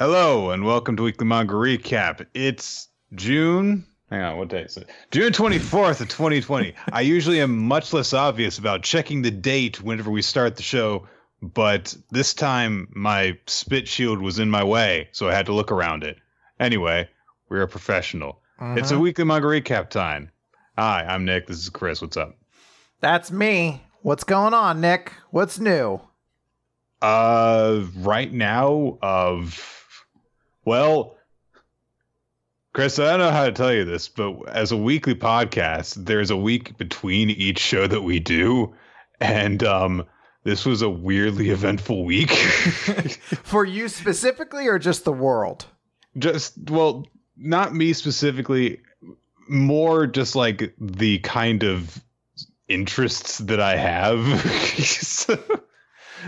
Hello and welcome to Weekly Manga Recap. It's June. Hang on, what day is it? June 24th of 2020. I usually am much less obvious about checking the date whenever we start the show, but this time my spit shield was in my way, so I had to look around it. Anyway, we're a professional. It's a weekly manga recap time. Hi, I'm Nick. This is Chris. What's up? That's me. What's going on, Nick? What's new? Uh, right now, of well, Chris, I don't know how to tell you this, but as a weekly podcast, there's a week between each show that we do, and um, this was a weirdly eventful week. For you specifically, or just the world? just well, not me specifically, more just like the kind of interests that I have. So,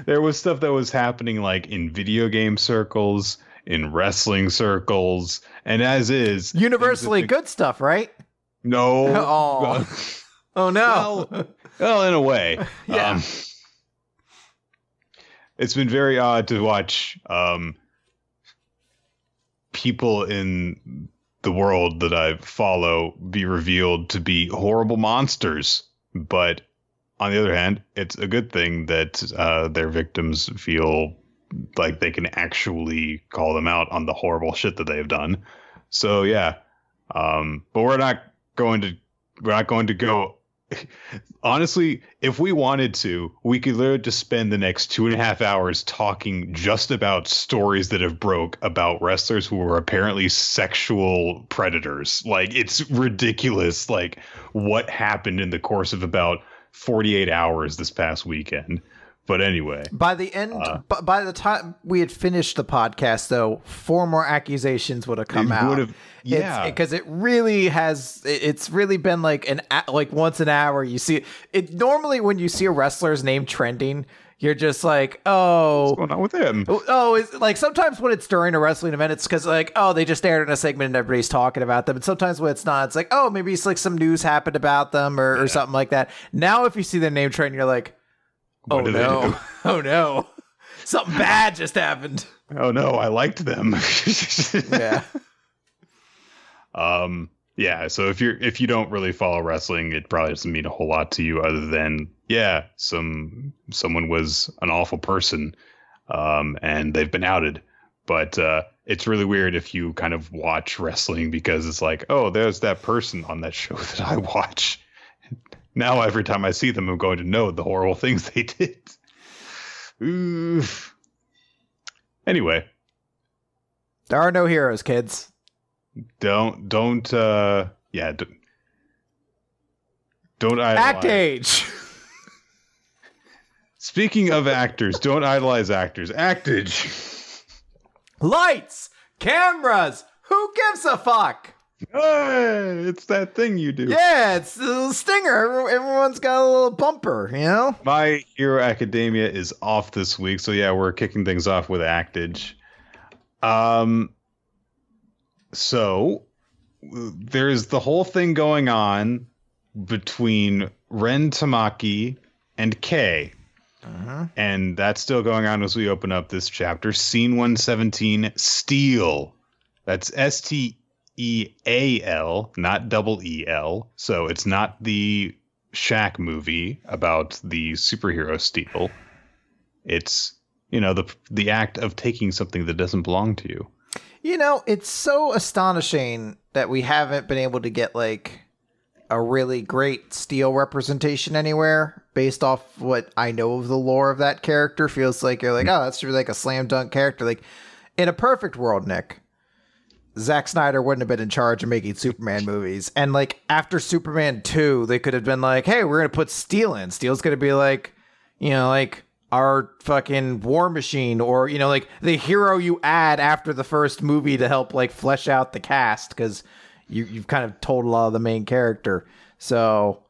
there was stuff that was happening like in video game circles, in wrestling circles, and as is Universally good stuff, right? No. Oh. Oh no. well, well, in a way. Yeah. Um, it's been very odd to watch um, people in the world that I follow be revealed to be horrible monsters. But on the other hand, it's a good thing that uh, their victims feel like they can actually call them out on the horrible shit that they've done. So yeah, um, but we're not going to we're not going to go honestly if we wanted to we could literally just spend the next two and a half hours talking just about stories that have broke about wrestlers who were apparently sexual predators like it's ridiculous like what happened in the course of about 48 hours this past weekend but anyway By the end, Uh, b- by the time we had finished the podcast, though, four more accusations would have come out. yeah. because it really has. it- It's really been like an like once an hour. You see it normally when you see a wrestler's name trending, you're just like, oh, what's going on with him Oh, it's like sometimes when it's during a wrestling event, it's because like, oh, they just aired in a segment and everybody's talking about them. And sometimes when it's not, it's like, oh, maybe it's like some news happened about them or, or something like that. Now, if you see the name trend, you're like, oh What do they no, oh no, something bad just happened. oh no i liked them Yeah, Um, yeah. So if you're if you don't really follow wrestling, it probably doesn't mean a whole lot to you, other than yeah, some someone was an awful person, um, and they've been outed. But uh, it's really weird if you kind of watch wrestling because it's like, oh, there's that person on that show that I watch. Now every time I see them, I'm going to know the horrible things they did. Oof. Anyway, there are no heroes, kids. don't don't uh yeah d- don't idolize. Act age. speaking of actors don't idolize actors actage Lights, cameras. Who gives a fuck? Hey, it's that thing you do Yeah, it's the stinger. Everyone's got a little bumper, you know. my hero academia is off this week so yeah we're kicking things off with actage um so there's the whole thing going on between ren tamaki and kei and that's still going on as we open up this chapter. Scene 117, Steel. That's S T E A L, not double E L. So it's not the Shaq movie about the superhero Steel. It's you know the the act of taking something that doesn't belong to you. You know, it's so astonishing that we haven't been able to get like a really great steel representation anywhere based off what I know of the lore of that character. Feels like you're like, hmm. oh, that's really like a slam dunk character. Like in a perfect world, Nick, Zack Snyder wouldn't have been in charge of making Superman movies. And like after Superman 2, they could have been like, hey, we're going to put Steel in. Steel's going to be like, you know, like our fucking war machine or, you know, like the hero you add after the first movie to help like flesh out the cast because you, you've kind of told a lot of the main character. So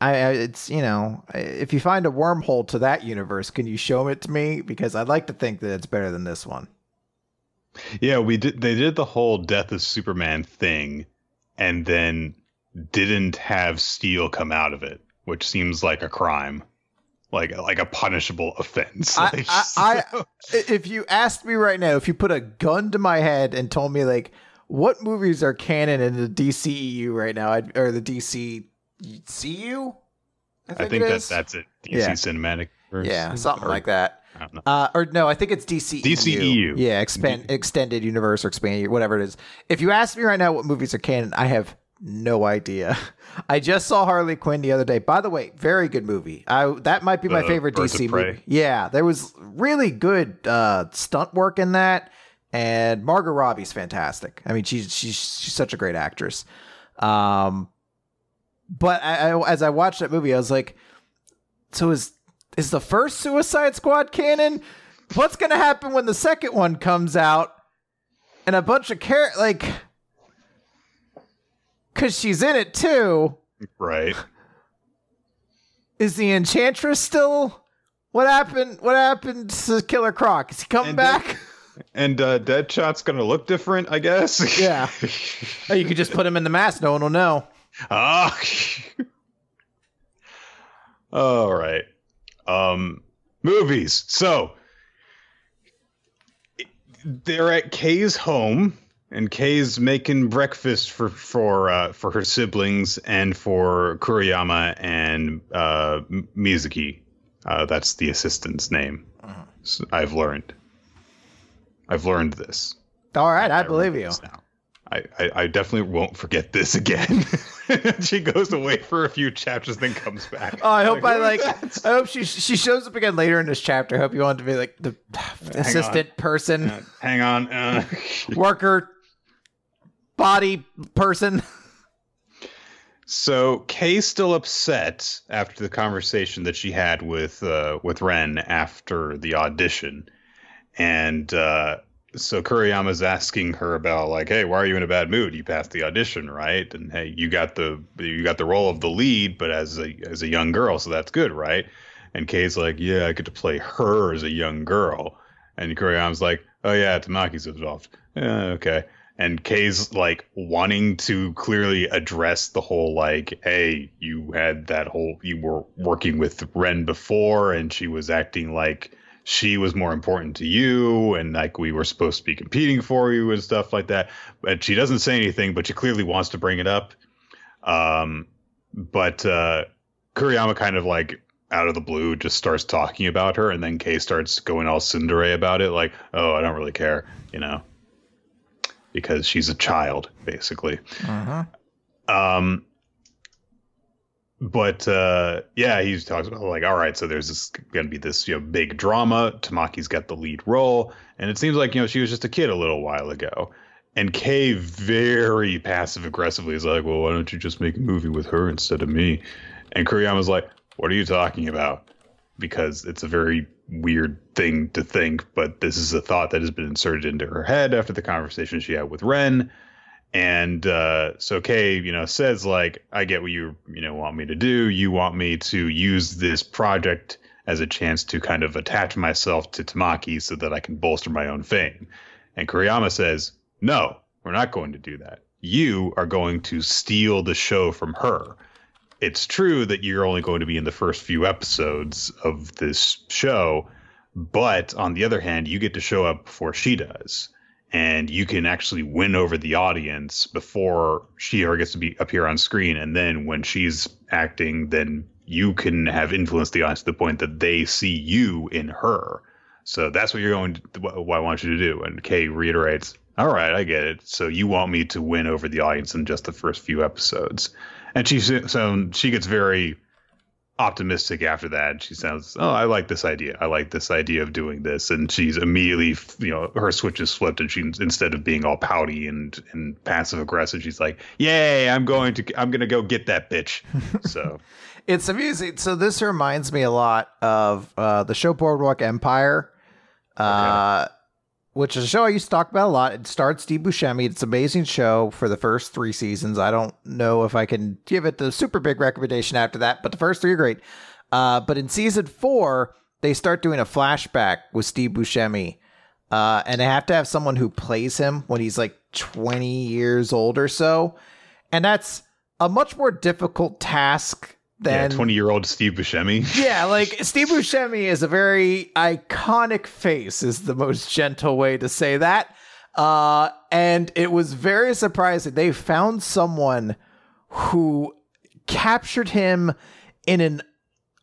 I, I it's you know if you find a wormhole to that universe, can you show it to me? Because I'd like to think that it's better than this one. Yeah, we did. They did the whole death of Superman thing, and then didn't have Steel come out of it, which seems like a crime. like like a punishable offense. I, Like, I, I, if you asked me right now, if you put a gun to my head and told me like what movies are canon in the DCEU right now, I'd, or the DC CU, I I think, think it that is. that's it. DC Yeah. cinematic. Universe, yeah, something or- like that. I don't know. Uh, or no, I think it's DCEU. DCEU. Yeah, expand, extended universe or expanded, whatever it is. If you ask me right now what movies are canon, I have no idea. I just saw Harley Quinn the other day. By the way, very good movie. I that might be my favorite Birds DC movie. Yeah, there was really good uh, stunt work in that, and Margot Robbie's fantastic. I mean, she's she's she's such a great actress. Um, but I, I, as I watched that movie, I was like, so is is the first Suicide Squad canon? What's gonna happen when the second one comes out? And a bunch of char like, cause she's in it too. Right. Is the Enchantress still? What happened? What happened to Killer Croc? Is he coming And back? And uh, Deadshot's gonna look different, I guess. Yeah. oh, you could just put him in the mask. No one will know. Ah. All right. Um, movies. So they're at Kei's home, and Kei's making breakfast for for uh, for her siblings and for Kuroyama and uh, Mizuki. Uh, that's the assistant's name. So I've learned. I've learned this. All right, I, I believe you. now. I, I, I definitely won't forget this again. she goes away for a few chapters, then comes back. Oh, I hope Like, I like. I hope she she shows up again later in this chapter. I hope you want to be like the assistant person, Uh, hang on. Uh, worker, body person. so Kei's still upset after the conversation that she had with uh, with Ren after the audition, and uh, so Kuroyama's asking her about like, hey, why are you in a bad mood? You passed the audition, right? And hey, you got the you got the role of the lead, but as a as a young girl, so that's good, right? And Kei's like, yeah, I get to play her as a young girl. And Kuroyama's like, oh yeah, Tamaki's involved. Yeah, okay. And Kei's like wanting to clearly address the whole like, hey, you had that whole you were working with Ren before, and she was acting like she was more important to you, and like we were supposed to be competing for you and stuff like that. But she doesn't say anything, but she clearly wants to bring it up. Um, but uh, Kuroyama kind of like out of the blue just starts talking about her, and then Kei starts going all tsundere about it, like, "Oh, I don't really care," you know, because she's a child, basically. Um, but uh, yeah, he talks about like, all right, so there's this going to be this you know big drama. Tamaki's got the lead role, and it seems like you know she was just a kid a little while ago. And Kei very passive aggressively is like, well, why don't you just make a movie with her instead of me? And Kuroyama's like, what are you talking about? Because it's a very weird thing to think, but this is a thought that has been inserted into her head after the conversation she had with Ren. And uh, so Kei, you know, says like, I get what you you know want me to do. You want me to use this project as a chance to kind of attach myself to Tamaki so that I can bolster my own fame. And Kuroyama says, No, we're not going to do that. You are going to steal the show from her. It's true that you're only going to be in the first few episodes of this show, but on the other hand, you get to show up before she does and you can actually win over the audience before she ever gets to be appear on screen. And then when she's acting then you can have influenced the audience to the point that they see you in her. So that's what you're going to what i want you to do. And kei reiterates all right i get it. So you want me to win over the audience in just the first few episodes. And she so she gets very optimistic after that. She sounds, oh, I like this idea. I like this idea of doing this, and she's immediately, you know, her switch is flipped, and she instead of being all pouty and and passive aggressive, she's like, yay, I'm going to, I'm gonna go get that bitch. So It's amusing. So this reminds me a lot of uh, the show Boardwalk Empire, uh, which is a show I used to talk about a lot. It starred Steve Buscemi. It's an amazing show for the first three seasons. I don't know if I can give it the super big recommendation after that, but the first three are great. Uh, but in season four, they start doing a flashback with Steve Buscemi. Uh, and they have to have someone who plays him when he's like 20 years old or so. And that's a much more difficult task than yeah, 20 year old Steve Buscemi. yeah, like Steve Buscemi is a very iconic face, is the most gentle way to say that. Uh, and it was very surprising. They found someone who captured him in an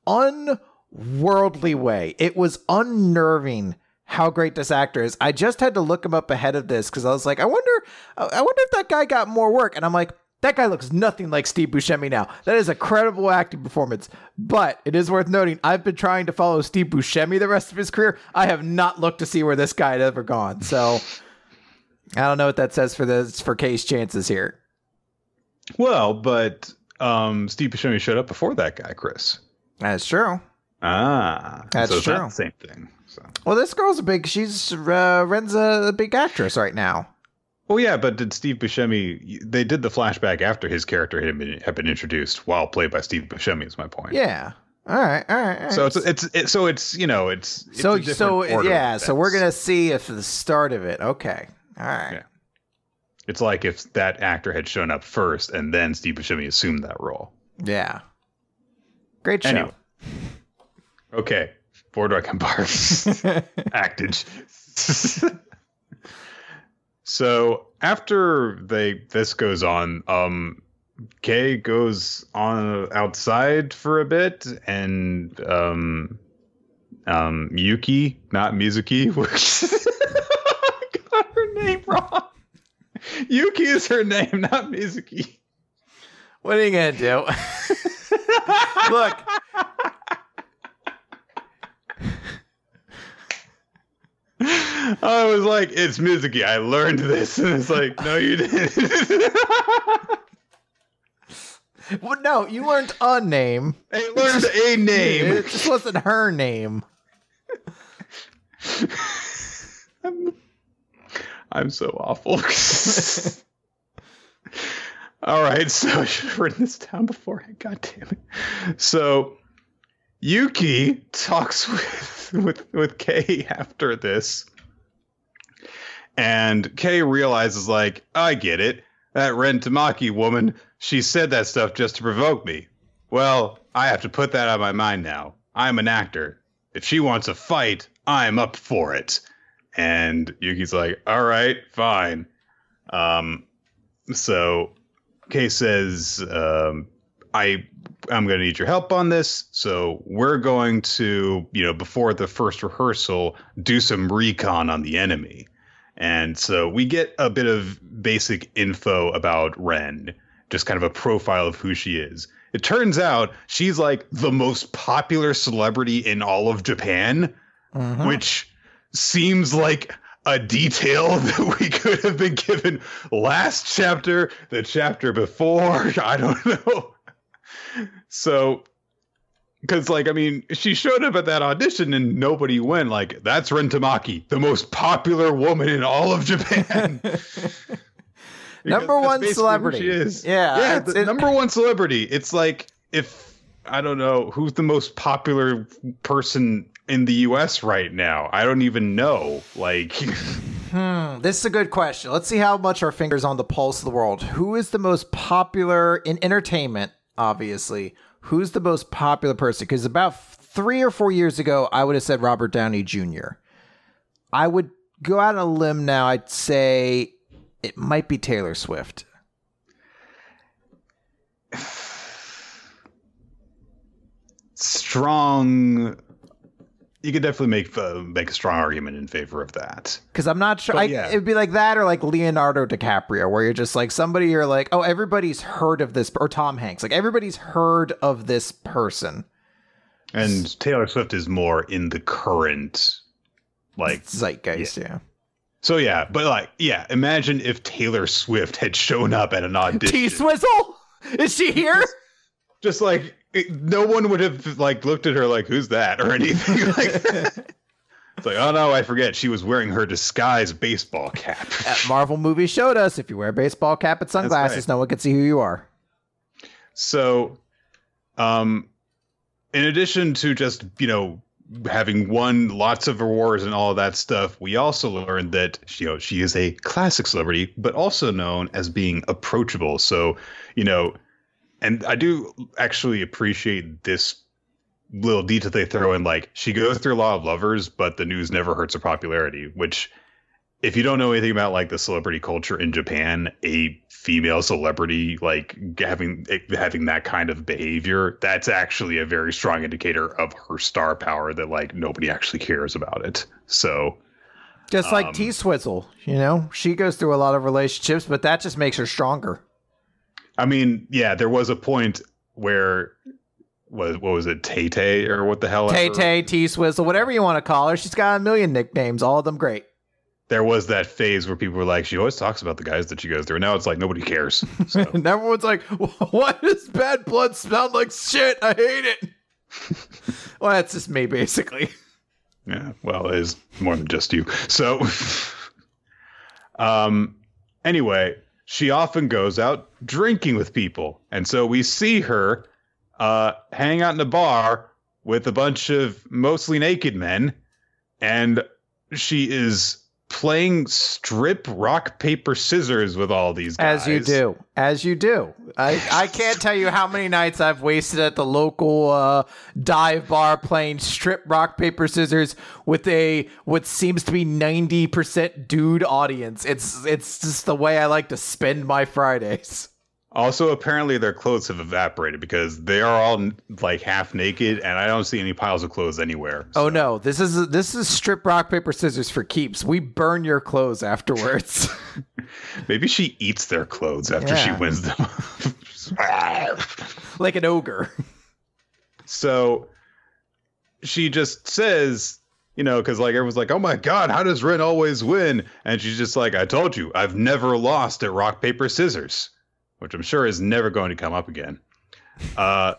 unworldly way. It was unnerving how great this actor is. I just had to look him up ahead of this because I was like, I wonder, I wonder if that guy got more work. And I'm like, that guy looks nothing like Steve Buscemi now. That is a credible acting performance. But it is worth noting, I've been trying to follow Steve Buscemi the rest of his career. I have not looked to see where this guy had ever gone. So I don't know what that says for this for Kei's chances here. Well, but um, Steve Buscemi showed up before that guy, Chris. That's true. Ah, That's so true. same thing. So. Well, this girl's a big. She's uh, Ren's a big actress right now. Well, yeah, but did Steve Buscemi? They did the flashback after his character had been had been introduced, while played by Steve Buscemi. Is my point. Yeah. All right. All right. All right. So it's it's it, so it's you know it's, it's so so yeah. So we're gonna see if the start of it. Okay. All right. Yeah. It's like if that actor had shown up first and then Steve Buscemi assumed that role. Yeah. Great show. Anyway. Okay, Boardwalk and Empire acted. so after they this goes on, um, Kei goes on outside for a bit, and um, um, Yuki, not Mizuki, got her name wrong. Yuki is her name, not Mizuki. What are you gonna do? Look. I was like, it's Mizuki. I learned this. And it's like, no, you didn't. Well, no, you learned a name. I learned a name. It just wasn't her name. I'm, I'm so awful. All right, so I should have written this down before. God damn it. So Yuki talks with with with Kei after this, and Kei realizes like, I get it. That Ren Tamaki woman, she said that stuff just to provoke me. Well, I have to put that out of my mind now. I'm an actor. If she wants a fight, I'm up for it. And Yuki's like, all right, fine. Um, so Kei says, um, I I'm going to need your help on this. So we're going to, you know, before the first rehearsal, do some recon on the enemy. And so we get a bit of basic info about Ren, just kind of a profile of who she is. It turns out she's like the most popular celebrity in all of Japan, Mhm. which seems like a detail that we could have been given last chapter, the chapter before. I don't know. So, because, like, I mean, she showed up at that audition and nobody went. Like, that's Ren Tamaki, the most popular woman in all of Japan. Number one celebrity. She is. Yeah, yeah, it's- the it- number one celebrity. It's like if I don't know who's the most popular person in the U.S. right now. I don't even know. Like, Hmm, this is a good question. Let's see how much our fingers on the pulse of the world. Who is the most popular in entertainment? Obviously, who's the most popular person? Because about three or four years ago, I would have said Robert Downey Jr. I would go out on a limb now. I'd say it might be Taylor Swift. strong. You could definitely make uh, make a strong argument in favor of that. Because I'm not sure. I, yeah. It'd be like that or like Leonardo DiCaprio, where you're just like somebody you're like, oh, everybody's heard of this, or Tom Hanks. Like everybody's heard of this person. And Taylor Swift is more in the current, like Zeitgeist, yeah. so. Yeah, but like yeah, imagine if Taylor Swift had shown up at an audition. T Swizzle? Is she here? just like it, no one would have like looked at her like who's that or anything like that. it's like oh no i forget she was wearing her disguise baseball cap That Marvel movie showed us if you wear a baseball cap and sunglasses, right. no one can see who you are. so um in addition to just you know having won lots of awards and all of that stuff we also learned that you know she is a classic celebrity but also known as being approachable so you know and I do actually appreciate this little detail they throw in. Like she goes through a lot of lovers, but the news never hurts her popularity. Which, if you don't know anything about like the celebrity culture in Japan, a female celebrity like having having that kind of behavior, that's actually a very strong indicator of her star power. That like nobody actually cares about it. So. Just like um, T Swizzle, you know, she goes through a lot of relationships, but that just makes her stronger. I mean, yeah, there was a point where was what was it, Tay Tay or what the hell? Tay Tay, T Swizzle, whatever you want to call her. She's got a million nicknames, all of them great. There was that phase where people were like, she always talks about the guys that she goes through. Now it's like nobody cares. So. and everyone's like, why does bad blood smell like shit? I hate it. well, that's just me, basically. Yeah, well, it is more than just you. So, um, anyway, she often goes out drinking with people. And so we see her uh, hang out in a bar with a bunch of mostly naked men. And she is playing strip rock paper scissors with all these guys. As you do. As you do. I, I can't tell you how many nights I've wasted at the local uh, dive bar playing strip rock paper scissors with a what seems to be 90% dude audience. It's it's just the way I like to spend my Fridays. Also, apparently their clothes have evaporated because they are all like half naked, and I don't see any piles of clothes anywhere. Oh, so. Oh no, this is this is strip rock paper scissors for keeps. We burn your clothes afterwards. Maybe she eats their clothes after yeah. she wins them, like an ogre. So she just says, you know, because like everyone's like, "Oh my god, how does Ren always win?" And she's just like, "I told you, I've never lost at rock paper scissors." Which I'm sure is never going to come up again. Uh,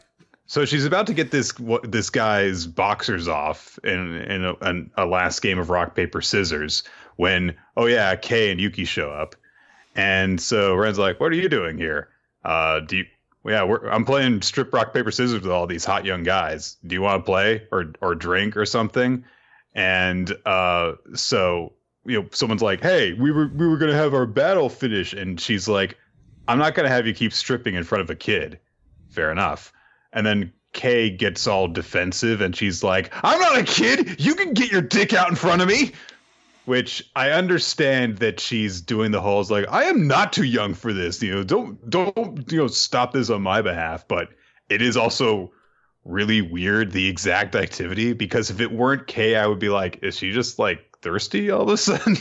so she's about to get this this guy's boxers off in in a, in a, last game of rock paper scissors when oh yeah Kay and Yuki show up, and so Ren's like, "What are you doing here? Uh, do you?" Yeah, I'm playing strip rock paper scissors with all these hot young guys. Do you want to play or or drink or something? And uh, so you know, someone's like, "Hey, we were we were gonna have our battle finish," and she's like, I'm not going to have you keep stripping in front of a kid. Fair enough. And then Kei gets all defensive and she's like, I'm not a kid. You can get your dick out in front of me. Which I understand that she's doing the whole like, I am not too young for this. You know, don't don't you know stop this on my behalf. But it is also really weird the exact activity because if it weren't Kei, I would be like, is she just like thirsty all of a sudden?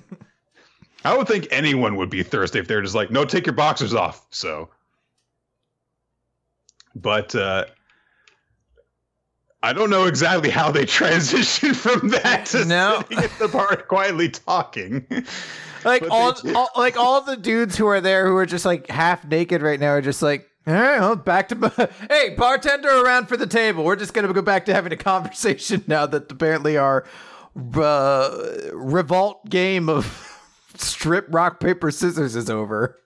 I would think anyone would be thirsty if they're just like, no, take your boxers off. So, but uh, I don't know exactly how they transitioned from that to no. sitting at the bar quietly talking. Like all, all, like all the dudes who are there who are just like half naked right now are just like, all right, well, back to hey, bartender around for the table. We're just gonna go back to having a conversation now that apparently our uh, revolt game of strip rock paper scissors is over.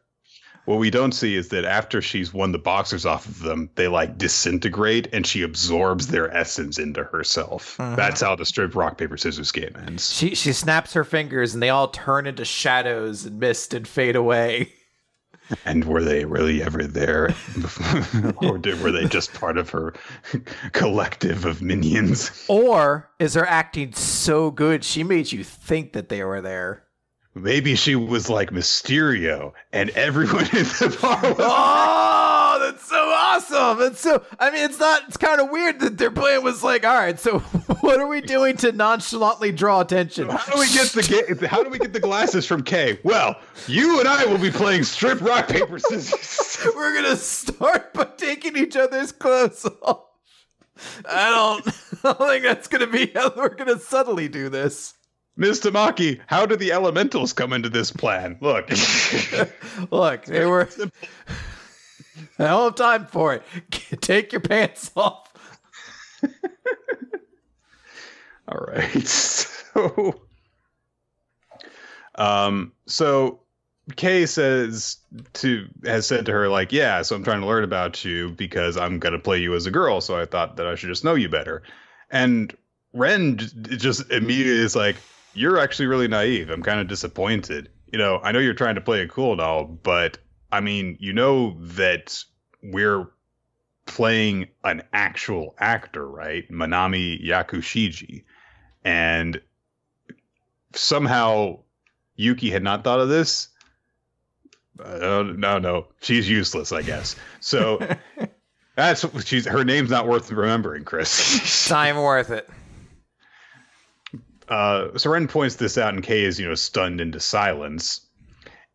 What we don't see is that after she's won the boxers off of them, they like disintegrate and she absorbs their essence into herself. Uh-huh. That's how the strip rock paper scissors game ends. She she snaps her fingers and they all turn into shadows and mist and fade away. And were they really ever there? or did, were they just part of her collective of minions? Or is her acting so good she made you think that they were there? Maybe she was like Mysterio, and everyone in the bar was. Oh, that's so awesome! That's so. I mean, it's not. It's kind of weird that their plan was like, all right, so what are we doing to nonchalantly draw attention? How do we get the How do we get the glasses from Kei? Well, you and I will be playing strip rock paper scissors. We're gonna start by taking each other's clothes off. I don't. I don't think that's gonna be how we're gonna subtly do this. Ms. Tamaki, how did the elementals come into this plan? Look. Look, they were. I don't have time for it. Take your pants off. All right. So, um, so Kei says to has said to her like, yeah, so I'm trying to learn about you because I'm gonna play you as a girl, so I thought that I should just know you better. And Ren just immediately is like, you're actually really naive. I'm kind of disappointed. You know, I know you're trying to play it cool and all, but I mean, you know that we're playing an actual actor, right? Manami Yakushiji. And somehow Yuki had not thought of this. Uh, no, no, she's useless, I guess. So that's she's her name's not worth remembering, Chris. Time worth it. Uh, so Ren points this out, and Kei is you know stunned into silence.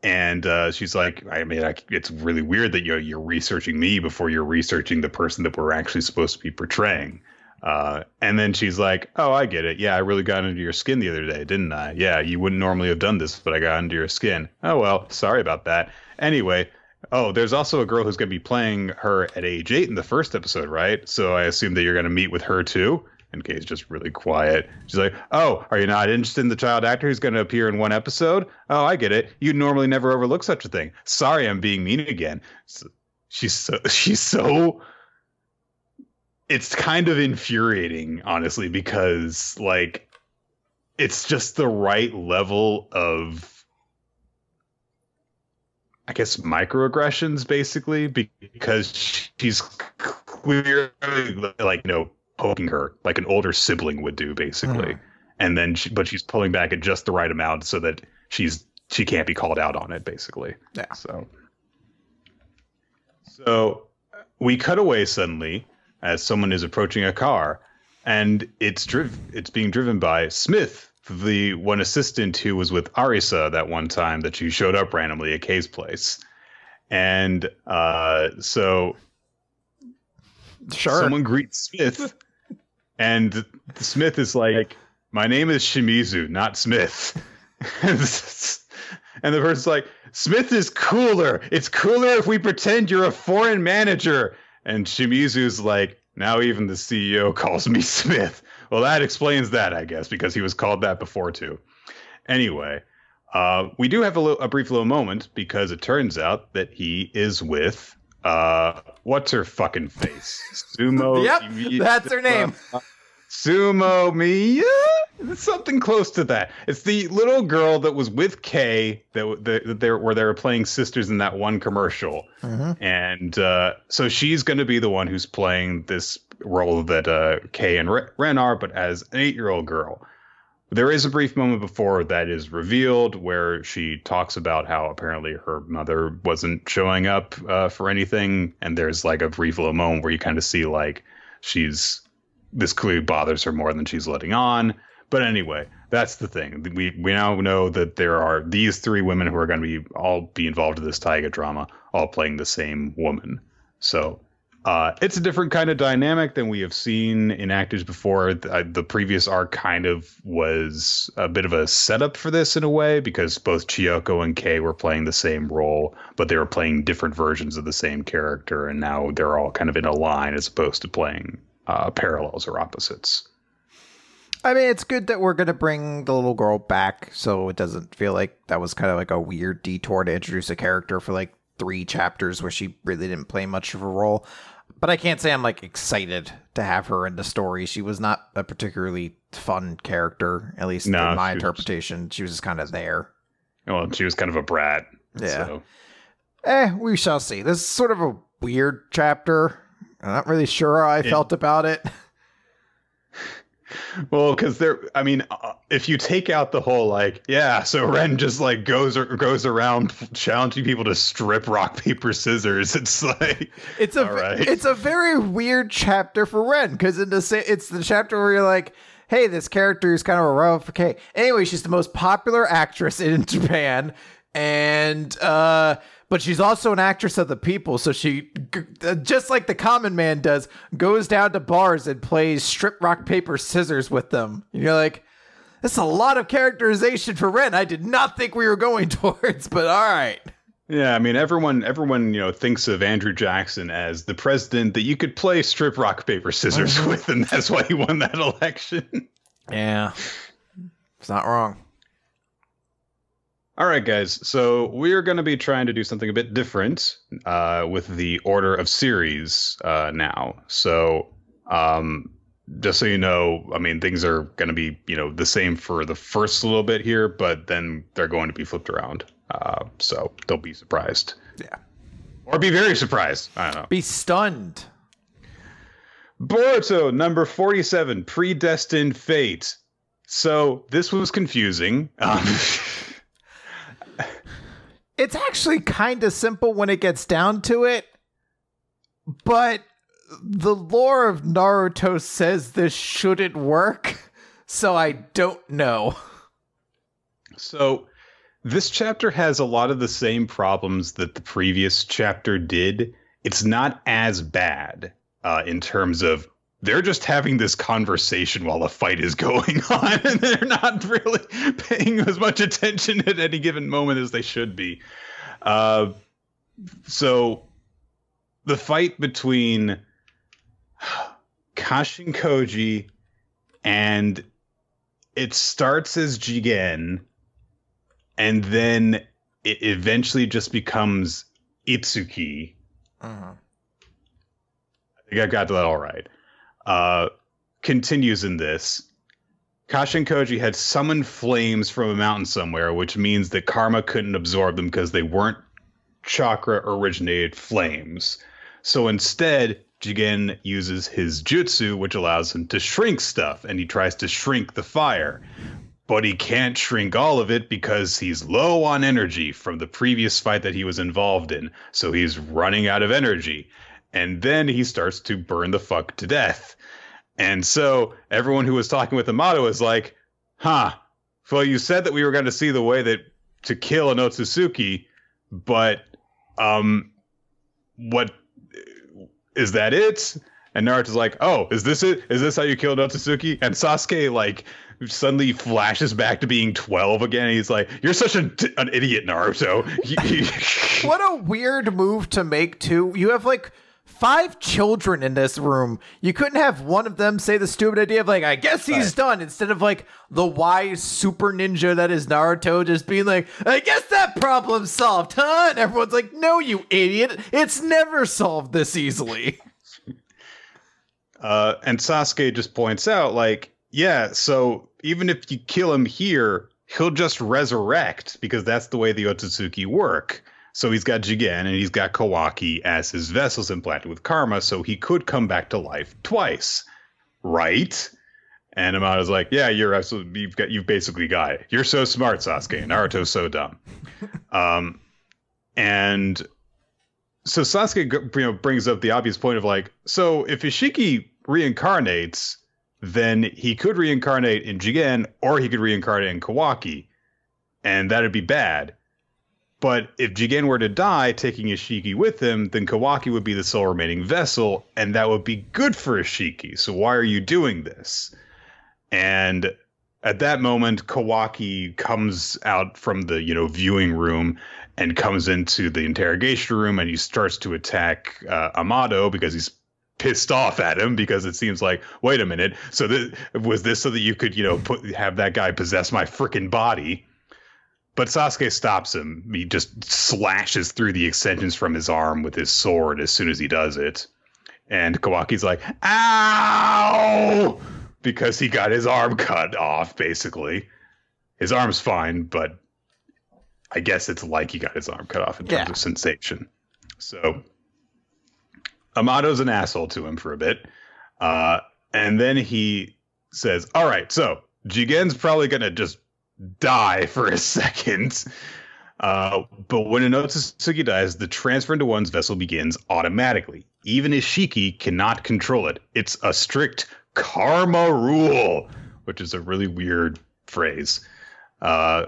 And uh, she's like, I mean, I, it's really weird that you're, you're researching me before you're researching the person that we're actually supposed to be portraying. Uh, and then she's like, "Oh, I get it. Yeah, I really got into your skin the other day, didn't I? Yeah, you wouldn't normally have done this, but I got into your skin. Oh well, sorry about that. Anyway, oh, there's also a girl who's going to be playing her at age eight in the first episode, right? So I assume that you're going to meet with her too." And Kei's just really quiet. She's like, "Oh, are you not interested in the child actor who's going to appear in one episode? Oh, I get it. You'd normally never overlook such a thing. Sorry, I'm being mean again." She's so she's so it's kind of infuriating, honestly, because like it's just the right level of I guess microaggressions basically because she's clearly like you know poking her like an older sibling would do basically. Mm. And then she, but she's pulling back at just the right amount so that she's she can't be called out on it basically. Yeah. So So we cut away suddenly as someone is approaching a car, and it's driv- it's being driven by Smith, the one assistant who was with Arisa that one time that she showed up randomly at Kei's place, and uh, so sure. someone greets Smith, and Smith is like, "My name is Shimizu, not Smith," and the person's like, "Smith is cooler. It's cooler if we pretend you're a foreign manager." And Shimizu's like, now even the CEO calls me Smith. Well, that explains that, I guess, because he was called that before too. Anyway, uh, we do have a, little, a brief little moment because it turns out that he is with uh, what's her fucking face? Sumo. yep, that's her name. Sumo Mia? Something close to that. It's the little girl that was with Kei that, that, they where they were playing sisters in that one commercial, mm-hmm. and uh, so she's going to be the one who's playing this role that uh, Kei and Ren are, but as an eight-year-old girl. There is a brief moment before that is revealed where she talks about how apparently her mother wasn't showing up uh, for anything, and there's like a brief little moment where you kind of see like she's this clearly bothers her more than she's letting on. But anyway, that's the thing. We we now know that there are these three women who are going to be all be involved in this Taiga drama, all playing the same woman. So uh, it's a different kind of dynamic than we have seen in actors before. The, uh, the, previous arc kind of was a bit of a setup for this in a way because both Chiyoko and Kei were playing the same role, but they were playing different versions of the same character, and now they're all kind of in a line as opposed to playing uh, parallels or opposites. I mean, it's good that we're going to bring the little girl back so it doesn't feel like that was kind of like a weird detour to introduce a character for like three chapters where she really didn't play much of a role. But I can't say I'm like excited to have her in the story. She was not a particularly fun character, at least no, in my she interpretation. Was, she was just kind of there. Well, she was kind of a brat. Yeah. So. Eh, we shall see. This is sort of a weird chapter. I'm not really sure how I it, felt about it. Well, because there, I mean, uh, if you take out the whole like, yeah, so Ren just like goes or goes around challenging people to strip rock paper scissors. It's like it's a right. it's a very weird chapter for Ren because in the it's the chapter where you're like, hey, this character is kind of a rival for Kei. Anyway, she's the most popular actress in Japan, and uh but she's also an actress of the people. So she, just like the common man does, goes down to bars and plays strip rock paper scissors with them. And you're like, that's a lot of characterization for Ren. I did not think we were going towards, but all right. Yeah, I mean everyone everyone, you know, thinks of Andrew Jackson as the president that you could play strip rock paper scissors mm-hmm. with and that's why he won that election. Yeah. It's not wrong. All right, guys. So we're going to be trying to do something a bit different uh, with the order of series uh, now. So, um, just so you know, I mean, things are going to be you know the same for the first little bit here, but then they're going to be flipped around. Uh, so don't be surprised. Yeah. Or be very surprised. I don't know. Be stunned. Boruto, number 47, Predestined Fate. So this was confusing. Um, it's actually kind of simple when it gets down to it, but the lore of Naruto says this shouldn't work, so I don't know. So this chapter has a lot of the same problems that the previous chapter did. It's not as bad uh, in terms of they're just having this conversation while a fight is going on, and they're not really paying as much attention at any given moment as they should be. Uh, so the fight between Kashin Koji and it starts as Jigen and then it eventually just becomes Ishiki. Uh-huh. I think I got that all right. Uh, continues in this. Kashin Koji had summoned flames from a mountain somewhere, which means that Karma couldn't absorb them because they weren't chakra originated flames. So instead, Jigen uses his jutsu, which allows him to shrink stuff, and he tries to shrink the fire. But he can't shrink all of it because he's low on energy from the previous fight that he was involved in. So he's running out of energy. And then he starts to burn the fuck to death. And so everyone who was talking with Amado is like, huh, well, you said that we were going to see the way that to kill an Otsutsuki, but um, what is that it? And Naruto's like, oh, is this it? Is this how you kill Otsutsuki? And Sasuke like suddenly flashes back to being 12 again. he's like, you're such a, an idiot, Naruto. what a weird move to make too. You have like five children in this room. You couldn't have one of them say the stupid idea of like, I guess he's right. done, instead of like the wise super ninja that is Naruto just being like, I guess that problem's solved, huh? And everyone's like, No, you idiot. It's never solved this easily. Uh, and Sasuke just points out, like, yeah, so even if you kill him here, he'll just resurrect because that's the way the Otsutsuki work. So he's got Jigen and he's got Kawaki as his vessels implanted with karma, so he could come back to life twice, right? And Amado's like, "Yeah, you're absolutely. You've got. You've basically got it. You're so smart, Sasuke. Naruto's so dumb." um, and so Sasuke, you know, brings up the obvious point of like, so if Ishiki reincarnates, then he could reincarnate in Jigen, or he could reincarnate in Kawaki, and that'd be bad. But if Jigen were to die, taking Ishiki with him, then Kawaki would be the sole remaining vessel, and that would be good for Ishiki. So why are you doing this? And at that moment, Kawaki comes out from the you know viewing room and comes into the interrogation room, and he starts to attack uh, Amado because he's pissed off at him because it seems like wait a minute so this was this so that you could you know put have that guy possess my freaking body but Sasuke stops him. He just slashes through the extensions from his arm with his sword as soon as he does it. And Kawaki's like, ow! Because he got his arm cut off, basically. His arm's fine, but I guess it's like he got his arm cut off in terms yeah. of sensation. So Amado's an asshole to him for a bit. Uh, and then he says, All right, so Jigen's probably going to just die for a second. Uh, but when an Otsutsuki dies, the transfer into one's vessel begins automatically. Even Ishiki cannot control it. It's a strict karma rule, which is a really weird phrase. Uh,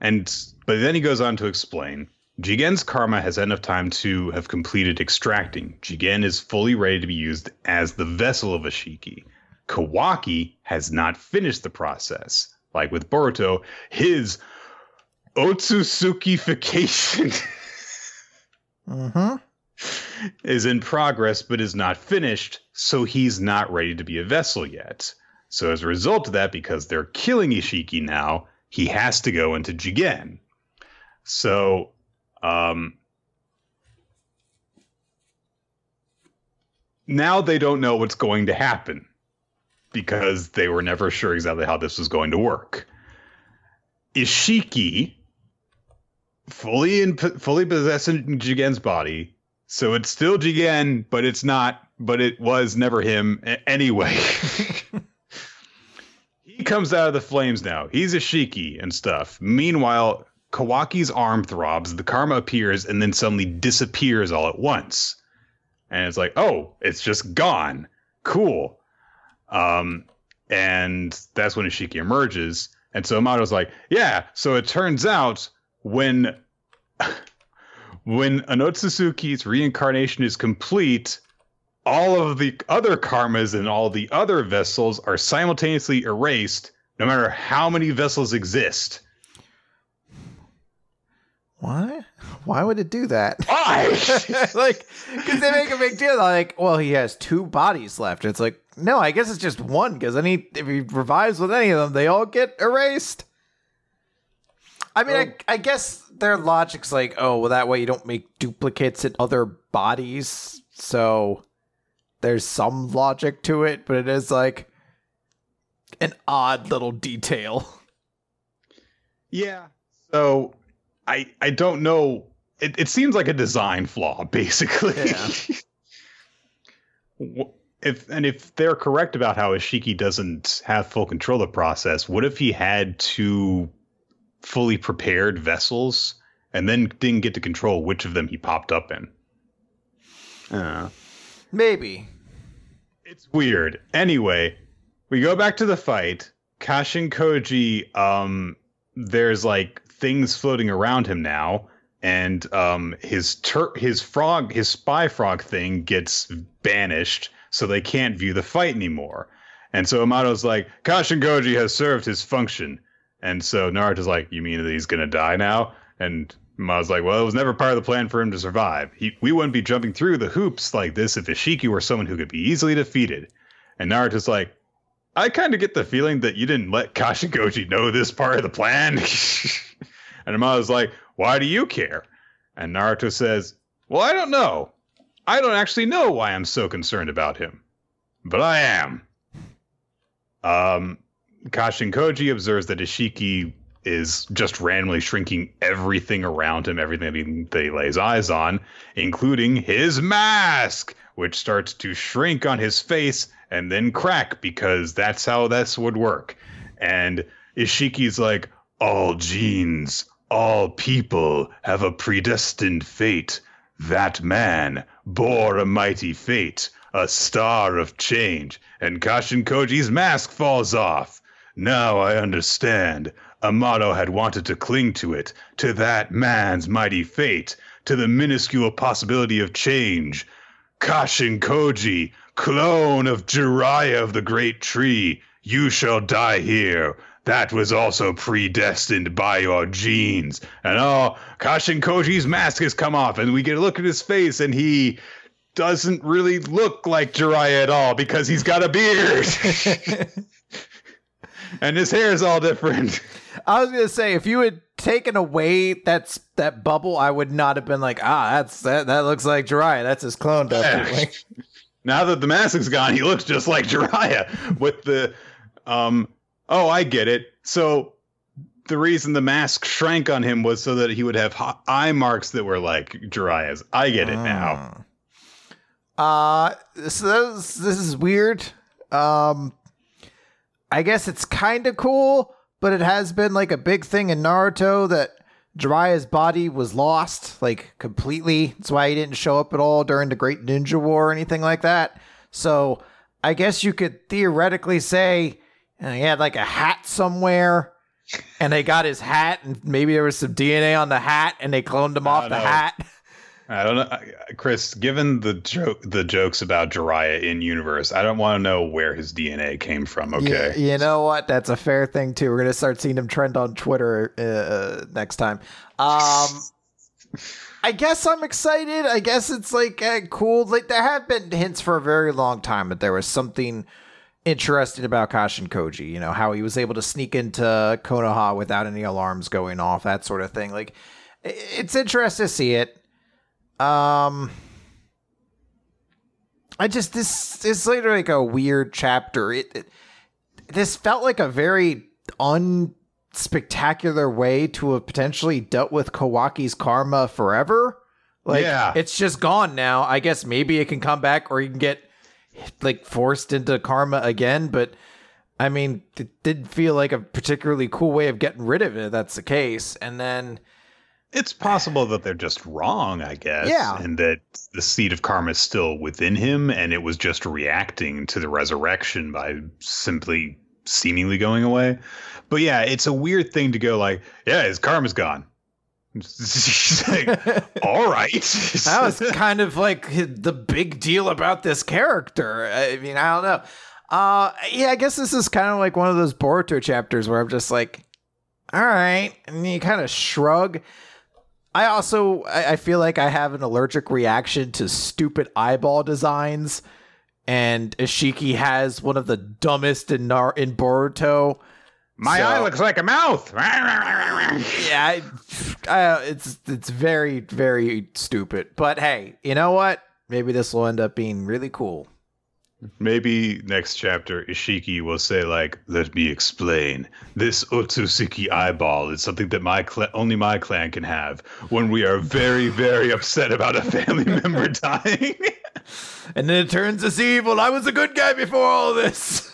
and but then he goes on to explain Jigen's karma has enough time to have completed extracting. Jigen is fully ready to be used as the vessel of Ishiki. Kawaki has not finished the process like with Boruto, his Otsutsukification mm-hmm. is in progress but is not finished, so he's not ready to be a vessel yet. So as a result of that, because they're killing Ishiki now, he has to go into Jigen. So um, now they don't know what's going to happen because they were never sure exactly how this was going to work. Ishiki, fully in fully possessing Jigen's body, So it's still Jigen, but it's not. But it was never him anyway. he comes out of the flames now. He's Ishiki and stuff. Meanwhile, Kawaki's arm throbs, the karma appears, and then suddenly disappears all at once. And it's like, oh, it's just gone. Cool. Um, and that's when Ishiki emerges. And so Amado's like, yeah. So it turns out when when Onotsutsuki's reincarnation is complete, all of the other karmas and all the other vessels are simultaneously erased, no matter how many vessels exist. What? Why would it do that? Why? like, because they make a big deal. Like, well, he has two bodies left. It's like, no, I guess it's just one. Because any if he revives with any of them, they all get erased. I mean, I, oh. I guess their logic's like, oh, well, that way you don't make duplicates in other bodies. So there's some logic to it, but it is like an odd little detail. Yeah. So I I don't know. It it seems like a design flaw, basically. Yeah. Wh- if and if they're correct about how Ishiki doesn't have full control of the process, what if he had two fully prepared vessels and then didn't get to control which of them he popped up in? Uh, Maybe. it's weird. Anyway, we go back to the fight. Kashin Koji, um, there's like things floating around him now, and um, his tur- his frog, his spy frog thing gets banished, so they can't view the fight anymore. And so Amado's like, Kashin Koji has served his function. And so Naruto's like, You mean that he's gonna die now? And Amado's like, Well, it was never part of the plan for him to survive. He, we wouldn't be jumping through the hoops like this if Ishiki were someone who could be easily defeated. And Naruto's like, I kind of get the feeling that you didn't let Kashin Koji know this part of the plan. and Amado's like, Why do you care? And Naruto says, Well, I don't know. I don't actually know why I'm so concerned about him. But I am. Um, Kashin Koji observes that Ishiki is just randomly shrinking everything around him, everything that he, lays eyes on, including his mask, which starts to shrink on his face and then crack because that's how this would work. And Ishiki's like, all genes, all people have a predestined fate. That man bore a mighty fate, a star of change, and Kashin Koji's mask falls off. Now I understand. Amato had wanted to cling to it, to that man's mighty fate, to the minuscule possibility of change. Kashin Koji, clone of Jiraiya of the Great Tree, you shall die here. That was also predestined by your genes. And oh, Kashin Koji's mask has come off, and we get a look at his face, and he doesn't really look like Jiraiya at all because he's got a beard. and his hair is all different. I was gonna say if you had taken away that that bubble, I would not have been like, ah, that's that that looks like Jiraiya. That's his clone, definitely. now that the mask is gone, he looks just like Jiraiya with the um oh, I get it. So the reason the mask shrank on him was so that he would have eye marks that were like Jiraiya's. I get it now. Uh so this, this is weird. Um I guess it's kind of cool, but it has been like a big thing in Naruto that Jiraiya's body was lost like completely. That's why he didn't show up at all during the Great Ninja War or anything like that. So I guess you could theoretically say uh, he had like a hat somewhere and they got his hat and maybe there was some DNA on the hat and they cloned him off the know. hat. I don't know, Chris. Given the joke, the jokes about Jiraiya in universe, I don't want to know where his DNA came from. Okay, You, you know what? That's a fair thing too. We're gonna start seeing him trend on Twitter uh, next time. Um, I guess I'm excited. I guess it's like uh, cool. Like there have been hints for a very long time that there was something interesting about Kashin Koji. You know how he was able to sneak into Konoha without any alarms going off, that sort of thing. Like it's interesting to see it. Um. I just this this later like a weird chapter. It, it this felt like a very unspectacular way to have potentially dealt with Kawaki's karma forever. Like Yeah. it's just gone now. I guess maybe it can come back or you can get like forced into karma again, but I mean, it didn't feel like a particularly cool way of getting rid of it. if That's the case. And then It's possible that they're just wrong, I guess. Yeah. And that the seed of karma is still within him and it was just reacting to the resurrection by simply seemingly going away. But yeah, it's a weird thing to go like, yeah, his karma's gone. She's like, all right. that was kind of like the big deal about this character. I mean, I don't know. Uh, yeah, I guess this is kind of like one of those Boruto chapters where I'm just like, all right, and you kind of shrug. I also I, I feel like I have an allergic reaction to stupid eyeball designs, and Ishiki has one of the dumbest in Nar- in Boruto. My So- eye looks like a mouth. Yeah, I, I, it's it's very very stupid. But hey, you know what? Maybe this will end up being really cool. Maybe next chapter Ishiki will say like, "Let me explain. This Otsutsuki eyeball is something that my cla- only my clan can have when we are very very upset about a family member dying." And then it turns us evil. I was a good guy before all this.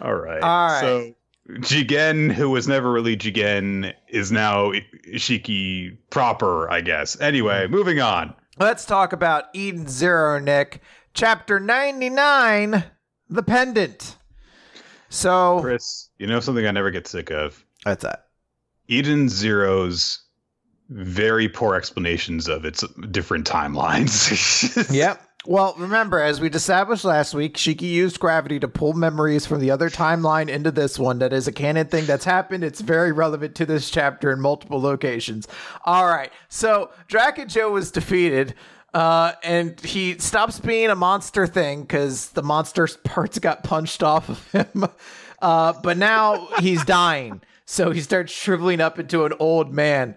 All right. All right. So Jigen, who was never really Jigen, is now Ishiki proper, I guess. Anyway, hmm. moving on. Let's talk about Eden Zero, Nick. Chapter 99 The Pendant. So, Chris, you know something I never get sick of? that's that. Eden Zero's very poor explanations of its different timelines. Yep. Well, remember, as we established last week, Shiki used gravity to pull memories from the other timeline into this one. That is a canon thing that's happened. It's very relevant to this chapter in multiple locations. All right. So, Drakken Joe was defeated. Uh, and he stops being a monster thing because the monster parts got punched off of him. Uh, but now he's dying. So he starts shriveling up into an old man.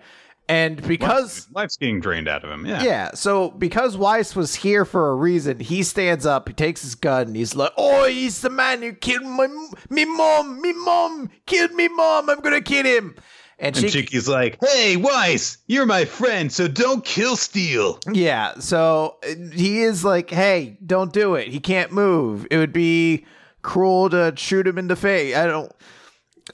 And because life's getting drained out of him. Yeah. yeah, so because Weiss was here for a reason, he stands up, he takes his gun, and he's like, "Oh, he's the man who killed my me mom, me mom killed me mom. I'm gonna kill him." And, And Shiki's like, "Hey, Weiss, you're my friend, so don't kill Steel." yeah, so uh, he is like, "Hey, don't do it. He can't move. It would be cruel to shoot him in the face." I don't.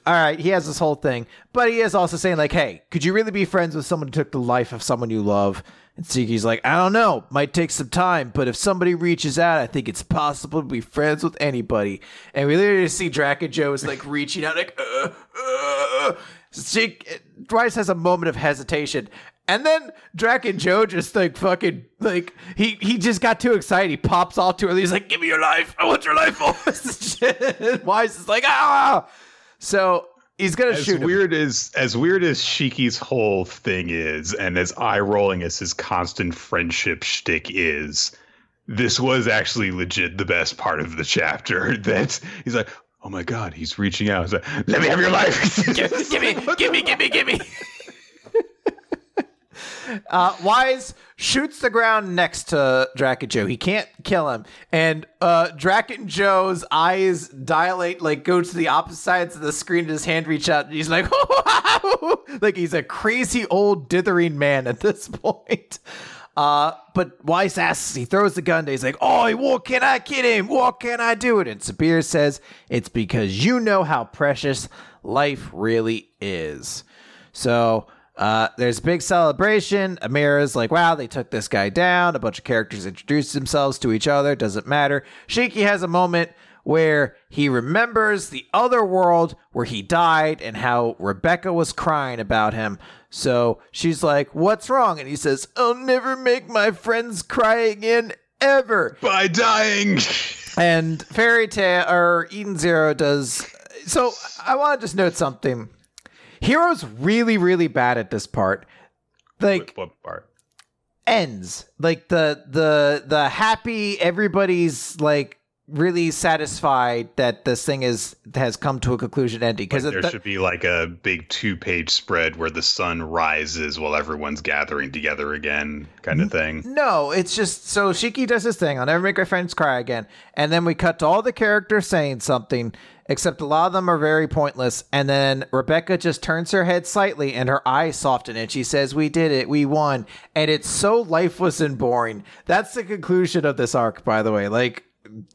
All right, he has this whole thing, but he is also saying like, "Hey, could you really be friends with someone who took the life of someone you love?" And Shiki's like, "I don't know, might take some time, but if somebody reaches out, I think it's possible to be friends with anybody." And we literally see Drakken Joe is like reaching out, like, uh, uh. Has a moment of hesitation. And then Drakken Joe just like fucking like he he just got too excited. He pops all too early. He's like, "Give me your life. I want your life." Shit. Wise is like, "Ah!" So he's gonna As shoot him. weird as as weird as Shiki's whole thing is, and as eye rolling as his constant friendship shtick is, this was actually legit the best part of the chapter. That he's like, "Oh my god, he's reaching out." He's like, "Let me have your life." give, give me, give me, give me, give me. Uh, Wise shoots the ground next to Drakken Joe. He can't kill him. And uh, Drakken Joe's eyes dilate, like go to the opposite sides of the screen, and his hand reach out. And he's like, like he's a crazy old dithering man at this point. Uh, but Weiss asks, he throws the gun. He's like, "Oh, what can I kill him? What can I do?" It?" And Sabir says, "It's because you know how precious life really is." So uh, there's a big celebration. Amira's like, "Wow, they took this guy down." A bunch of characters introduce themselves to each other. Doesn't matter. Shiki has a moment where he remembers the other world where he died and how Rebecca was crying about him. So she's like, What's wrong? And he says, I'll never make my friends cry again, ever. By dying. And Fairy Tail or Eden Zero does. So I want to just note something. Hiro's really, really bad at this part. Like, what part? ends like the the the happy everybody's like really satisfied that this thing is has come to a conclusion ending because Like, there should be like a big two-page spread where the sun rises while everyone's gathering together again, kind of thing. No, it's just so Shiki does his thing. I'll never make my friends cry again. And then we cut to all the characters saying something, except a lot of them are very pointless. And then Rebecca just turns her head slightly and her eyes soften and she says, We did it. We won. And it's so lifeless and boring. That's the conclusion of this arc, by the way. Like,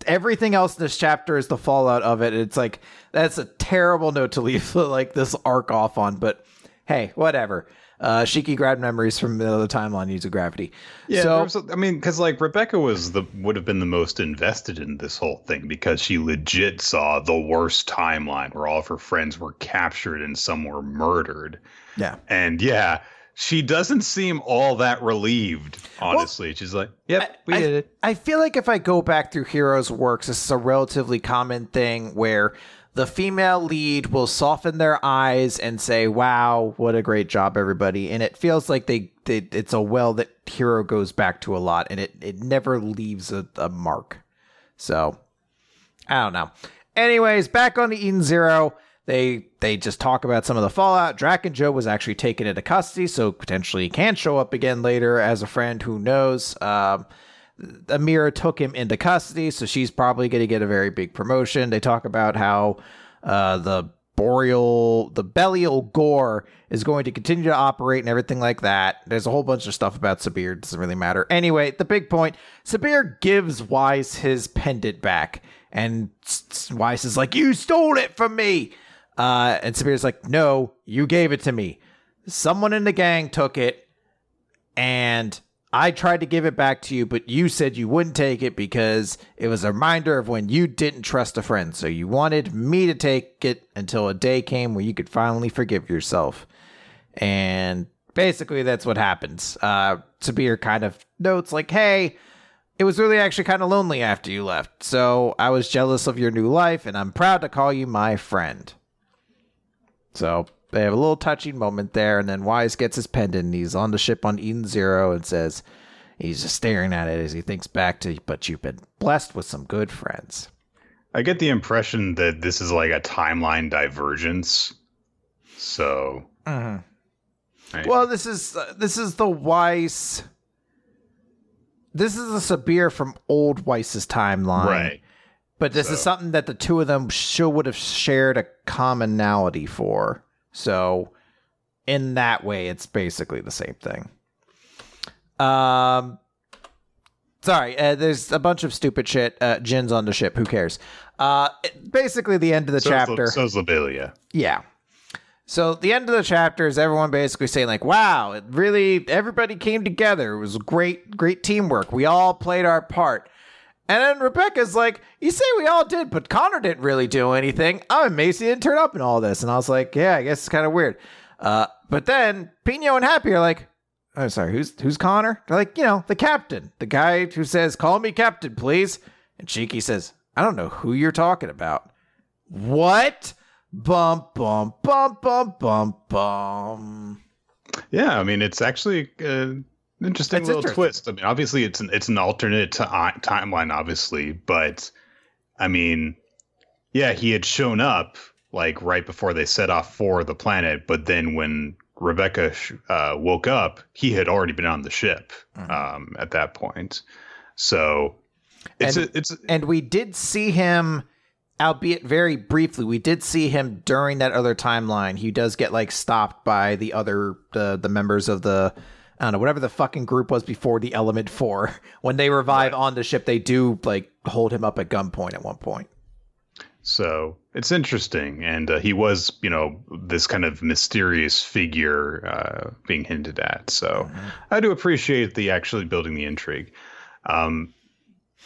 everything else in this chapter is the fallout of it. It's like, that's a terrible note to leave like this arc off on. But hey, whatever. Uh, Shiki grabbed memories from the other timeline using gravity. Yeah, so was I mean, because like Rebecca was the would have been the most invested in this whole thing because she legit saw the worst timeline where all of her friends were captured and some were murdered. yeah. And yeah, she doesn't seem all that relieved. Honestly, she's like, "Yep, we I, did it." I feel like if I go back through Hiro's works, this is a relatively common thing where the female lead will soften their eyes and say, "Wow, what a great job, everybody!" And it feels like they, they it's a well that Hiro goes back to a lot, and it it never leaves a, a mark. So I don't know. Anyways, back on the Eden Zero, they they just talk about some of the fallout. Drakken Joe was actually taken into custody, so potentially can show up again later as a friend. Who knows? Um, Amira took him into custody, so she's probably going to get a very big promotion. They talk about how uh, the boreal, the Belial Gore is going to continue to operate and everything like that. There's a whole bunch of stuff about Sabir. It doesn't really matter. Anyway, the big point Sabir gives Wise his pendant back, and Wise is like, You stole it from me. Uh, and Sabir's like, No, you gave it to me. Someone in the gang took it, and I tried to give it back to you, but you said you wouldn't take it because it was a reminder of when you didn't trust a friend. So you wanted me to take it until a day came where you could finally forgive yourself. And basically, that's what happens. Uh, Sabir kind of notes, like, hey, it was really actually kind of lonely after you left. So I was jealous of your new life, and I'm proud to call you my friend. So they have a little touching moment there, and then Wise gets his pendant. And he's on the ship on Eden Zero and says, he's just staring at it as he thinks back to, but you've been blessed with some good friends. I get the impression that this is like a timeline divergence. So, I- Well, this is uh, this is the Weiss. This is a Sabir from old Weiss's timeline, right. But this is something that the two of them sure would have shared a commonality for. So, in that way, it's basically the same thing. Um, sorry, uh, there's a bunch of stupid shit. Uh, Jin's on the ship. Who cares? Uh, basically, the end of the So's, chapter. so's Lobelia. Yeah. So the end of the chapter is everyone basically saying like, "Wow, it really everybody came together. It was great, great teamwork. We all played our part." And then Rebecca's like, "You say we all did, but Connor didn't really do anything. I'm amazed he didn't turn up in all this." And I was like, "Yeah, I guess it's kind of weird." Uh, but then Pino and Happy are like, I'm sorry, who's who's Connor?" They're like, "You know, the captain, the guy who says, call me captain, please." And Shiki says, "I don't know who you're talking about." What? Bum bum bum bum bum bum. Yeah, I mean, it's actually uh, interesting little interesting. twist. I mean, obviously, it's an it's an alternate ti timeline, obviously, but I mean, yeah, he had shown up like right before they set off for the planet, but then when Rebecca sh- uh, woke up, he had already been on the ship Mm-hmm. um, at that point. So it's And- a, it's And we did see him, albeit very briefly. We did see him during that other timeline. He does get like stopped by the other the the members of the I don't know whatever the fucking group was before the Element Four. When they revive on the ship, they do like hold him up at gunpoint at one point. So it's interesting, and uh, he was, you know, this kind of mysterious figure uh, being hinted at. So I do appreciate the actually building the intrigue. Um,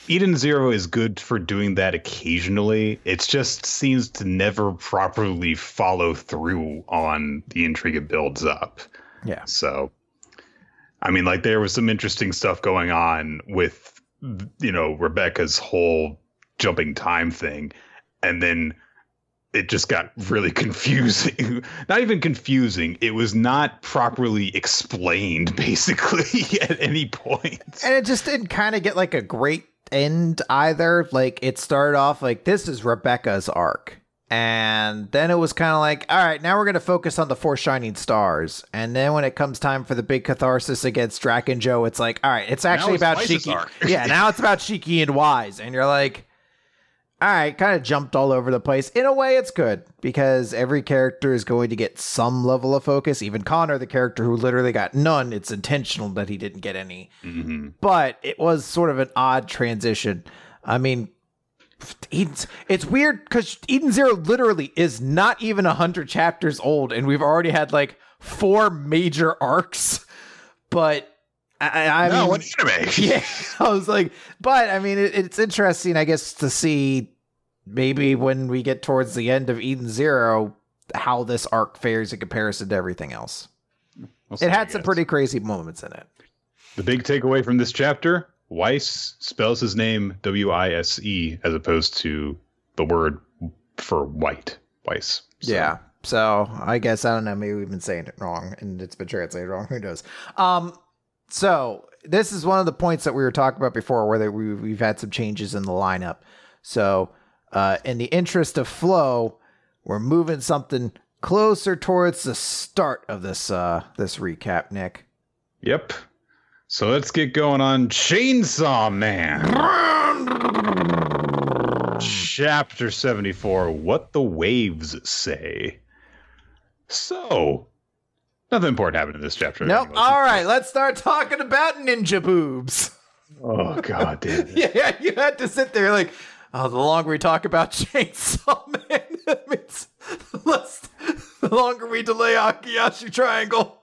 Eden Zero is good for doing that occasionally. It just seems to never properly follow through on the intrigue it builds up. Yeah. So, I mean, like there was some interesting stuff going on with, you know, Rebecca's whole jumping time thing, and then it just got really confusing. not even confusing; it was not properly explained, basically, at any point. And it just didn't kind of get like a great end either. Like it started off like this is Rebecca's arc. And then it was kind of like, all right, now we're going to focus on the four shining stars. And then when it comes time for the big catharsis against Drakken Joe, it's like, all right, it's actually it's about Shiki. yeah, now it's about Shiki and Wise. And you're like, all right, kind of jumped all over the place. In a way, it's good because every character is going to get some level of focus. Even Connor, the character who literally got none, it's intentional that he didn't get any. hmm But it was sort of an odd transition. I mean, Eden's, it's weird because Eden Zero literally is not even a hundred chapters old, and we've already had like four major arcs. But I, I no, mean, what anime? yeah, I was like, but I mean, it, it's interesting, I guess, to see maybe when we get towards the end of Eden Zero how this arc fares in comparison to everything else. We'll It had some pretty crazy moments in it. The big takeaway from this chapter: Weiss spells his name W I S E as opposed to the word for white. Weiss. So, Yeah. So I guess I don't know. Maybe we've been saying it wrong and it's been translated wrong. Who knows? Um. So this is one of the points that we were talking about before, where that we we've had some changes in the lineup. So, uh, in the interest of flow, we're moving something closer towards the start of this uh this recap, Nick. Yep. So let's get going on Chainsaw Man. Chapter 74 What the Waves Say. So, nothing important happened in this chapter. Nope. anyways. All right, let's start talking about ninja boobs. Oh, god damn it. yeah, you had to sit there like, oh, the longer we talk about Chainsaw Man, that means the less, the longer we delay Ayakashi Triangle.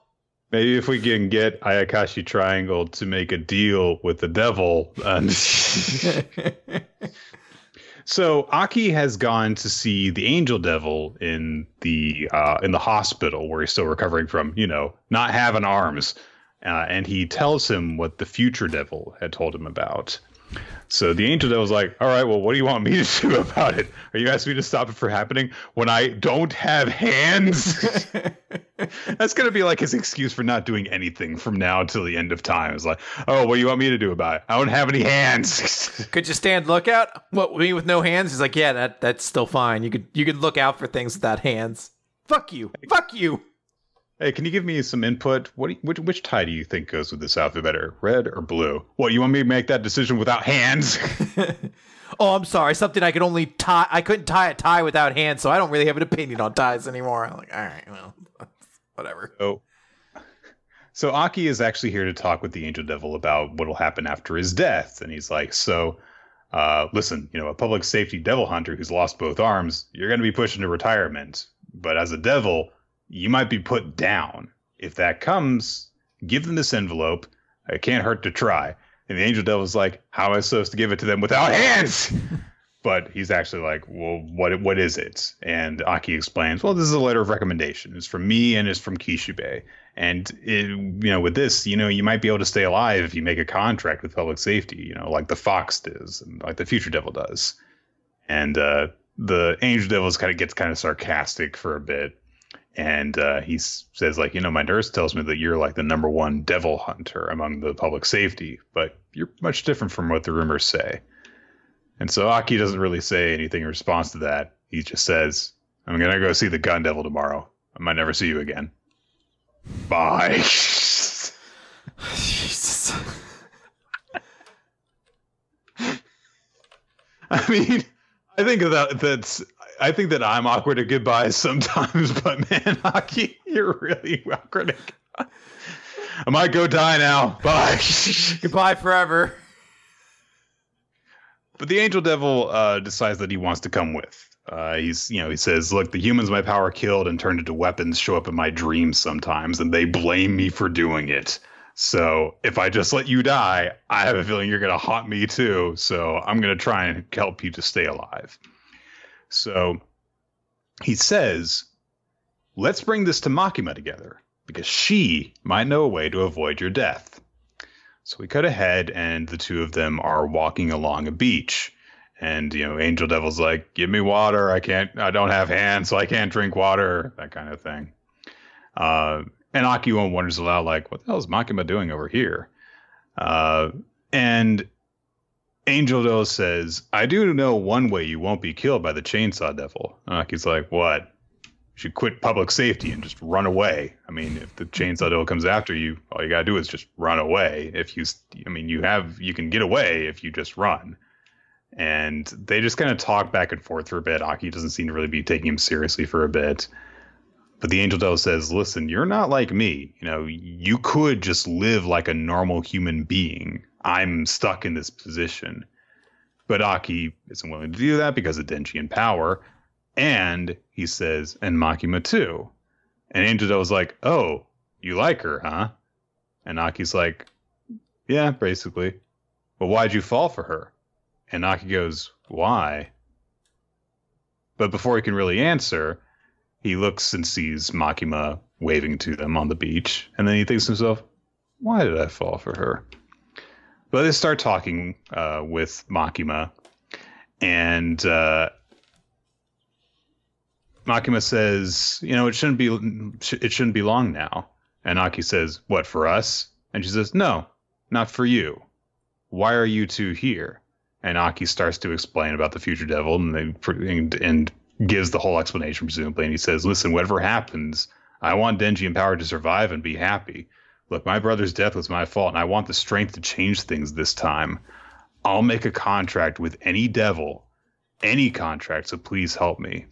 Maybe if we can get Ayakashi Triangle to make a deal with the devil. And so Aki has gone to see the angel devil in the uh, in the hospital where he's still recovering from, you know, not having arms. Uh, and he tells him what the future devil had told him about. So the angel that was like, "All right, well, what do you want me to do about it? Are you asking me to stop it from happening when I don't have hands?" That's gonna be like his excuse for not doing anything from now until the end of time. It's like, "Oh, what do you want me to do about it? I don't have any hands." Could you stand lookout? What me with no hands? He's like, yeah, that that's still fine. You could you could look out for things without hands. Fuck you. Fuck you. Hey, can you give me some input? What you, which which tie do you think goes with this outfit better, red or blue? What you want me to make that decision without hands? oh, I'm sorry. Something I could only tie. I couldn't tie a tie without hands, so I don't really have an opinion on ties anymore. I'm like, all right, well, whatever. So, so Aki is actually here to talk with the Angel Devil about what will happen after his death, and he's like, "So, uh, listen, you know, a public safety devil hunter who's lost both arms, you're going to be pushed into retirement. But as a devil, you might be put down. If that comes, give them this envelope. It can't hurt to try." And the Angel Devil's like, "How am I supposed to give it to them without hands?" but he's actually like, "Well, what what is it?" And Aki explains, "Well, this is a letter of recommendation. It's from me and it's from Kishibe. And it, you know, with this, you know, you might be able to stay alive if you make a contract with public safety. You know, like the Fox does, and like the Future Devil does." And uh, the Angel Devil kind of gets kind of sarcastic for a bit, and uh, he says, "Like, you know, my nurse tells me that you're like the number one devil hunter among the public safety, but you're much different from what the rumors say." And so Aki doesn't really say anything in response to that. He just says, I'm going to go see the gun devil tomorrow. I might never see you again. Bye. Jesus. I mean, I think that that's. I think that I'm awkward at goodbyes sometimes, but man, Aki, you're really awkward. At. I might go die now. Bye. Goodbye forever. But the angel devil uh, decides that he wants to come with. Uh, he's, you know, he says, "Look, the humans my power killed and turned into weapons show up in my dreams sometimes, and they blame me for doing it. So if I just let you die, I have a feeling you're gonna haunt me too. So I'm gonna try and help you to stay alive." So he says, "Let's bring this to Makima together because she might know a way to avoid your death." So we cut ahead, and the two of them are walking along a beach. And you know, Angel Devil's like, "Give me water. I can't. I don't have hands, so I can't drink water." That kind of thing. Uh, and Akiwa wonders aloud, like, "What the hell is Makima doing over here?" Uh, and Angel Devil says, I do know one way you won't be killed by the Chainsaw Devil. Aki's like, What? You should quit public safety and just run away. I mean, if the Chainsaw Devil comes after you, all you gotta do is just run away. If you, I mean, you have, you can get away if you just run. And they just kind of talk back and forth for a bit. Aki doesn't seem to really be taking him seriously for a bit. But the angel devil says, "Listen, you're not like me. You know, you could just live like a normal human being. I'm stuck in this position." But Aki isn't willing to do that because of Denji and power. And he says, and Makima too. And Angel Devil's like, "Oh, you like her, huh?" And Aki's like, "Yeah, basically." But why'd you fall for her? And Aki goes, "Why?" But before he can really answer, he looks and sees Makima waving to them on the beach, and then he thinks to himself, "Why did I fall for her?" But they start talking uh, with Makima, and uh, Makima says, "You know, it shouldn't be it shouldn't be long now." And Aki says, "What for us?" And she says, "No, not for you. Why are you two here?" And Aki starts to explain about the future devil, and they and, and gives the whole explanation, presumably, and he says, "Listen, whatever happens, I want Denji and Power to survive and be happy. Look, my brother's death was my fault, and I want the strength to change things this time. I'll make a contract with any devil, any contract. So please help me."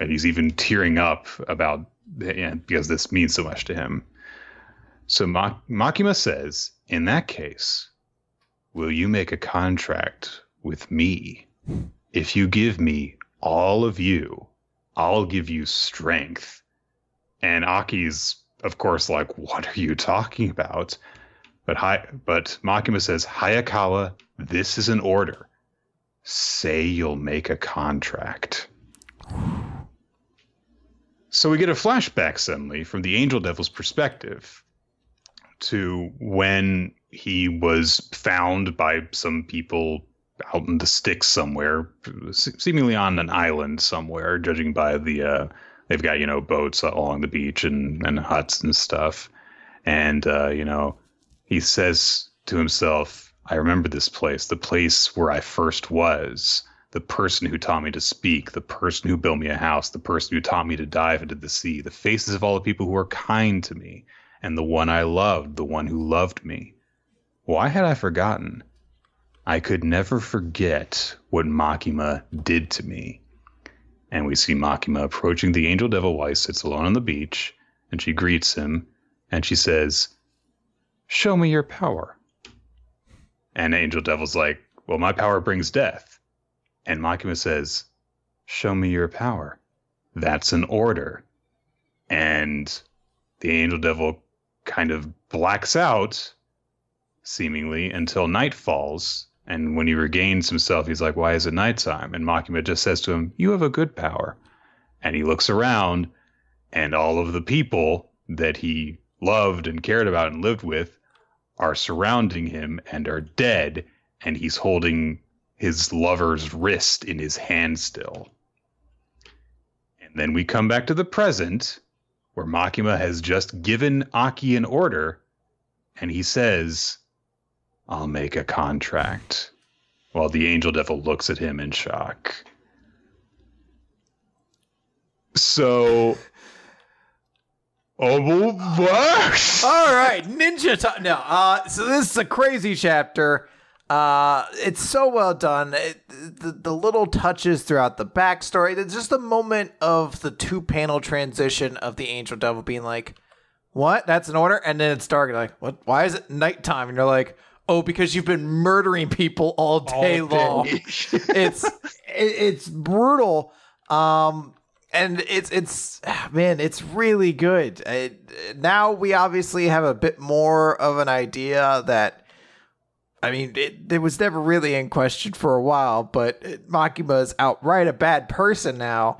And he's even tearing up about because this means so much to him. So Ma- Makima says, "In that case, will you make a contract with me if you give me all of you, I'll give you strength. And Aki's, of course, like, what are you talking about? But Hi- but Makima says, Hayakawa, this is an order. Say you'll make a contract. So we get a flashback suddenly from the Angel Devil's perspective to when he was found by some people out in the sticks somewhere, seemingly on an island somewhere, judging by the uh, they've got you know boats along the beach and and huts and stuff, and uh, you know he says to himself, "I remember this place, the place where I first was." The person who taught me to speak, the person who built me a house, the person who taught me to dive into the sea, the faces of all the people who were kind to me, and the one I loved, the one who loved me. Why had I forgotten? I could never forget what Makima did to me. And we see Makima approaching the angel devil while he sits alone on the beach, and she greets him, and she says, Show me your power. And Angel Devil's like, Well, my power brings death. And Makima says, Show me your power. That's an order. And the Angel Devil kind of blacks out, seemingly, until night falls, and when he regains himself, he's like, Why is it nighttime? And Makima just says to him, You have a good power. And he looks around, and all of the people that he loved and cared about and lived with are surrounding him and are dead. And he's holding his lover's wrist in his hand still. And then we come back to the present, where Makima has just given Aki an order, and he says, I'll make a contract. While the angel devil looks at him in shock. So. Oh, what? All right, Ninja Time. No, uh, so this is a crazy chapter. Uh, it's so well done. It, the, the little touches throughout the backstory. Just a moment of the two panel transition of the angel devil being like, "What? That's an order," and then it's dark. Like, "What? Why is it nighttime?" And you're like, oh, because you've been murdering people all day, all day. long. it's it, it's brutal. Um, and it's it's man, it's really good. It, now we obviously have a bit more of an idea that. I mean, it, it was never really in question for a while, but Makima is outright a bad person now.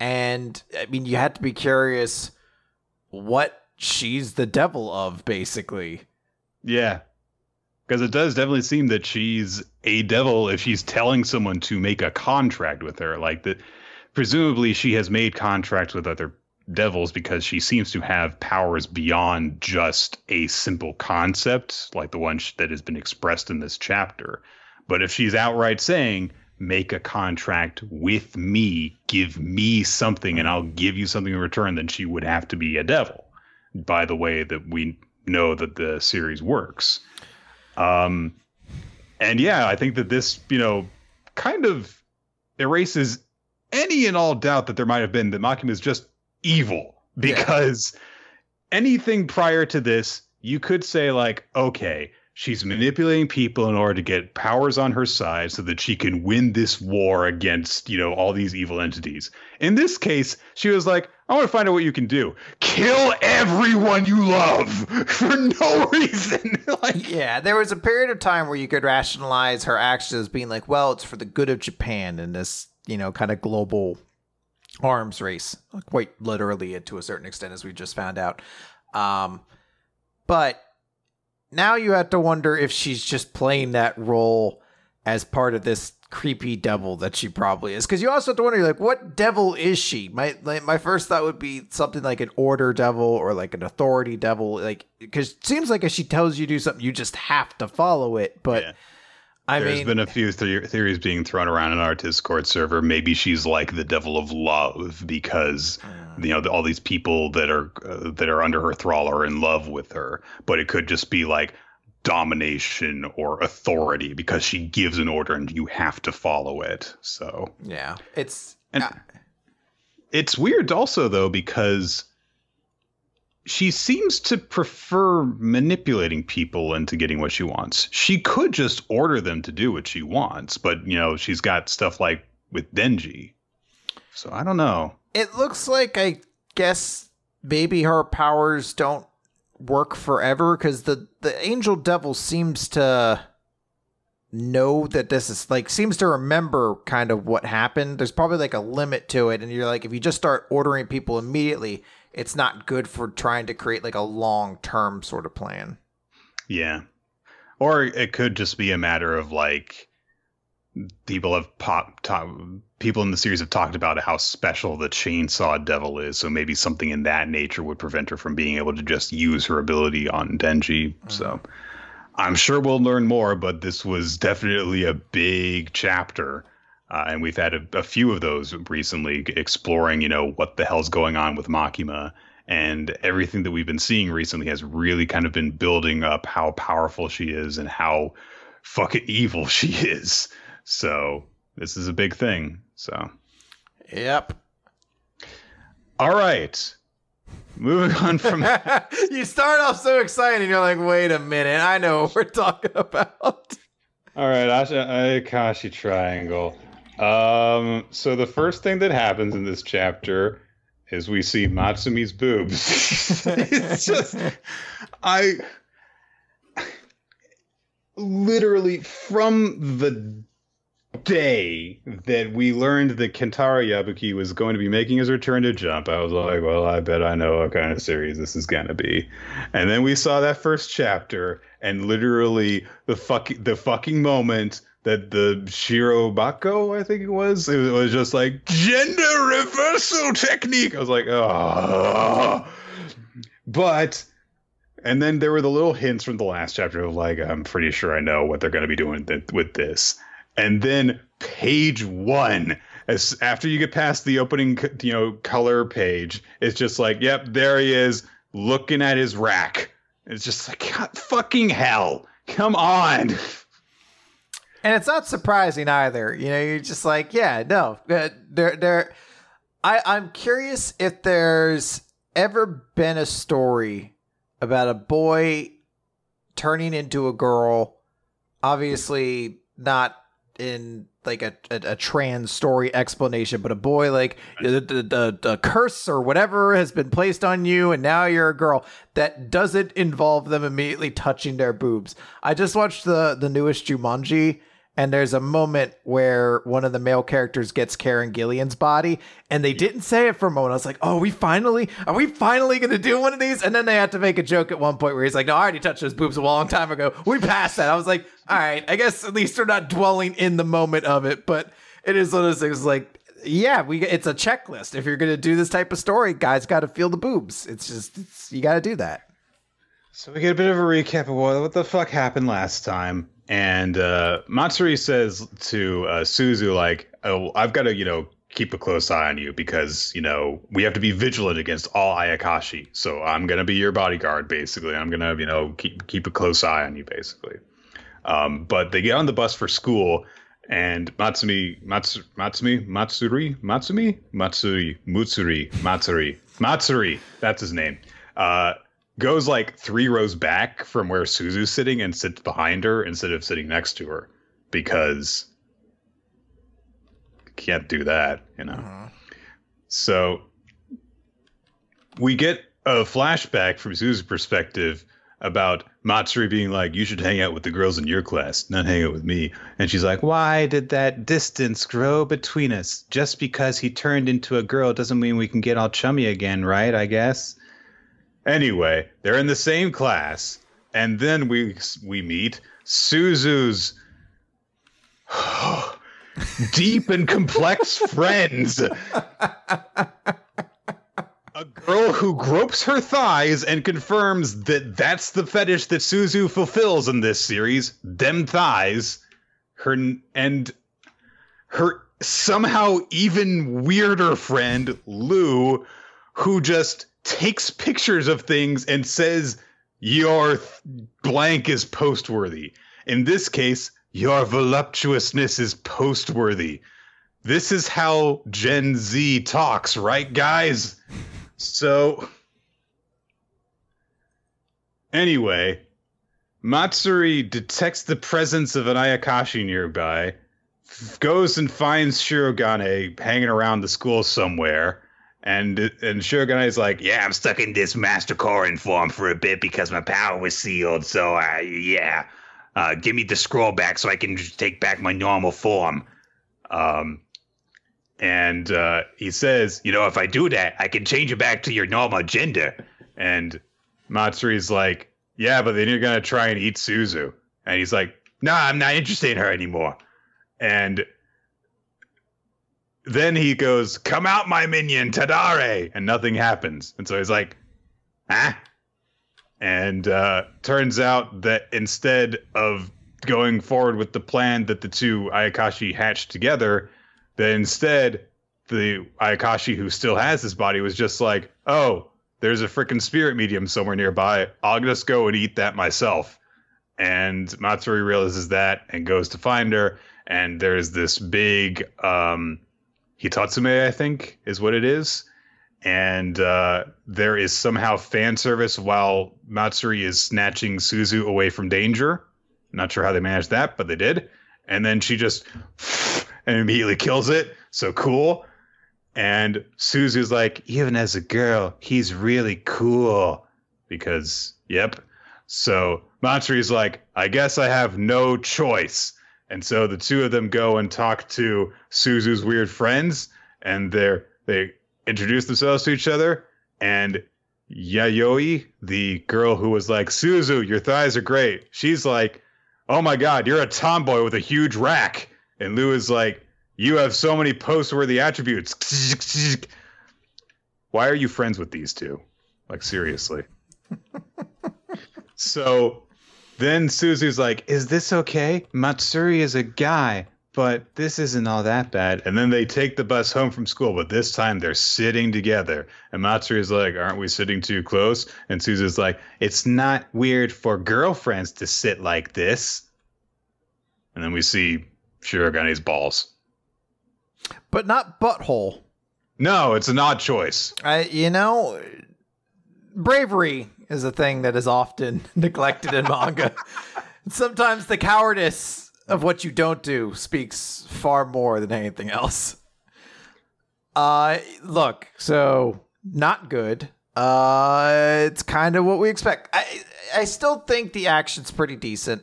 And I mean, you had to be curious what she's the devil of, basically. Yeah, because it does definitely seem that she's a devil if she's telling someone to make a contract with her like that presumably she has made contracts with other devils because she seems to have powers beyond just a simple concept like the one that has been expressed in this chapter But if she's outright saying, make a contract with me, give me something, and I'll give you something in return, then she would have to be a devil by the way that we know that the series works. Um, and yeah, I think that this, you know, kind of erases any and all doubt that there might have been that Makima is just evil because yeah. anything prior to this, you could say like, okay, she's manipulating people in order to get powers on her side so that she can win this war against, you know, all these evil entities. In this case, she was like, I want to find out what you can do. Kill everyone you love for no reason. like, yeah, there was a period of time where you could rationalize her actions being like, well, it's for the good of Japan in this, you know, kind of global arms race, quite literally to a certain extent, as we just found out. Um, but now you have to wonder if she's just playing that role as part of this creepy devil that she probably is. Because you also have to wonder, like, what devil is she? My like, my first thought would be something like an order devil or like an authority devil, like because it seems like if she tells you to do something, you just have to follow it. But yeah. I There's mean, been a few th- theories being thrown around in our Discord server. Maybe she's like the devil of love because uh, you know all these people that are uh, that are under her thrall are in love with her. But it could just be like domination or authority because she gives an order and you have to follow it. So yeah, it's and uh, it's weird also though because she seems to prefer manipulating people into getting what she wants. She could just order them to do what she wants, but you know, she's got stuff like with Denji. So I don't know. It looks like I guess maybe her powers don't work forever because the the angel devil seems to know that this is like seems to remember kind of what happened. There's probably like a limit to it, and you're like, if you just start ordering people immediately, it's not good for trying to create like a long term sort of plan. Yeah. Or it could just be a matter of like people have pop talk, people in the series have talked about how special the chainsaw devil is so maybe something in that nature would prevent her from being able to just use her ability on denji mm-hmm. so i'm sure we'll learn more but this was definitely a big chapter uh, and we've had a, a, few of those recently exploring, you know, what the hell's going on with Makima. And everything that we've been seeing recently has really kind of been building up how powerful she is and how fucking evil she is. So this is a big thing. So, yep. All right. Moving on from you start off so excited, and you're like, "Wait a minute, I know what we're talking about." All right, Ayakashi Triangle. Um, so the first thing that happens in this chapter is we see Matsumi's boobs. it's just I literally from the day that we learned that Kentaro Yabuki was going to be making his return to Jump, I was like, well, I bet I know what kind of series this is going to be. And then we saw that first chapter, and literally the fucking the fucking moment that the Shirobako, I think it was, it was just like gender reversal technique. I was like, oh. But, and then there were the little hints from the last chapter of like, I'm pretty sure I know what they're going to be doing th- with this. And then page one, as after you get past the opening, you know, color page, it's just like, yep, there he is, looking at his rack. It's just like, God, fucking hell, come on. And it's not surprising either. You know, you're just like, yeah, no, uh, there, there. I, I'm curious if there's ever been a story about a boy turning into a girl. Obviously, not in like a, a, a, trans story explanation, but a boy like the, the, the, the, curse or whatever has been placed on you, and now you're a girl. That doesn't involve them immediately touching their boobs. I just watched the the newest Jumanji, and there's a moment where one of the male characters gets Karen Gillan's body, and they didn't say it for a moment. I was like, "Oh, we finally are we finally going to do one of these?" And then they had to make a joke at one point where he's like, "No, I already touched those boobs a long time ago. We passed that." I was like, "All right, I guess at least they're not dwelling in the moment of it." But it is one of those things like, yeah, we it's a checklist. If you're going to do this type of story, guys got to feel the boobs. It's just it's, you got to do that. So we get a bit of a recap of what, what the fuck happened last time And uh, Matsuri says to uh, Suzu, like, oh, I've got to, you know, keep a close eye on you because, you know, we have to be vigilant against all Ayakashi. So I'm going to be your bodyguard, basically. I'm going to, you know, keep, keep a close eye on you, basically. Um, but they get on the bus for school and Matsumi, Mats, Matsumi, Matsuri, Matsumi, Matsuri, Mutsuri, Matsuri, Matsuri, that's his name. Uh, goes like three rows back from where Suzu's sitting and sits behind her instead of sitting next to her because can't do that, you know. Uh-huh. So we get a flashback from Suzu's perspective about Matsuri being like, "You should hang out with the girls in your class, not hang out with me." And she's like, "Why did that distance grow between us? Just because he turned into a girl doesn't mean we can get all chummy again, right? I guess." Anyway, they're in the same class, and then we we meet Suzu's deep and complex friends. A girl who gropes her thighs and confirms that that's the fetish that Suzu fulfills in this series. Them thighs. Her and her somehow even weirder friend Lou, who just takes pictures of things and says your blank is post-worthy. In this case, your voluptuousness is post-worthy. This is how Gen Z talks, right, guys? So, anyway, Matsuri detects the presence of an Ayakashi nearby, goes and finds Shirogane hanging around the school somewhere, and and Shirogane is like, "Yeah, I'm stuck in this Master Korin form for a bit because my power was sealed. So, uh, yeah, uh, give me the scroll back so I can take back my normal form." Um, and uh, he says, "You know, if I do that, I can change it back to your normal gender." And Matsuri's like, "Yeah, but then you're gonna try and eat Suzu." And he's like, "No, I'm not interested in her anymore." And then he goes, "Come out, my minion, Tadare," and nothing happens. And so he's like, "Ah." And uh, turns out that instead of going forward with the plan that the two Ayakashi hatched together, that instead the Ayakashi who still has his body was just like, oh, there's a freaking spirit medium somewhere nearby. I'll just go and eat that myself. And Matsuri realizes that and goes to find her. And there's this big um, Hitatsume, I think, is what it is. And uh, there is somehow fan service while Matsuri is snatching Suzu away from danger. Not sure how they managed that, but they did. And then she just and immediately kills it. So cool. And Suzu's like, even as a girl, he's really cool. Because, yep. So Matsuri's like, I guess I have no choice. And so the two of them go and talk to Suzu's weird friends, and they're they introduce themselves to each other. And Yayoi, the girl who was like, Suzu, your thighs are great. She's like, Oh my god, you're a tomboy with a huge rack. And Lou is like, You have so many post worthy attributes. Why are you friends with these two? Like, seriously. so then Suzu's like, Is this okay? Matsuri is a guy, but this isn't all that bad. And then they take the bus home from school, but this time they're sitting together. And Matsuri is like, Aren't we sitting too close? And Suzu's like, It's not weird for girlfriends to sit like this. And then we see Shirogane's balls. But not butthole. No, it's an odd choice. I, you know, bravery is a thing that is often neglected in manga. Sometimes the cowardice of what you don't do speaks far more than anything else. Uh, look, so not good. Uh, it's kind of what we expect. I I still think the action's pretty decent.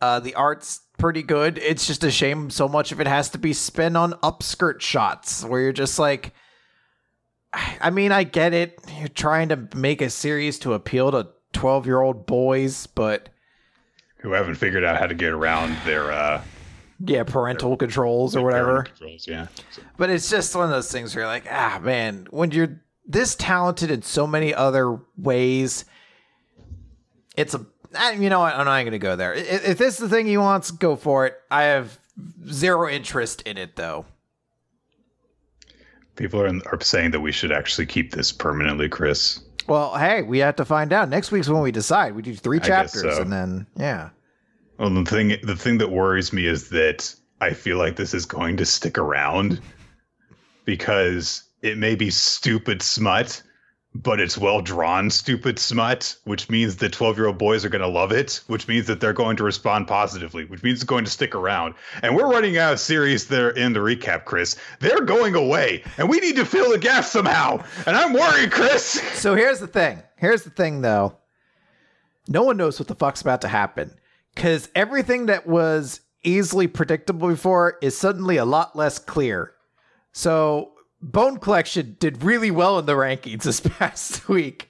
Uh, the art's pretty good. It's just a shame so much of it has to be spent on upskirt shots where you're just like, I mean, I get it. You're trying to make a series to appeal to 12 year old boys, but Who haven't figured out how to get around their uh yeah, parental controls or whatever. Controls, yeah. But it's just one of those things where you're like, ah, man, when you're this talented in so many other ways, it's a. you know what? I'm not going to go there. If, if this is the thing he wants, go for it. I have zero interest in it, though. People are, are saying that we should actually keep this permanently, Chris. Well, hey, we have to find out. Next week's when we decide. We do three chapters, so. and then yeah. Well, the thing the thing that worries me is that I feel like this is going to stick around because it may be stupid smut, but it's well drawn stupid smut, which means that 12 year old boys are going to love it, which means that they're going to respond positively, which means it's going to stick around. And we're running out of series there in the recap, Chris. They're going away, and we need to fill the gap somehow. And I'm worried, Chris. So here's the thing. Here's the thing, though. No one knows what the fuck's about to happen because everything that was easily predictable before is suddenly a lot less clear. So Bone Collection did really well in the rankings this past week.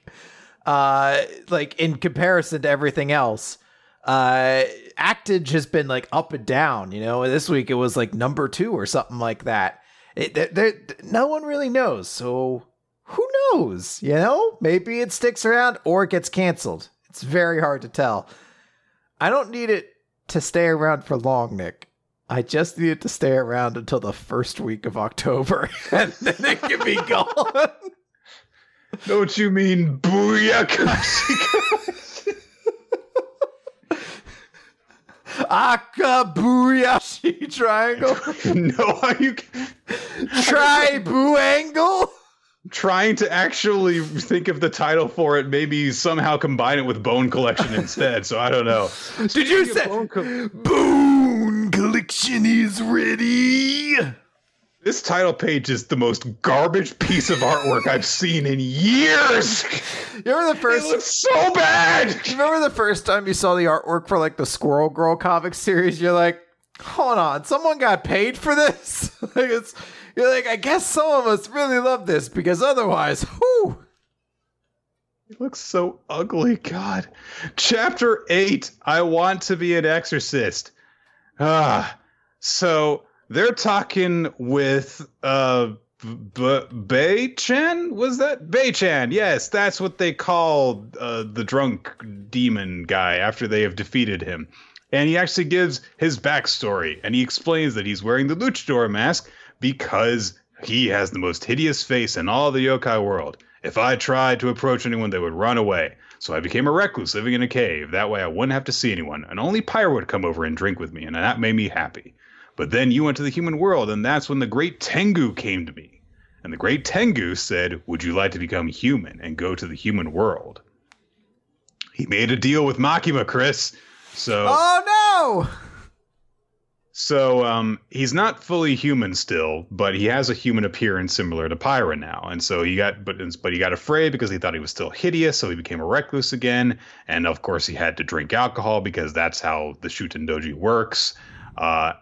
Uh, like in comparison to everything else. Uh, Actage has been like up and down, you know. This week it was like number two or something like that. It, no one really knows. So who knows? You know, maybe it sticks around or it gets canceled. It's very hard to tell. I don't need it to stay around for long, Nick. I just needed to stay around until the first week of October, and then it can be gone. Don't you mean booyaka? Akabuyashi triangle. no, are you try boo angle? Trying to actually think of the title for it, maybe somehow combine it with Bone Collection instead. So I don't know. Did you say Bone, Co- Bone Collection is ready? This title page is the most garbage piece of artwork I've seen in years. You remember the first? It looks so bad. You remember the first time you saw the artwork for like the Squirrel Girl comic series? You're like, hold on, someone got paid for this. like it's, you're like, I guess some of us really love this because otherwise, whoo. It looks so ugly. God. Chapter eight. I want to be an exorcist. Ah, so they're talking with uh B- Bei Chan was that Bei Chan? Yes, that's what they call uh, the drunk demon guy after they have defeated him. And he actually gives his backstory, and he explains that he's wearing the luchador mask because he has the most hideous face in all the yokai world. If I tried to approach anyone, they would run away. So I became a recluse living in a cave. That way I wouldn't have to see anyone, and only Pyra would come over and drink with me, and that made me happy. But then you went to the human world, and that's when the great Tengu came to me. And the great Tengu said, Would you like to become human and go to the human world? He made a deal with Makima, Chris. So Oh no! So um, he's not fully human still, but he has a human appearance similar to Pyra now. And so he got, but but he got afraid because he thought he was still hideous, so he became a recluse again. And of course, he had to drink alcohol because that's how the Shuten Doji works. Uh,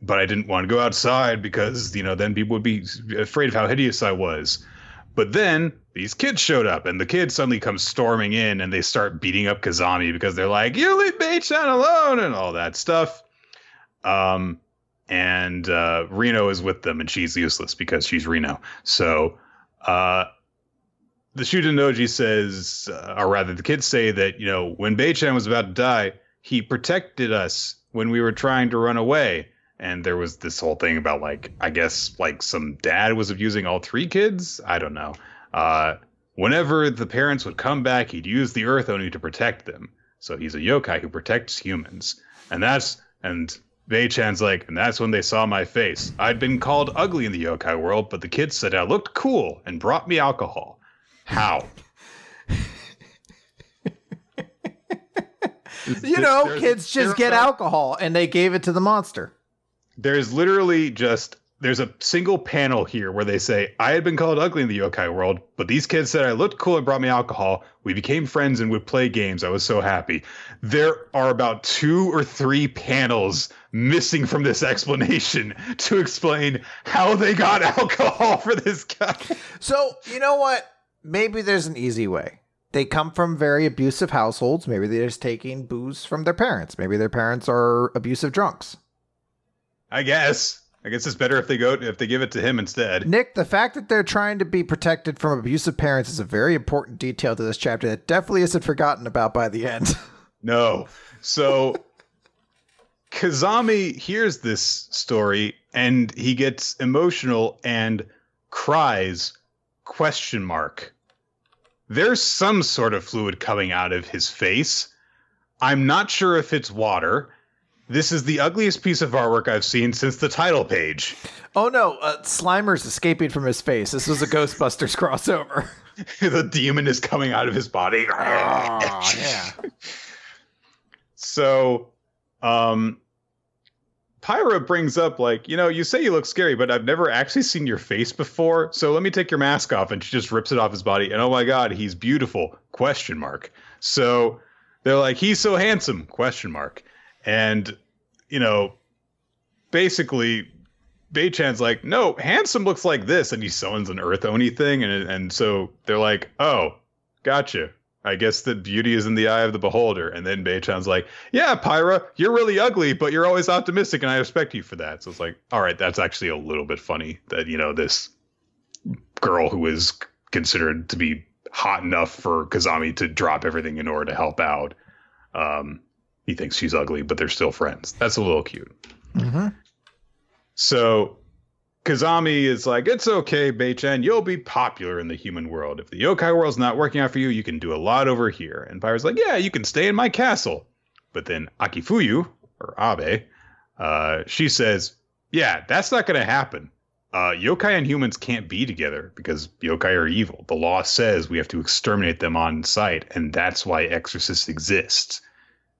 but I didn't want to go outside because you know then people would be afraid of how hideous I was. But then these kids showed up, and the kids suddenly come storming in, and they start beating up Kazami because they're like, "You leave Bei-chan alone," and all that stuff. Um, and uh, Reno is with them, and she's useless because she's Reno. So, uh, the Shuten says, uh, or rather, the kids say that you know when Bei-chan was about to die, he protected us when we were trying to run away and there was this whole thing about like I guess like some dad was abusing all three kids. I don't know. Uh, whenever the parents would come back, he'd use the Earth Oni to protect them. So he's a yokai who protects humans, and that's and Bei-chan's like, and that's when they saw my face. I'd been called ugly in the yokai world, but the kids said I looked cool and brought me alcohol. How? you know, kids just get alcohol and they gave it to the monster there's literally just there's a single panel here where they say I had been called ugly in the yokai world, but these kids said I looked cool and brought me alcohol. We became friends and would play games. I was so happy. There are about two or three panels missing from this explanation to explain how they got alcohol for this guy. So, you know what? Maybe there's an easy way. They come from very abusive households. Maybe they're just taking booze from their parents. Maybe their parents are abusive drunks. I guess. I guess it's better if they go if they give it to him instead. Nick, the fact that they're trying to be protected from abusive parents is a very important detail to this chapter that definitely isn't forgotten about by the end. No. So Kazami hears this story and he gets emotional and cries question mark. There's some sort of fluid coming out of his face. I'm not sure if it's water. This is the ugliest piece of artwork I've seen since the title page. Oh no, uh, Slimer's escaping from his face. This was a Ghostbusters crossover. the demon is coming out of his body. oh, yeah. So, um, Pyra brings up like, you know, you say you look scary, but I've never actually seen your face before. So let me take your mask off, and she just rips it off his body. And oh my god, he's beautiful? Question mark. So they're like, he's so handsome? Question mark. And you know, basically, Beichan's like, no, handsome looks like this, and he summons an Earth Oni thing, and and so they're like, oh, gotcha. I guess that beauty is in the eye of the beholder. And then Beichan's like, yeah, Pyra, you're really ugly, but you're always optimistic, and I respect you for that. So it's like, all right, that's actually a little bit funny that, you know, this girl who is considered to be hot enough for Kazami to drop everything in order to help out. Um, he thinks she's ugly, but they're still friends. That's a little cute. Mm-hmm. So Kazami is like, it's okay, Beichan, you'll be popular in the human world. If the yokai world's not working out for you, you can do a lot over here. And Pyra's like, yeah, you can stay in my castle. But then Akifuyu, or Abe, uh, she says, yeah, that's not going to happen. Uh, yokai and humans can't be together because yokai are evil. The law says we have to exterminate them on sight, and that's why exorcists exist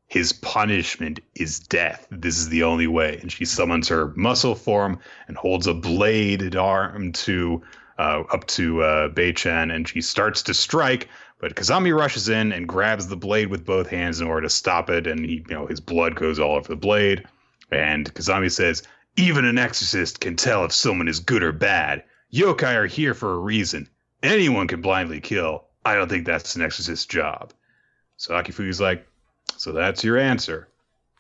his punishment is death. This is the only way. And she summons her muscle form and holds a bladed arm to uh, up to uh, Beichan, and she starts to strike. But Kazami rushes in and grabs the blade with both hands in order to stop it, and he, you know, his blood goes all over the blade. And Kazami says, "Even an exorcist can tell if someone is good or bad. Yokai are here for a reason. Anyone can blindly kill. I don't think that's an exorcist's job." So Akifuyu's like, so that's your answer.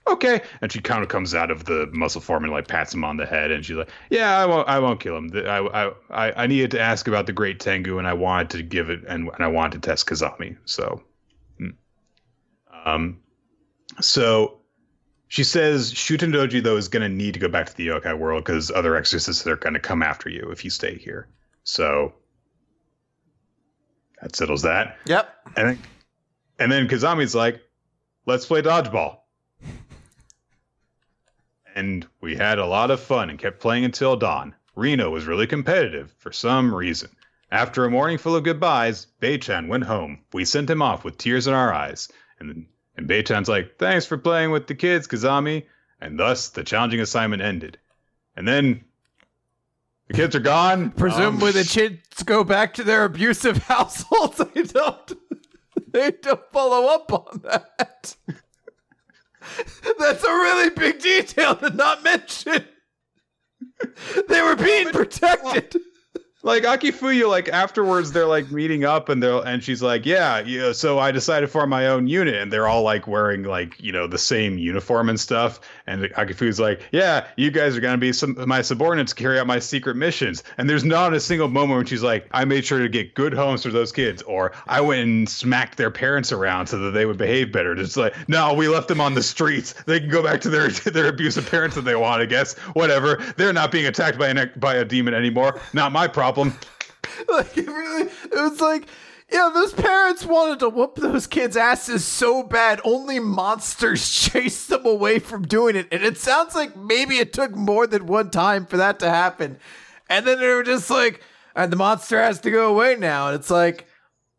Okay. And she kind of comes out of the muscle form and like pats him on the head, and she's like, "Yeah, I won't. I won't kill him. I I I needed to ask about the Great Tengu, and I wanted to give it, and, and I wanted to test Kazami. So, hmm. um, so she says Shutendoji though is going to need to go back to the yokai world because other exorcists are going to come after you if you stay here. So that settles that. Yep. And then, and then Kazami's like, let's play dodgeball. and we had a lot of fun and kept playing until dawn. Reno was really competitive for some reason. After a morning full of goodbyes, Beichan went home. We sent him off with tears in our eyes. And, and Beichan's like, thanks for playing with the kids, Kazami. And thus, the challenging assignment ended. And then the kids are gone. Presumably, um, the kids go back to their abusive households. I don't they don't follow up on that. That's a really big detail to not mention. They were being protected like Akifuyu, like afterwards, they're like meeting up, and they're and she's like, yeah, yeah. So I decided to form my own unit, and they're all like wearing like you know the same uniform and stuff. And Akifuyu's like, yeah, you guys are gonna be some my subordinates carry out my secret missions. And there's not a single moment when she's like, I made sure to get good homes for those kids, or I went and smacked their parents around so that they would behave better. Just like, no, we left them on the streets. They can go back to their their abusive parents if they want. I guess whatever. They're not being attacked by an by a demon anymore. Not my problem problem. like it really, it was like, yeah, those parents wanted to whoop those kids' asses so bad, only monsters chased them away from doing it. And it sounds like maybe it took more than one time for that to happen. And then they were just like, and the monster has to go away now. And it's like,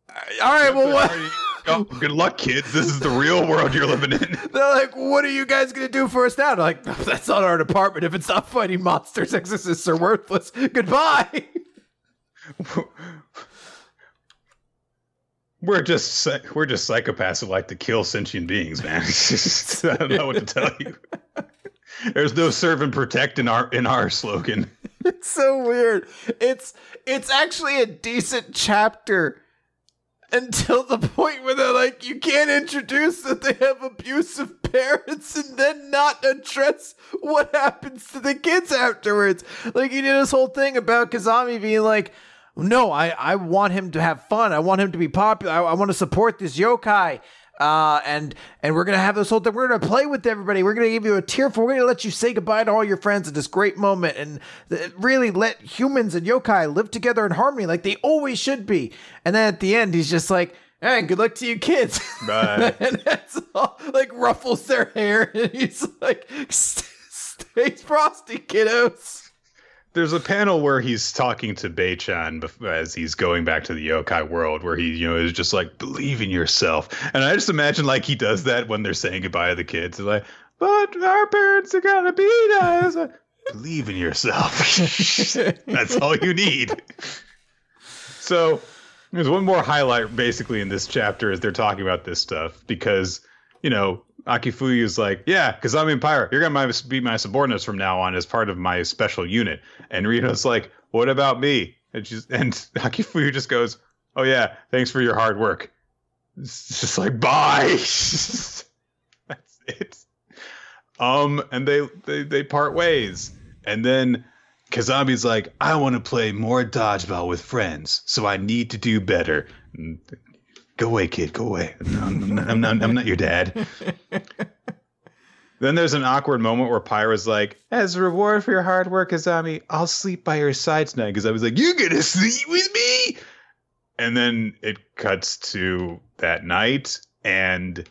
uh, all right, well, what? Oh, good luck, kids. This is the real world you're living in. They're like, what are you guys going to do for us now? They're like, that's not our department. If it's not fighting monsters, exorcists are worthless. Goodbye. We're just we're just psychopaths who like to kill sentient beings, man. I don't know what to tell you. There's no serve and protect in our in our slogan. It's so weird. It's it's actually a decent chapter until the point where they're like, you can't introduce that they have abusive parents and then not address what happens to the kids afterwards. Like he did this whole thing about Kazami being like, no, I, I want him to have fun. I want him to be popular. I, I want to support this yokai. Uh, and and we're gonna have this whole thing. We're gonna play with everybody. We're gonna give you a tearful. We're gonna let you say goodbye to all your friends at this great moment, and th- really let humans and yokai live together in harmony like they always should be. And then at the end, he's just like, "Hey, good luck to you kids." Bye. and that's all. Like ruffles their hair, and he's like, "Stay frosty, kiddos." There's a panel where he's talking to Beichan as he's going back to the yokai world, where he, you know, is just like, believe in yourself. And I just imagine like he does that when they're saying goodbye to the kids. They're like, but our parents are gonna beat us. believe in yourself. That's all you need. So there's one more highlight basically in this chapter as they're talking about this stuff because, you know, Akifuyu is like, yeah, because I'm in Pyra. You're gonna be my subordinates from now on as part of my special unit. And Rito's like, what about me? And she's and Akifuyu just goes, oh yeah, thanks for your hard work. It's just like bye. That's it. Um, and they they they part ways, and then Kazami's like, I want to play more dodgeball with friends, so I need to do better. Go away, kid. Go away. I'm, not, I'm, not, I'm not your dad. then there's an awkward moment where Pyra's like, as a reward for your hard work, Kazami, I'll sleep by your side tonight. Because I was like, you're going to sleep with me? And then it cuts to that night, and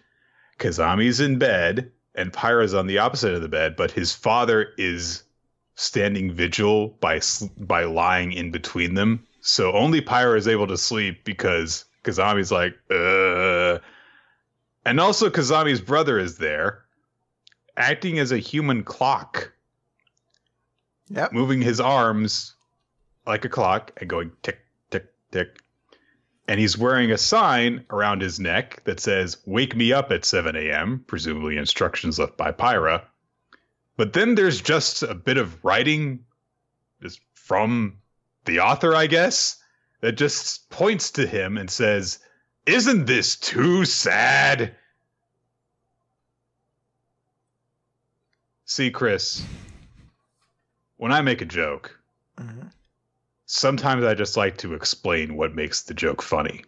Kazami's in bed, and Pyra's on the opposite of the bed, but his father is standing vigil by by lying in between them. So only Pyra is able to sleep because Kazami's like, uh. And also, Kazami's brother is there, acting as a human clock. Yep. Moving his arms like a clock and going tick, tick, tick. And he's wearing a sign around his neck that says, Wake me up at 7 a.m., presumably instructions left by Pyra. But then there's just a bit of writing just from the author, I guess, that just points to him and says, Isn't this too sad? See, Chris, when I make a joke, Mhm. sometimes I just like to explain what makes the joke funny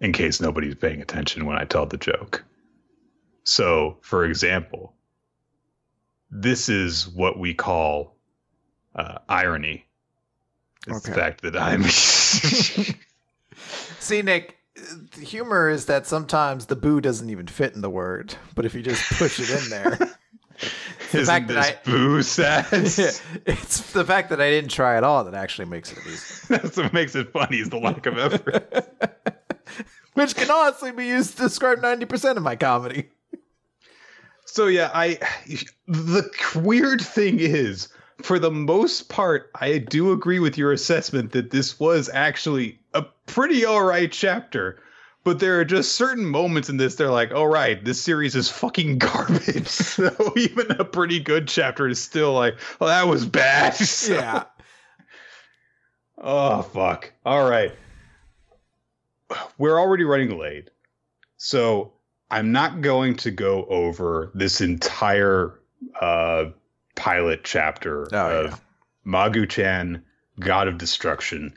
in case nobody's paying attention when I tell the joke. So, for example, this is what we call uh, irony. It's the fact that I'm. See, Nick, the humor is that sometimes the boo doesn't even fit in the word, but if you just push it in there, Isn't fact that this I- boo sad? it's the fact that I didn't try at all that actually makes it amusing. That's what makes it funny is the lack of effort. Which can honestly be used to describe 90% of my comedy. So yeah, I the weird thing is, for the most part, I do agree with your assessment that this was actually a pretty alright chapter. But there are just certain moments in this they're like, all right, this series is fucking garbage. so even a pretty good chapter is still like, well, that was bad. So- Yeah. Oh fuck. All right. We're already running late. So I'm not going to go over this entire uh pilot chapter Oh, of Magu-chan, God of Destruction,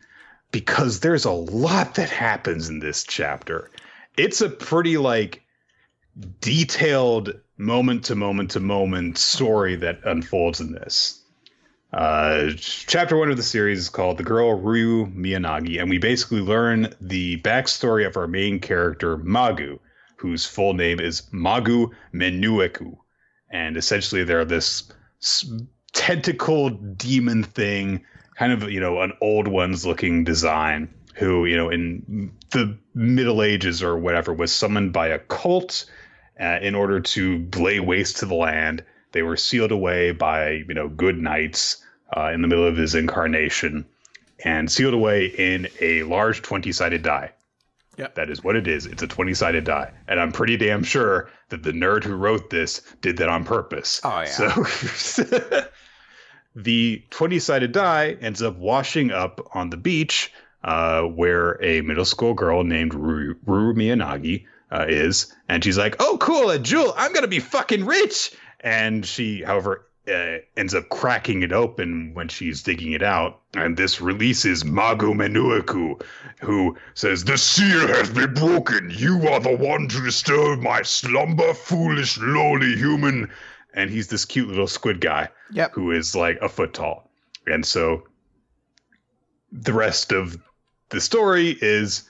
because there's a lot that happens in this chapter. It's a pretty like detailed moment to moment to moment story that unfolds in this. Uh, chapter one of the series is called The Girl Ryu Miyagi, and we basically learn the backstory of our main character, Magu, whose full name is Magu Menueku. And essentially, they're this tentacled demon thing, kind of, you know, an old one's looking design, who, you know, in the Middle Ages or whatever, was summoned by a cult uh, in order to lay waste to the land. They were sealed away by, you know, good knights uh, in the middle of his incarnation and sealed away in a large 20 sided die. Yep. That is what it is. It's a 20 sided die. And I'm pretty damn sure that the nerd who wrote this did that on purpose. Oh, yeah. So the 20 sided die ends up washing up on the beach uh, where a middle school girl named Ruru, Ruru Miyagi uh, is. And she's like, oh, cool, a jewel. I'm going to be fucking rich. And she, however, uh, ends up cracking it open when she's digging it out, and this releases Magu Menuiku, who says, "The seal has been broken. You are the one to disturb my slumber, foolish, lowly human." And he's this cute little squid guy, Yep. who is like a foot tall, and so the rest of the story is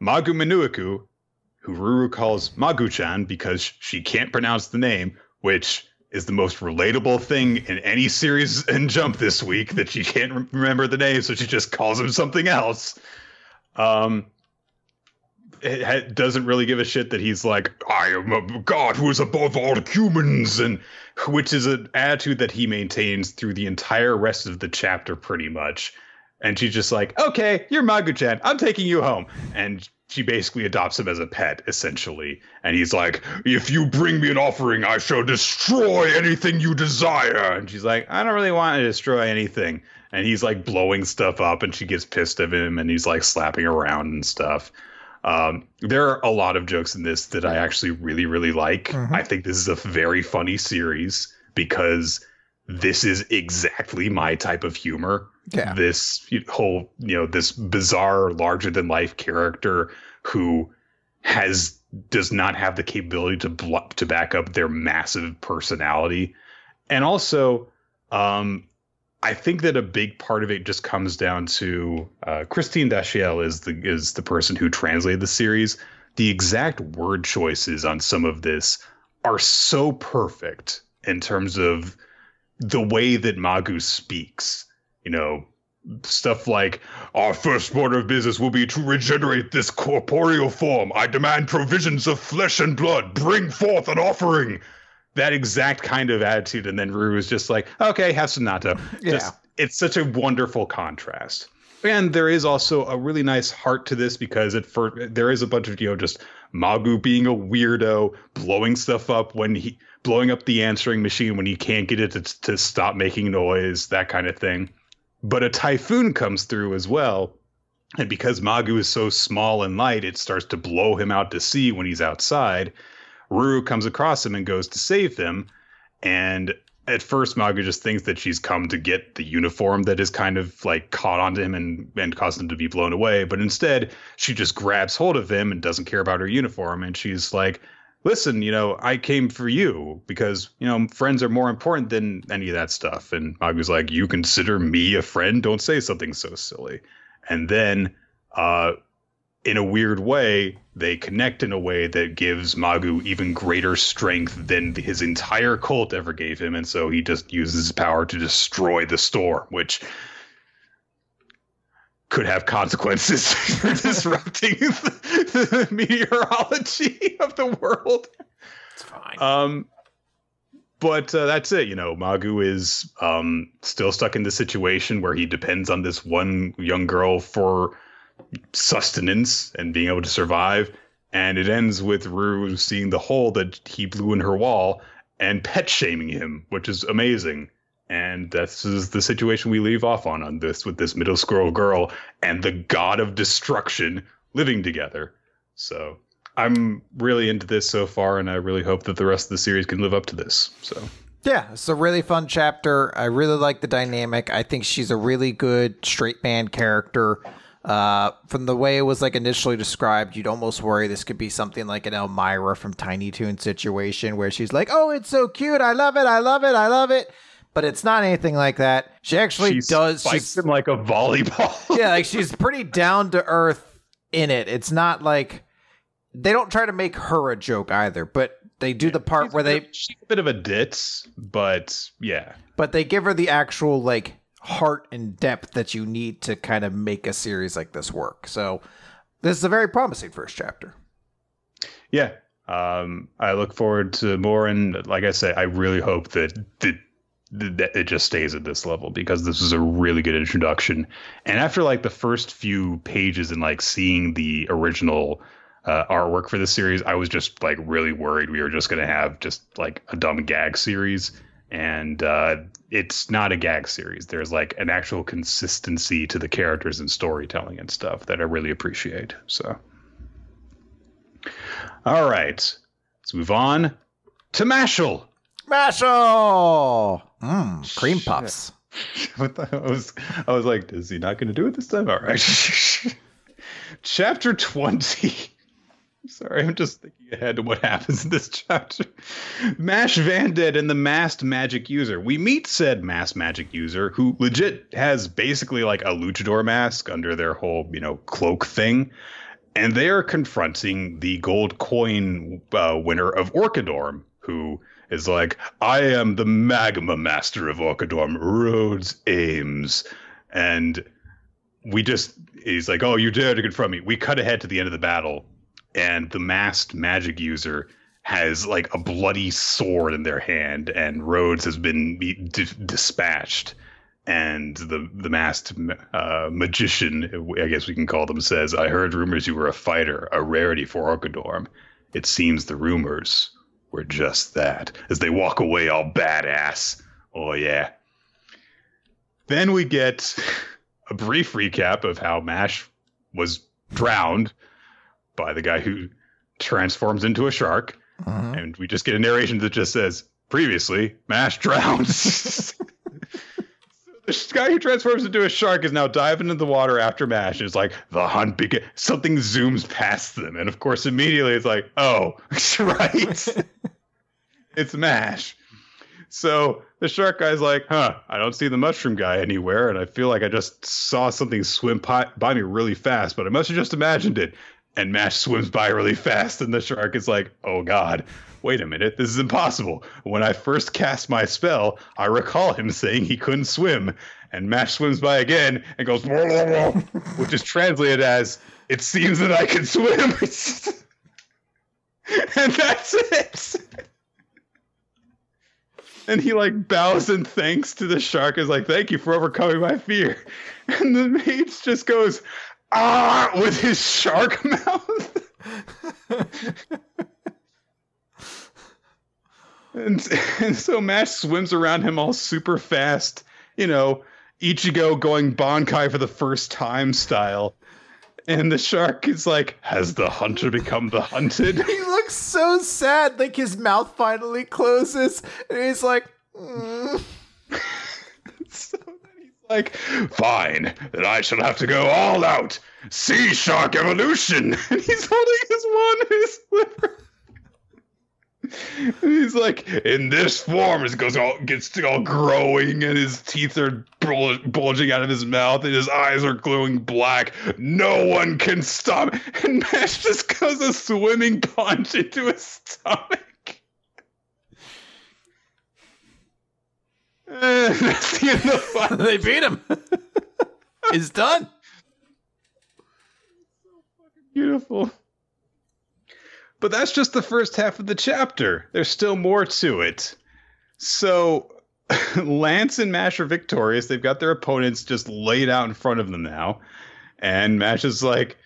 Magu Menuiku, who Ruru calls Magu-chan because she can't pronounce the name, which is the most relatable thing in any series in Jump this week that she can't re- remember the name, so she just calls him something else. Um, it doesn't really give a shit that he's like, I am a god who is above all humans, and which is an attitude that he maintains through the entire rest of the chapter, pretty much. And she's just like, okay, you're Magu-chan. I'm taking you home. And she basically adopts him as a pet, essentially. And he's like, if you bring me an offering, I shall destroy anything you desire. And she's like, I don't really want to destroy anything. And he's like blowing stuff up, and she gets pissed of him, and he's like slapping around and stuff. Um, there are a lot of jokes in this that I actually really, really like. Mhm. I think this is a very funny series because this is exactly my type of humor Yeah. this whole you know this bizarre larger than life character who has does not have the capability to bl- to back up their massive personality and also um I think that a big part of it just comes down to uh, Christine Dashiell is the is the person who translated the series. The exact word choices on some of this are so perfect in terms of the way that Magu speaks. You know, stuff like our first order of business will be to regenerate this corporeal form. I demand provisions of flesh and blood. Bring forth an offering. That exact kind of attitude, and then Rue is just like, okay, have some natto. Yeah. Just, it's such a wonderful contrast. And there is also a really nice heart to this because it for there is a bunch of you know just Magu being a weirdo, blowing stuff up when he blowing up the answering machine when he can't get it to, to stop making noise, that kind of thing. But a typhoon comes through as well. And because Magu is so small and light, it starts to blow him out to sea when he's outside. Ruru comes across him and goes to save him. And at first, Magu just thinks that she's come to get the uniform that is kind of like caught onto him and, and caused him to be blown away. But instead, she just grabs hold of him and doesn't care about her uniform. And she's like, listen, you know, I came for you because, you know, friends are more important than any of that stuff. And Magu's like, you consider me a friend? Don't say something so silly. And then, uh, in a weird way, they connect in a way that gives Magu even greater strength than his entire cult ever gave him. And so he just uses his power to destroy the store, which could have consequences for disrupting the, the meteorology of the world. It's fine. Um, but uh, that's it. You know, Magu is um, still stuck in this situation where he depends on this one young girl for sustenance and being able to survive. And it ends with Rue seeing the hole that he blew in her wall and pet shaming him, which is amazing. And this is the situation we leave off on on this with this middle school girl and the god of destruction living together. So I'm really into this so far, and I really hope that the rest of the series can live up to this. So Yeah, it's a really fun chapter. I really like the dynamic. I think she's a really good straight man character. Uh, from the way it was like initially described, you'd almost worry this could be something like an Elmyra from Tiny Toon situation where she's like, "Oh, it's so cute. I love it. I love it. I love it." But it's not anything like that. She actually she does. She's, him like a volleyball. yeah, like she's pretty down to earth in it. It's not like they don't try to make her a joke either, but they do the part where they bit- she's a bit of a ditz, but yeah, but they give her the actual like heart and depth that you need to kind of make a series like this work. So this is a very promising first chapter. yeah. Um, I look forward to more, and like I say, I really hope that that that it just stays at this level because this is a really good introduction. And after like the first few pages and like seeing the original uh, artwork for the series, I was just like really worried we were just gonna have just like a dumb gag series. And uh, it's not a gag series. There's like an actual consistency to the characters and storytelling and stuff that I really appreciate. So, all right, let's move on to Mashle. Mashle! Mm, cream puffs. I was, I was like, is he not going to do it this time? All right. Chapter 20. Sorry, I'm just thinking ahead to what happens in this chapter. Mash Burnedead and the masked magic user. We meet said masked magic user who legit has basically like a luchador mask under their whole, you know, cloak thing. And they are confronting the gold coin uh, winner of Orchidorm, who is like, I am the magma master of Orchidorm, Rhodes Ames. And we just, he's like, oh, you dare to confront me. We cut ahead to the end of the battle, and the masked magic user has like a bloody sword in their hand, and Rhodes has been d- dispatched. And the the masked uh, magician, I guess we can call them, says, "I heard rumors you were a fighter, a rarity for Orchidorm. It seems the rumors were just that." As they walk away, all badass. Oh yeah. Then we get a brief recap of how Mash was drowned by the guy who transforms into a shark. Mhm. And we just get a narration that just says, previously, Mash drowns." so the guy who transforms into a shark is now diving into the water after Mash. And it's like, the hunt begins. Something zooms past them. And of course, immediately it's like, oh, right. it's Mash. So the shark guy's like, huh, I don't see the mushroom guy anywhere. And I feel like I just saw something swim by me really fast, but I must have just imagined it. And Mash swims by really fast. And the shark is like, oh God, wait a minute. This is impossible. When I first cast my spell, I recall him saying he couldn't swim. And Mash swims by again and goes, "Whoa, whoa, whoa," which is translated as, it seems that I can swim. and that's it and he like bows and thanks to the shark is like thank you for overcoming my fear and the mage just goes ah with his shark mouth? And, and so mash swims around him all super fast you know ichigo going bankai for the first time style. And the shark is like has the hunter become the hunted? He looks so sad, like his mouth finally closes, and he's like, "Mm." So like, fine, then I shall have to go all out. Sea Shark Evolution! And he's holding his in his slipper. And he's like, in this form, it goes all gets all growing, and his teeth are bul- bulging out of his mouth, and his eyes are glowing black. No one can stop. And Mash just goes a swimming punch into his stomach. That's the end of the fight. they beat him. it's done. Beautiful. But that's just the first half of the chapter. There's still more to it. So Lance and Mash are victorious. They've got their opponents just laid out in front of them now. And Mash is like,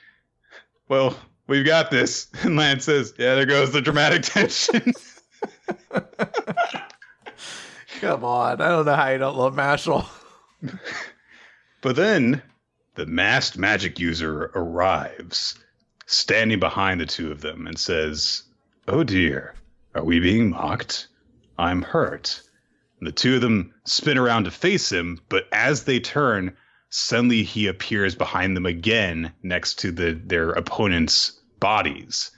Well, we've got this. And Lance says, Yeah, there goes the dramatic tension. Come on, I don't know how you don't love Mashle. But then the masked magic user arrives, standing behind the two of them, and says, Oh dear, are we being mocked? I'm hurt. And the two of them spin around to face him, but as they turn, suddenly he appears behind them again next to the their opponents' bodies.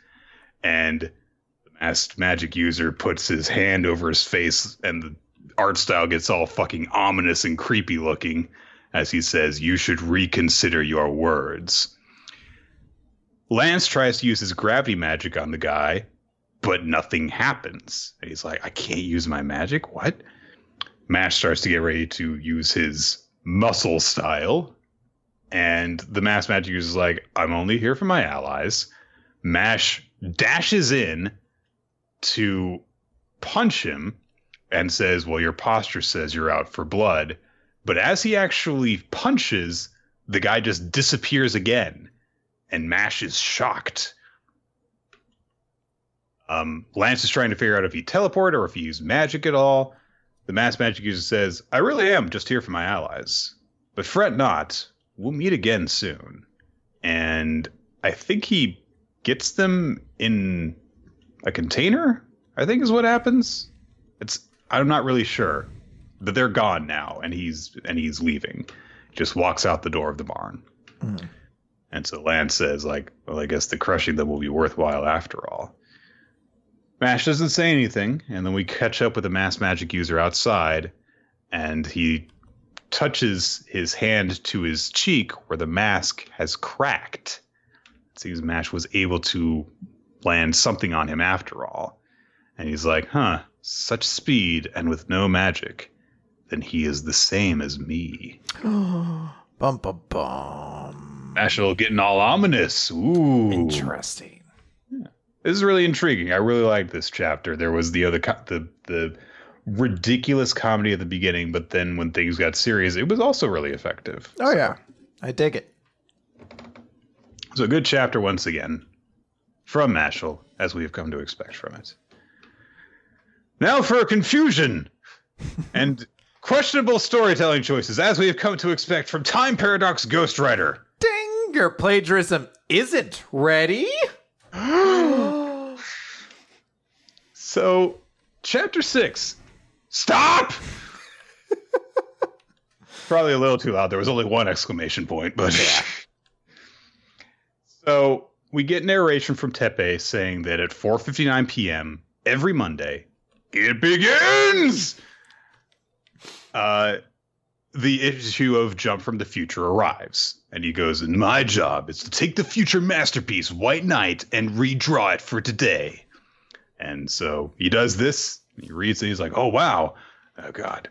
And the masked magic user puts his hand over his face, and the art style gets all fucking ominous and creepy looking as he says, You should reconsider your words. Lance tries to use his gravity magic on the guy, but nothing happens. And he's like, I can't use my magic? What? Mash starts to get ready to use his muscle style. And the mass magic user is like, I'm only here for my allies. Mash dashes in to punch him and says, Well, your posture says you're out for blood. But as he actually punches, the guy just disappears again. And Mash is shocked. Um, Lance is trying to figure out if he teleported or if he used magic at all. The mass magic user says, I really am just here for my allies. But fret not, we'll meet again soon. And I think he gets them in a container, I think is what happens. It's I'm not really sure. but they're gone now, and he's and he's leaving. Just walks out the door of the barn. Mm. And so Lance says, like, well, I guess the crushing them will be worthwhile after all. Mash doesn't say anything, and then we catch up with the mass magic user outside, and he touches his hand to his cheek where the mask has cracked. It seems Mash was able to land something on him after all. And he's like, huh, such speed and with no magic. Then he is the same as me. bum bum bum. Mashle getting all ominous. Ooh. Interesting. This is really intriguing. I really like this chapter. There was the other co- the the ridiculous comedy at the beginning, but then when things got serious, it was also really effective. Oh yeah, I dig it. So a good chapter once again from Mashle, as we have come to expect from it. Now for confusion and questionable storytelling choices, as we have come to expect from Time Paradox Ghostwriter. Ding! Your plagiarism isn't ready. So, chapter six. Stop! Probably a little too loud. There was only one exclamation point, but yeah. so we get narration from Teppei saying that at 4:59 p.m. every Monday, it begins. Uh, the issue of Jump from the Future arrives, and he goes, "And my job is to take the future masterpiece, White Knight, and redraw it for today." And so he does this. He reads it. He's like, "Oh wow, oh god,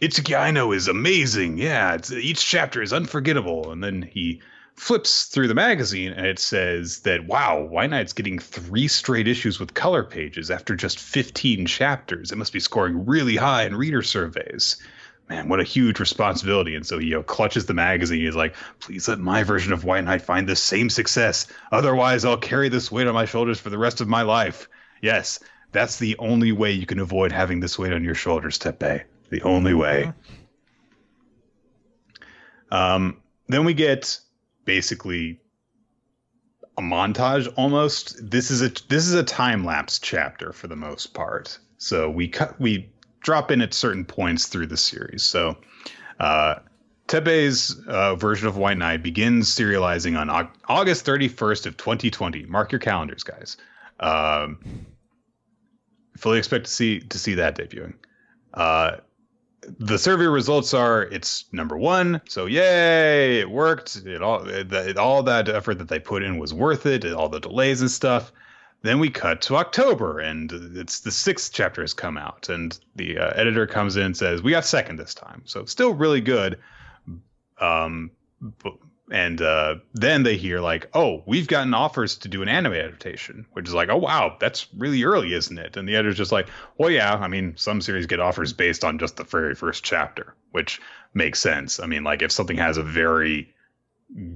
Itsuki Aino is amazing. Yeah, each chapter is unforgettable." And then he flips through the magazine, and it says that wow, White Knight's getting three straight issues with color pages after just 15 chapters. It must be scoring really high in reader surveys. Man, what a huge responsibility. And so he you know, clutches the magazine. He's like, please let my version of White Knight find the same success. Otherwise, I'll carry this weight on my shoulders for the rest of my life. Yes, that's the only way you can avoid having this weight on your shoulders, Teppei. The only way. Um, then we get basically a montage almost. This is a this is a time lapse chapter for the most part. So we cut we drop in at certain points through the series. So uh, Teppei's uh, version of White Knight begins serializing on Au- August 31st of 2020. Mark your calendars, guys. Um, fully expect to see to see that debuting. Uh, the survey results are it's number one, so yay, it worked. It all it, it, all that effort that they put in was worth it. All the delays and stuff. Then we cut to October, and it's the sixth chapter has come out, and the uh, editor comes in and says we got second this time, so still really good. Um, but, and uh, then they hear like, oh, we've gotten offers to do an anime adaptation, which is like, oh wow, that's really early, isn't it? And the editor's just like, well, yeah, I mean, some series get offers based on just the very first chapter, which makes sense. I mean, like if something has a very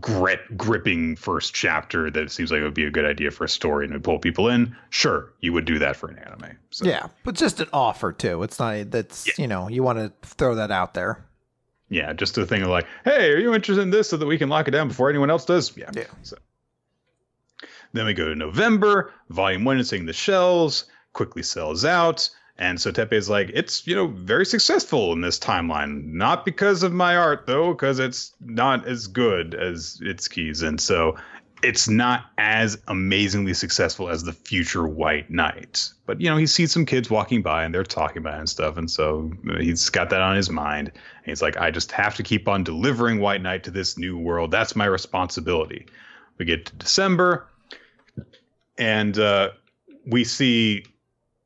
grit gripping first chapter that seems like it would be a good idea for a story and to pull people in, sure, you would do that for an anime. So. Yeah, but just an offer too. It's not that's yeah. you know you want to throw that out there. Yeah, just a thing of like, hey, are you interested in this so that we can lock it down before anyone else does? Yeah. Yeah. So. Then we go to November. Volume one is seeing the shells quickly sells out. And so Teppei is like, it's, you know, very successful in this timeline. Not because of my art, though, because it's not as good as Itsuki's. And so it's not as amazingly successful as the future White Knight. But, you know, he sees some kids walking by and they're talking about it and stuff. And so he's got that on his mind. And he's like, I just have to keep on delivering White Knight to this new world. That's my responsibility. We get to December and uh, we see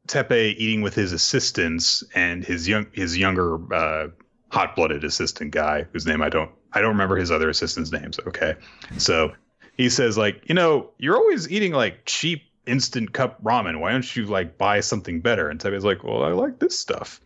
Teppei eating with his assistants and his young his younger uh, hot blooded assistant guy whose name I don't I don't remember his other assistants' names. Okay, so he says like you know you're always eating like cheap instant cup ramen. Why don't you like buy something better? And Teppei's like, well, I like this stuff.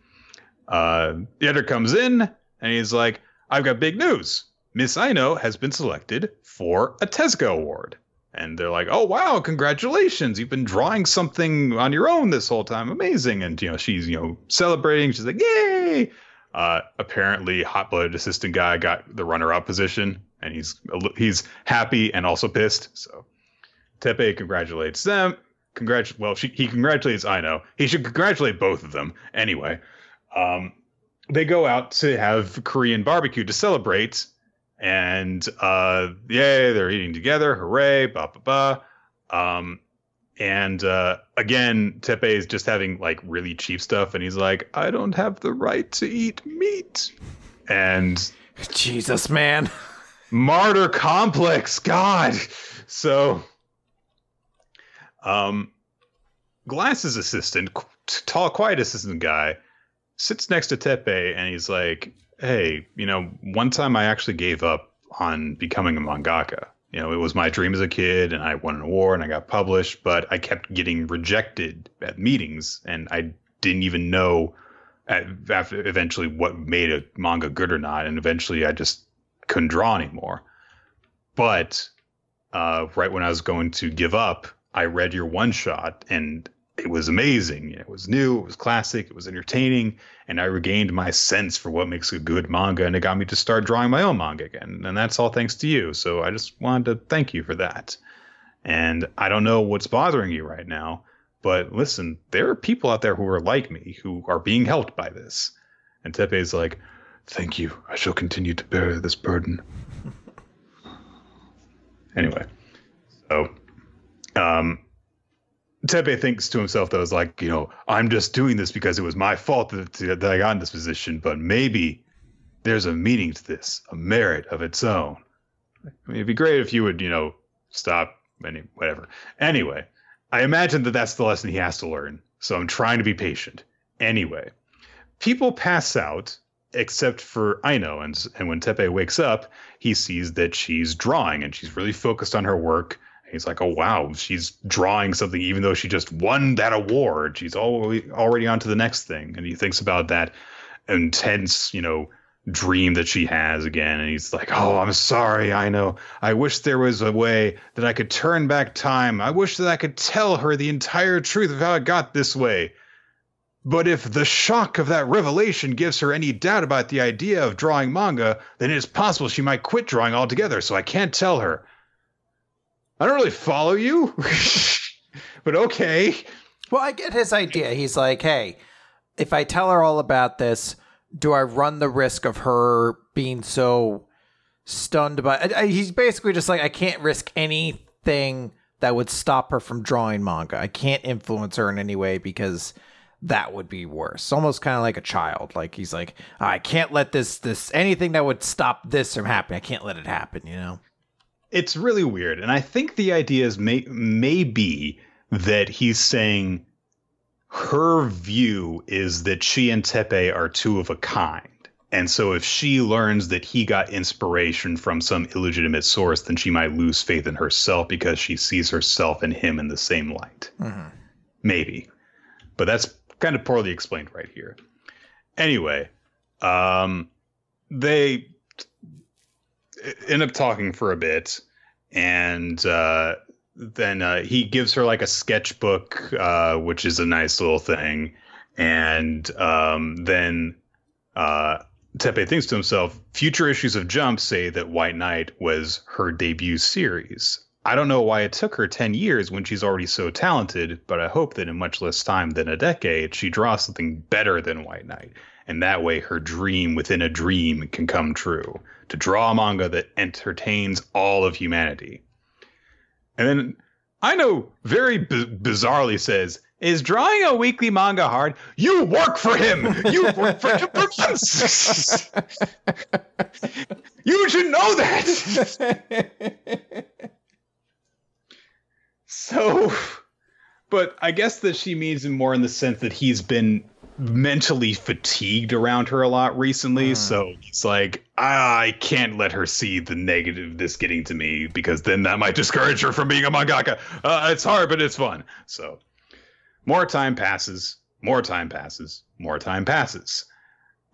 Uh, the editor comes in and he's like, I've got big news. Miss Aino has been selected for a Tezuka Award and they're like, "Oh wow, congratulations! You've been drawing something on your own this whole time, amazing!" And you know, she's you know celebrating. She's like, "Yay!" Uh, apparently, hot blooded assistant guy got the runner up position, and he's he's happy and also pissed. So Teppei congratulates them. Congrat well, she, he congratulates Aino. He should congratulate both of them anyway. Um, they go out to have Korean barbecue to celebrate, and uh, yay, they're eating together, hooray, ba ba ba. Um, and uh, again, Teppei is just having like really cheap stuff, and he's like, "I don't have the right to eat meat," and Jesus, man, martyr complex, God. So, um, Glass's assistant, tall, quiet assistant guy, sits next to Teppei and he's like, "Hey, you know, one time I actually gave up on becoming a mangaka." you know, it was my dream as a kid and I won an award and I got published, but I kept getting rejected at meetings and I didn't even know at, after eventually what made a manga good or not. And eventually I just couldn't draw anymore. But uh, right when I was going to give up, I read your one shot and it was amazing. It was new, it was classic, it was entertaining, and I regained my sense for what makes a good manga, and it got me to start drawing my own manga again. And that's all thanks to you. So I just wanted to thank you for that. And I don't know what's bothering you right now, but listen, there are people out there who are like me who are being helped by this. And is like, Thank you. I shall continue to bear this burden. anyway, so um, Teppei thinks to himself, though, is like, you know, I'm just doing this because it was my fault that, that I got in this position, but maybe there's a meaning to this, a merit of its own. I mean, it'd be great if you would, you know, stop any whatever. Anyway, I imagine that that's the lesson he has to learn. So I'm trying to be patient. Anyway, people pass out except for Aino, and and when Teppei wakes up, he sees that she's drawing and she's really focused on her work He's like, oh wow, she's drawing something even though she just won that award. She's already already on to the next thing, and he thinks about that intense, you know, dream that she has again, and he's like, oh, I'm sorry, I know. I wish there was a way that I could turn back time. I wish that I could tell her the entire truth of how it got this way. But if the shock of that revelation gives her any doubt about the idea of drawing manga, then it is possible she might quit drawing altogether, so I can't tell her. I don't really follow you, but okay. Well, I get his idea. He's like, hey, if I tell her all about this, do I run the risk of her being so stunned by I, I, he's basically just like I can't risk anything that would stop her from drawing manga. I can't influence her in any way because that would be worse. Almost kind of like a child. Like he's like, I can't let this this anything that would stop this from happening. I can't let it happen, you know it's really weird, and I think the idea is may maybe that he's saying her view is that she and Teppei are two of a kind. And so if she learns that he got inspiration from some illegitimate source, then she might lose faith in herself because she sees herself and him in the same light. Mm-hmm. Maybe. But that's kind of poorly explained right here. Anyway, um, they end up talking for a bit, and uh, then uh, he gives her like a sketchbook, uh, which is a nice little thing, and um, then uh, Teppei thinks to himself, future issues of Jump say that White Knight was her debut series. I don't know why it took her 10 years when she's already so talented, but I hope that in much less time than a decade, she draws something better than White Knight and that way her dream within a dream can come true to draw a manga that entertains all of humanity. And then Aino very b- bizarrely says, is drawing a weekly manga hard? You work for him. You work for him for months. you should know that. so, but I guess that she means in more in the sense that he's been mentally fatigued around her a lot recently. Mm. So it's like, I can't let her see the negative this getting to me because then that might discourage her from being a mangaka. Uh, it's hard, but it's fun. So more time passes, more time passes, more time passes.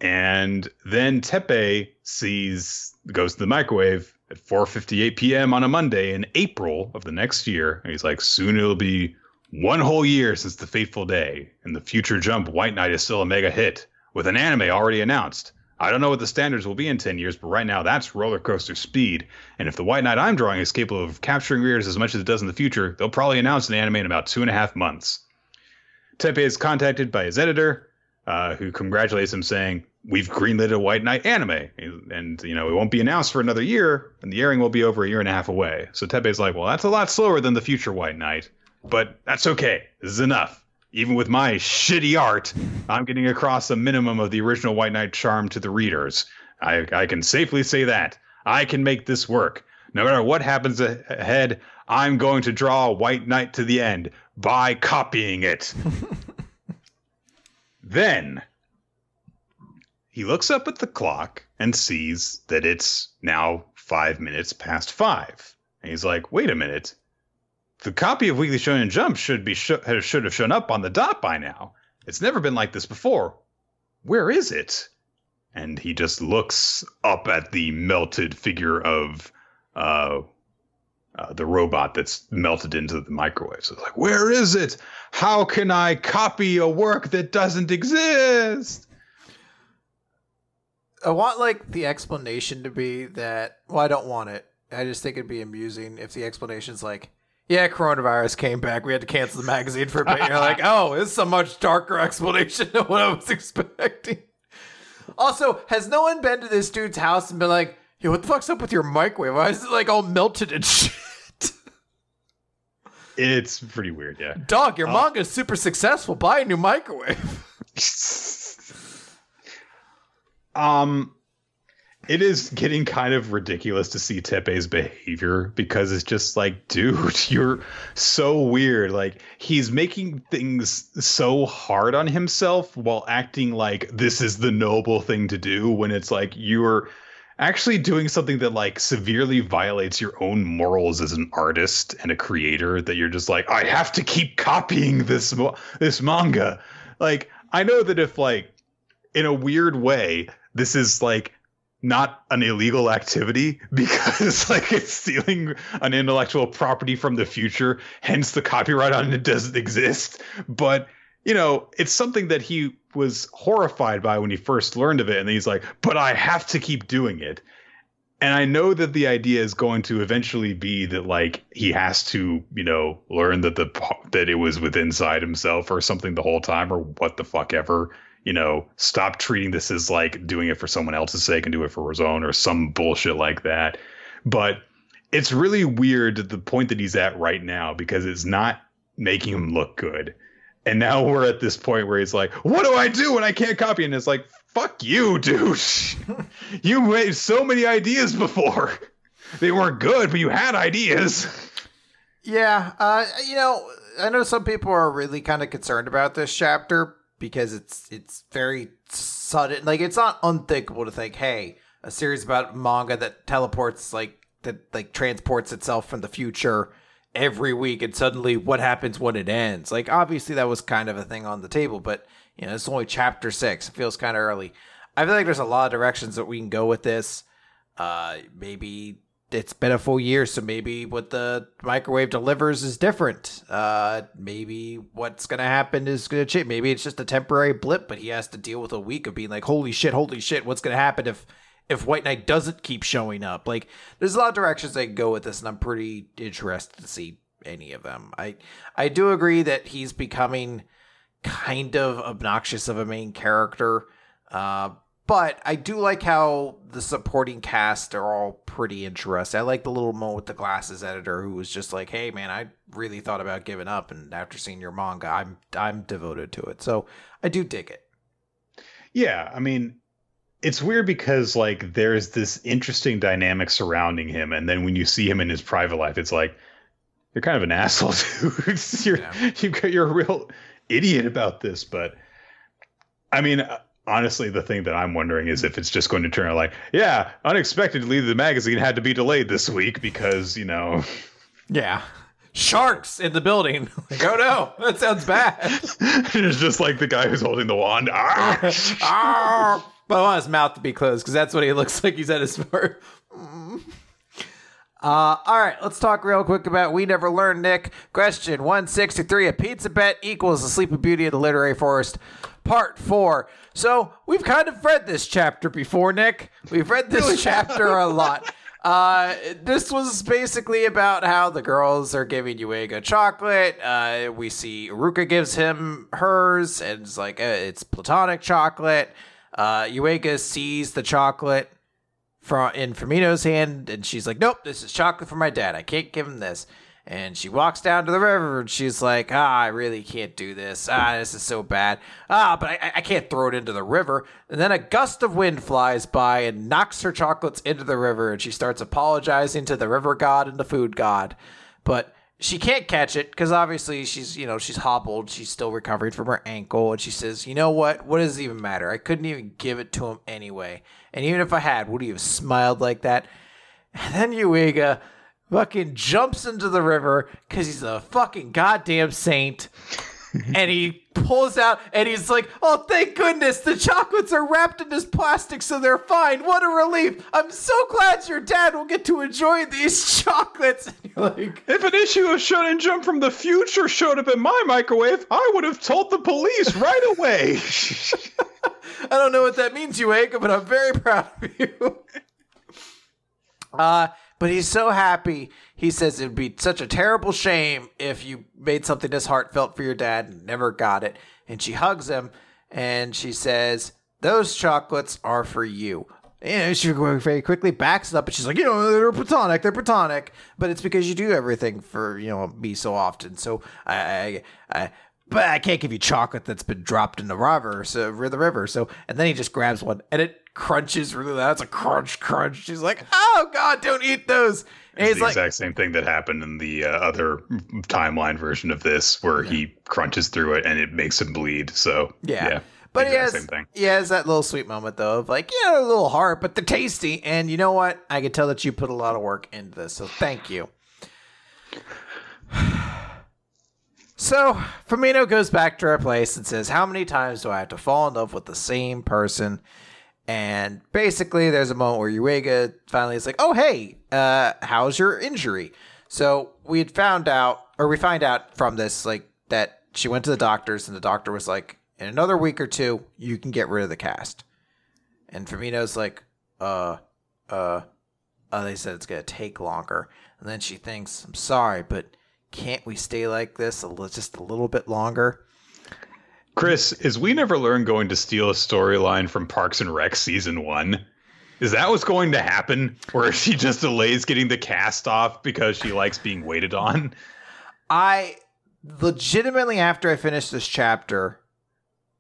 And then Teppei sees, goes to the microwave at 4.58 p.m. on a Monday in April of the next year. And he's like, soon it'll be one whole year since the fateful day, and the future jump White Knight is still a mega hit, with an anime already announced. I don't know what the standards will be in 10 years, but right now that's roller coaster speed. And if the White Knight I'm drawing is capable of capturing readers as much as it does in the future, they'll probably announce an anime in about two and a half months. Teppei is contacted by his editor, uh, who congratulates him, saying, we've greenlit a White Knight anime, and you know it won't be announced for another year, and the airing will be over a year and a half away. So Teppei's like, well, that's a lot slower than the future White Knight, but that's okay. This is enough. Even with my shitty art, I'm getting across a minimum of the original White Knight charm to the readers. I, I can safely say that. I can make this work. No matter what happens ahead, I'm going to draw White Knight to the end by copying it. then he looks up at the clock and sees that it's now five minutes past five. And he's like, wait a minute. The copy of Weekly Shonen Jump should be sh- should have shown up on the dot by now. It's never been like this before. Where is it? And he just looks up at the melted figure of uh, uh, the robot that's melted into the microwave. So it's like, where is it? How can I copy a work that doesn't exist? I want like the explanation to be that. Well, I don't want it. I just think it'd be amusing if the explanation's like, "Yeah, coronavirus came back. We had to cancel the magazine for a bit." You're like, "Oh, it's a much darker explanation than what I was expecting." Also, has no one been to this dude's house and been like, "Yo, what the fuck's up with your microwave? Why is it like all melted and shit?" It's pretty weird, yeah. Dog, your uh, manga is super successful. Buy a new microwave. Um, it is getting kind of ridiculous to see Teppei's behavior because it's just like, dude, you're so weird. Like he's making things so hard on himself while acting like this is the noble thing to do when it's like you're actually doing something that like severely violates your own morals as an artist and a creator that you're just like I have to keep copying this this manga. Like I know that if like in a weird way this is like not an illegal activity because like it's stealing an intellectual property from the future hence the copyright on it doesn't exist but you know, it's something that he was horrified by when he first learned of it. And he's like, but I have to keep doing it. And I know that the idea is going to eventually be that like he has to, you know, learn that the that it was within inside himself or something the whole time or what the fuck ever. You know, stop treating this as like doing it for someone else's sake and do it for his own or some bullshit like that. But it's really weird the point that he's at right now because it's not making him look good and now we're at this point where he's like, "What do I do when I can't copy?" And it's like, "Fuck you, dude! you made so many ideas before. They weren't good, but you had ideas." Yeah, uh, you know, I know some people are really kind of concerned about this chapter because it's it's very sudden. Like, it's not unthinkable to think, "Hey, a series about manga that teleports like that like transports itself from the future." every week and suddenly what happens when it ends like obviously that was kind of a thing on the table but you know it's only chapter six it feels kind of early i feel like there's a lot of directions that we can go with this uh maybe it's been a full year so maybe what the microwave delivers is different uh maybe what's gonna happen is gonna change maybe it's just a temporary blip but he has to deal with a week of being like holy shit holy shit what's gonna happen if if White Knight doesn't keep showing up. Like there's a lot of directions they can go with this, and I'm pretty interested to see any of them. I I do agree that he's becoming kind of obnoxious of a main character. Uh, but I do like how the supporting cast are all pretty interesting. I like the little moment with the glasses editor who was just like, "Hey man, I really thought about giving up, and after seeing your manga, I'm I'm devoted to it." So I do dig it. Yeah, I mean, it's weird because like there's this interesting dynamic surrounding him, and then when you see him in his private life, it's like you're kind of an asshole, dude. you're yeah. you're a real idiot about this. But I mean, honestly, the thing that I'm wondering is if it's just going to turn out like, yeah, unexpectedly the magazine had to be delayed this week because you know, yeah. Sharks in the building. Like, oh no, that sounds bad. it's just like the guy who's holding the wand. But I want his mouth to be closed because that's what he looks like. He's at his fur. Uh, all right, let's talk real quick about We Never Learned, Nick. Question 163 A pizza bet equals the Sleeping Beauty of the Literary Forest, Part 4. So, we've kind of read this chapter before, Nick. We've read this chapter a lot. Uh, this was basically about how the girls are giving Yuiga chocolate. Uh, we see Ruka gives him hers, and it's like uh, it's platonic chocolate. Uh, Yuiga sees the chocolate from in Fumino's hand, and she's like, "Nope, this is chocolate for my dad. I can't give him this." And she walks down to the river, and she's like, "Ah, I really can't do this. Ah, this is so bad. Ah, but I, I can't throw it into the river." And then a gust of wind flies by and knocks her chocolates into the river, and she starts apologizing to the river god and the food god, but she can't catch it because obviously she's you know she's hobbled she's still recovering from her ankle and she says you know what what does it even matter i couldn't even give it to him anyway and even if i had would he have smiled like that and then Yuiga fucking jumps into the river because he's a fucking goddamn saint and he pulls out and he's like, "Oh, thank goodness the chocolates are wrapped in this plastic, so they're fine. What a relief! I'm so glad your dad will get to enjoy these chocolates." And you're like, If an issue of Shonen Jump from the future showed up in my microwave, I would have told the police right away. I don't know what that means, you Yuiga, but I'm very proud of you. uh, but he's so happy. He says it'd be such a terrible shame if you made something this heartfelt for your dad and never got it. And she hugs him and she says, Those chocolates are for you. And she very quickly backs it up and she's like, you know, they're platonic, they're platonic, but it's because you do everything for, you know, me so often. So I, I, I but I can't give you chocolate that's been dropped in the river, so the river. So, and then he just grabs one and it crunches really loud. It's a crunch, crunch. She's like, "Oh God, don't eat those." And it's the like, exact same thing that happened in the uh, other timeline version of this, where he crunches through it and it makes him bleed. So Yeah. But he has, same thing. he has that little sweet moment though of like, yeah, a little hard, but they're tasty. And you know what? I can tell that you put a lot of work into this, so thank you. So Fumino goes back to her place and says, "How many times do I have to fall in love with the same person?" And basically, there's a moment where Yuiga finally is like, "Oh, hey, uh, how's your injury?" So we had found out, or we find out from this, like that she went to the doctors, and the doctor was like, "In another week or two, you can get rid of the cast." And Fumino's like, "Uh, uh." Oh, they said it's gonna take longer, and then she thinks, "I'm sorry, but can't we stay like this a just a little bit longer?" Chris, is we never learn going to steal a storyline from Parks and Rec season one? Is that what's going to happen? Where she just delays getting the cast off because she likes being waited on? I legitimately, after I finished this chapter,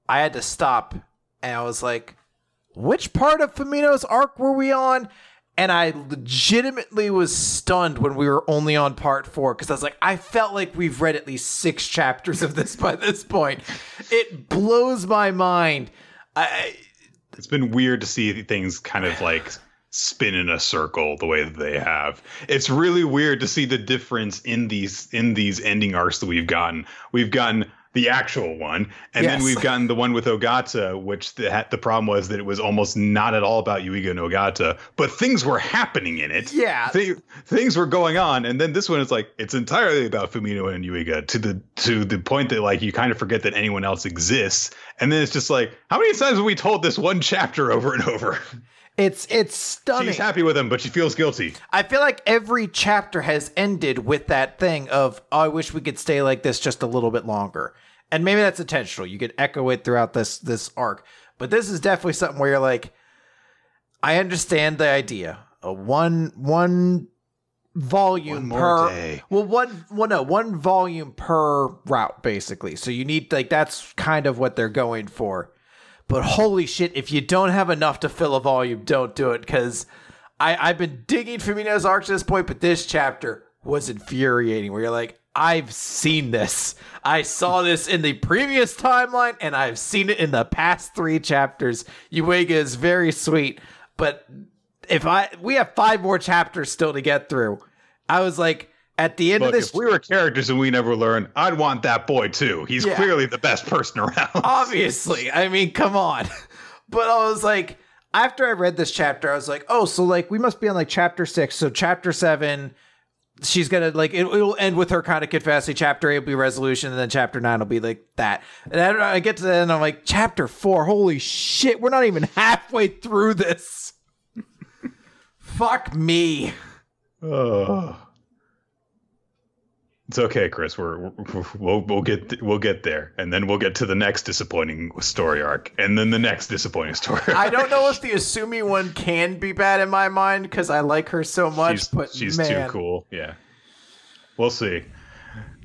I had to stop and I was like, which part of Fumino's arc were we on? And I legitimately was stunned when we were only on part four because I was like, I felt like we've read at least six chapters of this by this point. It blows my mind. I, It's been weird to see things kind of like spin in a circle the way that they have. It's really weird to see the difference in these in these ending arcs that we've gotten. We've gotten the actual one, and Yes. then we've gotten the one with Ogata, which the the problem was that it was almost not at all about Yuiga and Ogata, but things were happening in it. Yeah. Thi- things were going on, and then this one is like it's entirely about Fumino and Yuiga to the to the point that like you kind of forget that anyone else exists, and then it's just like how many times have we told this one chapter over and over? it's it's stunning. She's happy with him, but she feels guilty. I feel like every chapter has ended with that thing of, oh, I wish we could stay like this just a little bit longer. And maybe that's intentional. You could echo it throughout this this arc. But this is definitely something where you're like, I understand the idea. A one one volume One per day. well one one no one volume per route basically. So you need like that's kind of what they're going for. But holy shit, if you don't have enough to fill a volume, don't do it because I've been digging Fumino's arc to this point, but this chapter was infuriating where you're like, I've seen this. I saw this in the previous timeline, and I've seen it in the past three chapters. Yuiga is very sweet, but if I we have five more chapters still to get through. I was like, at the end Look, of this if we were characters and we never learn, I'd want that boy too. He's Yeah. clearly the best person around. obviously i mean come on but i was like after i read this chapter i was like oh so like we must be on like chapter six so chapter seven she's gonna like it, it'll end with her kind of confessing chapter eight will be resolution and then chapter nine will be like that and I, I get to that and i'm like chapter four holy shit we're not even halfway through this fuck me Oh. It's okay, Chris. We're, we're we'll we'll get we'll get there, and then we'll get to the next disappointing story arc, and then the next disappointing story. Arc. I don't know if the Asumi one can be bad in my mind because I like her so much, she's, but she's man, too cool. Yeah, we'll see.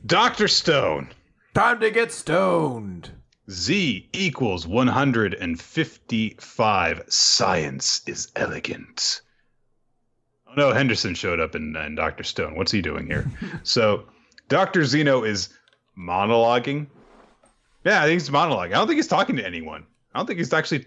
Doctor Stone. Time to get stoned. Z equals 155. Science is elegant. Oh no, Henderson showed up in, in Dr. Stone. What's he doing here? so, Dr. Zeno is monologuing. Yeah, I think he's monologuing. I don't think he's talking to anyone. I don't think he's actually.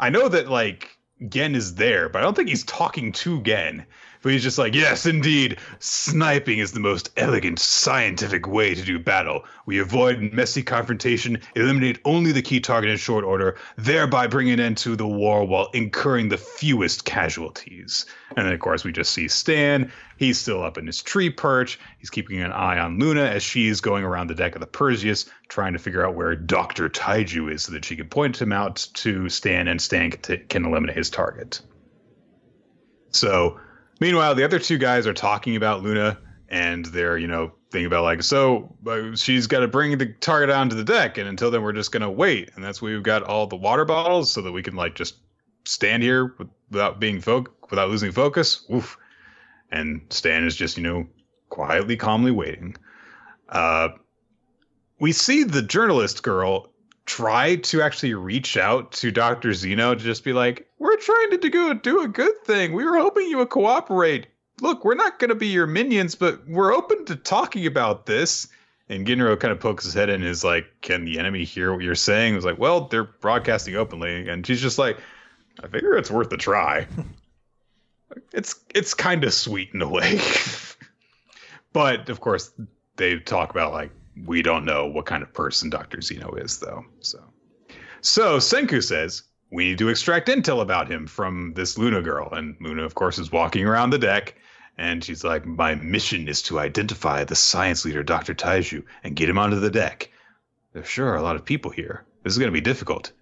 I know that, like, Gen is there, but I don't think he's talking to Gen. But he's just like, yes, indeed, sniping is the most elegant, scientific way to do battle. We avoid messy confrontation, eliminate only the key target in short order, thereby bringing an end to the war while incurring the fewest casualties. And then, of course, we just see Stan. He's still up in his tree perch. He's keeping an eye on Luna as she's going around the deck of the Perseus, trying to figure out where Dr. Taiju is so that she can point him out to Stan and Stan can, can eliminate his target. So, Meanwhile, the other two guys are talking about Luna and they're, you know, thinking about like, so uh, she's got to bring the target onto the deck. And until then, we're just going to wait. And that's why we've got all the water bottles so that we can like just stand here without being fo- without losing focus. Oof. And Stan is just, you know, quietly, calmly waiting. Uh, we see the journalist girl try to actually reach out to Dr. Zeno to just be like, we're trying to do, do a good thing. We were hoping you would cooperate. Look, we're not going to be your minions, but we're open to talking about this. And Ginro kind of pokes his head in and is like, Can the enemy hear what you're saying? He's like, Well, they're broadcasting openly. And she's just like, I figure it's worth a try. it's it's kind of sweet in a way. but of course, they talk about like we don't know what kind of person Dr. Zeno is, though. So, so Senku says we need to extract intel about him from this Luna girl, and Luna, of course, is walking around the deck, and she's like, "My mission is to identify the science leader, Dr. Taiju, and get him onto the deck. There sure are a lot of people here. This is going to be difficult."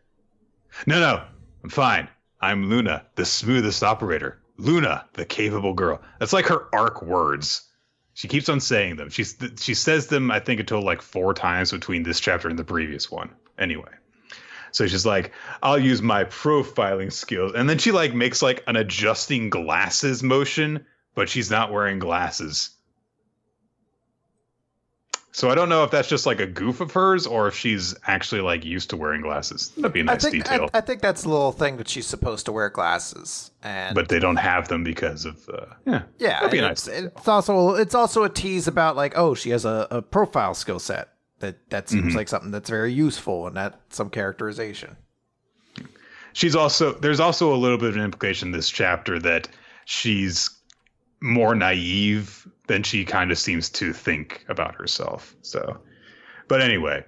No, no, I'm fine. I'm Luna, the smoothest operator. Luna, the capable girl. That's like her arc words. She keeps on saying them. She's she says them I think until like four times between this chapter and the previous one. Anyway. So she's like, I'll use my profiling skills. And then she like makes like an adjusting glasses motion, but she's not wearing glasses. So I don't know if that's just like a goof of hers or if she's actually like used to wearing glasses. That'd be a nice I think, detail. I, I, think that's a little thing that she's supposed to wear glasses, and but they don't have them because of uh, yeah. Yeah, that'd be a it's, nice. It's also it's also a tease about like oh she has a, a profile skill set that that seems mm-hmm. like something that's very useful and that some characterization. She's also there's also a little bit of an implication in this chapter that she's more naive than she kind of seems to think about herself. So, but anyway,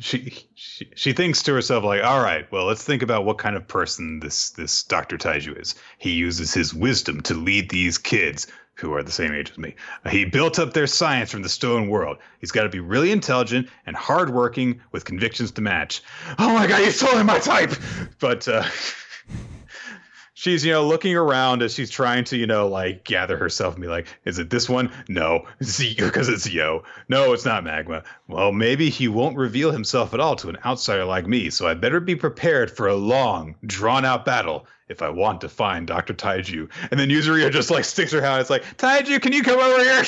she, she she thinks to herself like, all right, well, let's think about what kind of person this this Dr. Taiju is. He uses his wisdom to lead these kids who are the same age as me. He built up their science from the stone world. He's got to be really intelligent and hardworking with convictions to match. Oh my god, he's totally my type. But uh she's you know looking around as she's trying to you know like gather herself and be like is it this one? No. Because it's yo no it's not magma. Well maybe he won't reveal himself at all to an outsider like me so i better be prepared for a long drawn out battle if i want to find dr taiju. And then yuzuriha just like sticks her hand. It's like taiju can you come over here?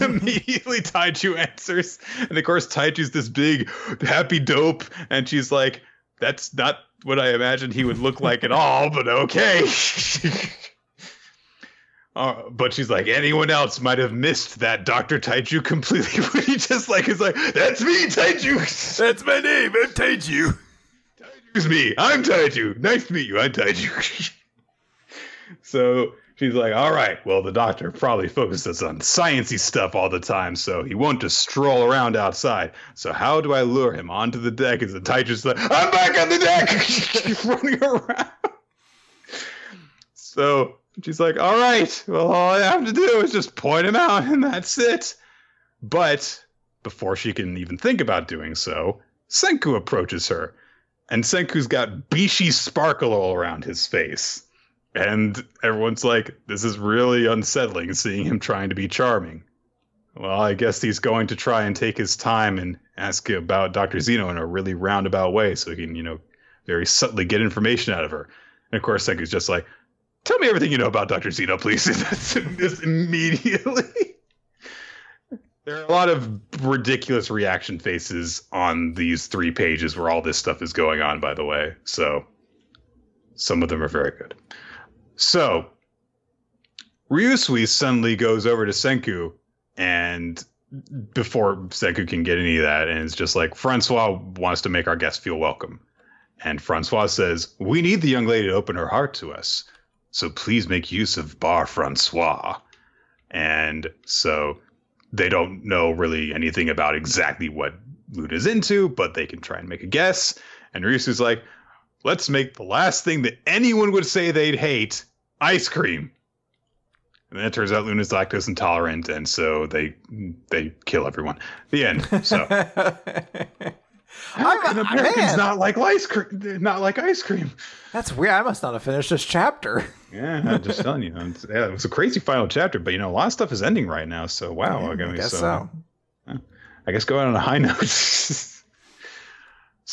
Immediately taiju answers. And of course taiju's this big happy dope. And she's like that's not what I imagined he would look like at all, but okay. Uh, but she's like, anyone else might have missed that Dr. Taiju completely. But he just like is like, that's me, Taiju. That's my name. I'm Taiju. Taiju's me. I'm Taiju. Nice to meet you. I'm Taiju. so she's like, all right, well, the doctor probably focuses on sciency stuff all the time, so he won't just stroll around outside. So how do I lure him onto the deck? As the Taiju's like, I'm back on the deck, running around. So she's like, all right, well, all I have to do is just point him out, and that's it. But before she can even think about doing so, Senku approaches her, and Senku's got Bishi sparkle all around his face. And everyone's like, this is really unsettling seeing him trying to be charming. Well, I guess he's going to try and take his time and ask about Dr. Zeno in a really roundabout way so he can, you know, very subtly get information out of her. And of course, Senku's just like, tell me everything you know about Dr. Zeno, please. just immediately. there are a lot of ridiculous reaction faces on these three pages where all this stuff is going on, by the way. So some of them are very good. So Ryusui suddenly goes over to Senku and before Senku can get any of that, and it's just like Francois wants to make our guest feel welcome. And Francois says, We need the young lady to open her heart to us. So please make use of Bar Francois. And so they don't know really anything about exactly what Luna's into, but they can try and make a guess. And Ryusui's like, let's make the last thing that anyone would say they'd hate ice cream. And then it turns out Luna's lactose intolerant, and so they they kill everyone. The end. So Americans man. not like ice cream? Not like ice cream. That's weird. I must not have finished this chapter. Yeah, I'm just telling you. Yeah, it was a crazy final chapter, but you know, a lot of stuff is ending right now. So wow, yeah, I guess so. so. I guess going on a high note.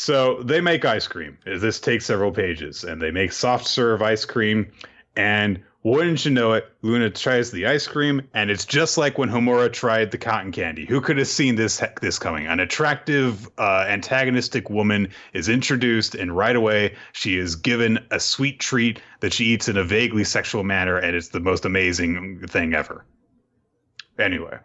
So they make ice cream. This takes several pages, and they make soft serve ice cream. And wouldn't you know it, Luna tries the ice cream, and it's just like when Homura tried the cotton candy. Who could have seen this this coming? An attractive, uh, antagonistic woman is introduced, and right away she is given a sweet treat that she eats in a vaguely sexual manner, and it's the most amazing thing ever. Anyway,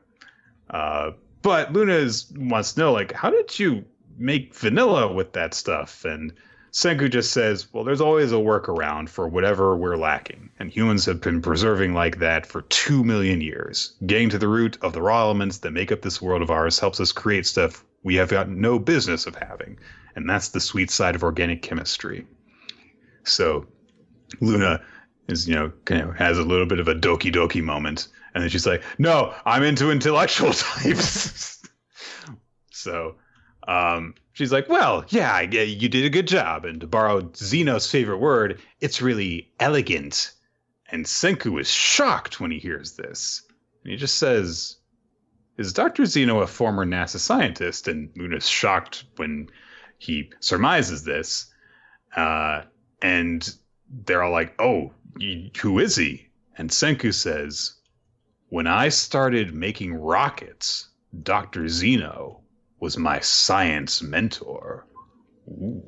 uh, but Luna is, wants to know, like, how did you make vanilla with that stuff? And Senku just says, well, there's always a workaround for whatever we're lacking. And humans have been preserving like that for two million years. Getting to the root of the raw elements that make up this world of ours helps us create stuff we have got no business of having. And that's the sweet side of organic chemistry. So Luna is, you know, kind of has a little bit of a doki doki moment. And then she's like, no, I'm into intellectual types. so um, she's like, "Well, yeah, you did a good job." And to borrow Zeno's favorite word, it's really elegant. And Senku is shocked when he hears this. And he just says, "Is Dr. Zeno a former NASA scientist?" And Luna's shocked when he surmises this. Uh, and they're all like, "Oh, who is he?" And Senku says, "When I started making rockets, Dr. Zeno was my science mentor. Ooh.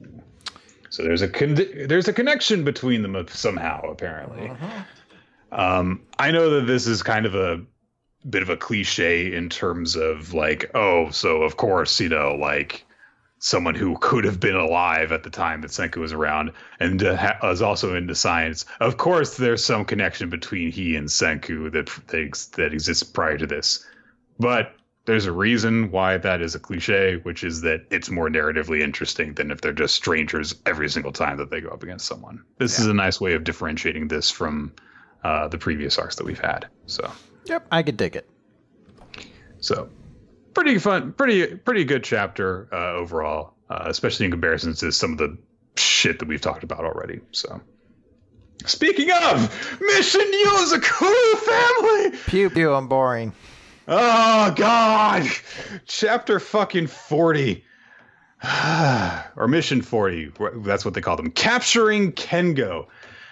So there's a con- there's a connection between them somehow apparently. Uh-huh. Um, I know that this is kind of a bit of a cliche in terms of like, oh, so of course you know like someone who could have been alive at the time that Senku was around and uh, ha- was also into science. Of course, there's some connection between he and Senku that that, that exists prior to this, but there's a reason why that is a cliche, which is that it's more narratively interesting than if they're just strangers every single time that they go up against someone. This yeah. is a nice way of differentiating this from uh, the previous arcs that we've had. So, yep, I could dig it. So, pretty fun, pretty pretty good chapter uh, overall, uh, especially in comparison to some of the shit that we've talked about already. So. Speaking of, Mission Yozakura family! Pew pew, I'm boring. Oh God! Chapter fucking forty. or mission 40 that's what they call them capturing kengo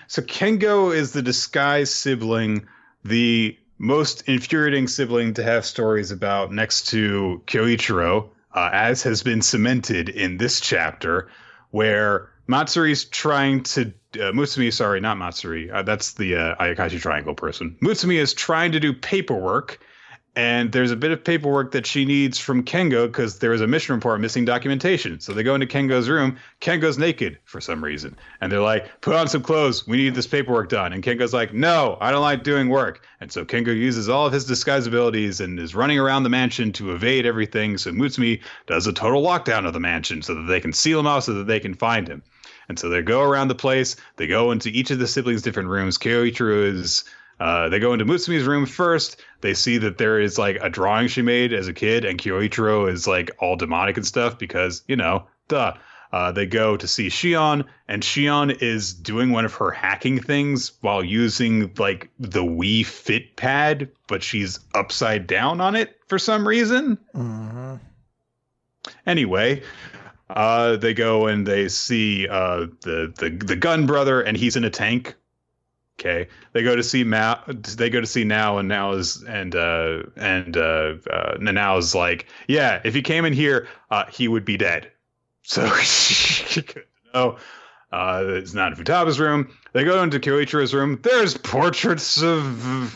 so kengo is the disguised sibling the most infuriating sibling to have stories about next to kyoichiro uh, as has been cemented in this chapter where matsuri's trying to uh, mutsumi sorry not matsuri uh, that's the uh, ayakashi triangle person mutsumi is trying to do paperwork and there's a bit of paperwork that she needs from Kengo because there is a mission report missing documentation. So they go into Kengo's room. Kengo's naked for some reason. And they're like, put on some clothes. We need this paperwork done. And Kengo's like, no, I don't like doing work. And so Kengo uses all of his disguise abilities and is running around the mansion to evade everything. So Mutsumi does a total lockdown of the mansion so that they can seal him off so that they can find him. And so they go around the place. They go into each of the siblings' different rooms. Kyoichiro is uh, they go into Mutsumi's room first. They see that there is like a drawing she made as a kid, and Kyoichiro is like all demonic and stuff because you know, duh. Uh, they go to see Shion, and Shion is doing one of her hacking things while using like the Wii Fit pad, but she's upside down on it for some reason. Mm-hmm. Anyway, uh, they go and they see uh, the the the gun brother, and he's in a tank. Okay, they go to see Ma. They go to see now, and now is and uh, and uh, uh, now is like, yeah, if he came in here, uh, he would be dead. So no, uh, it's not in Futaba's room. They go into Kyoichiro's room. There's portraits of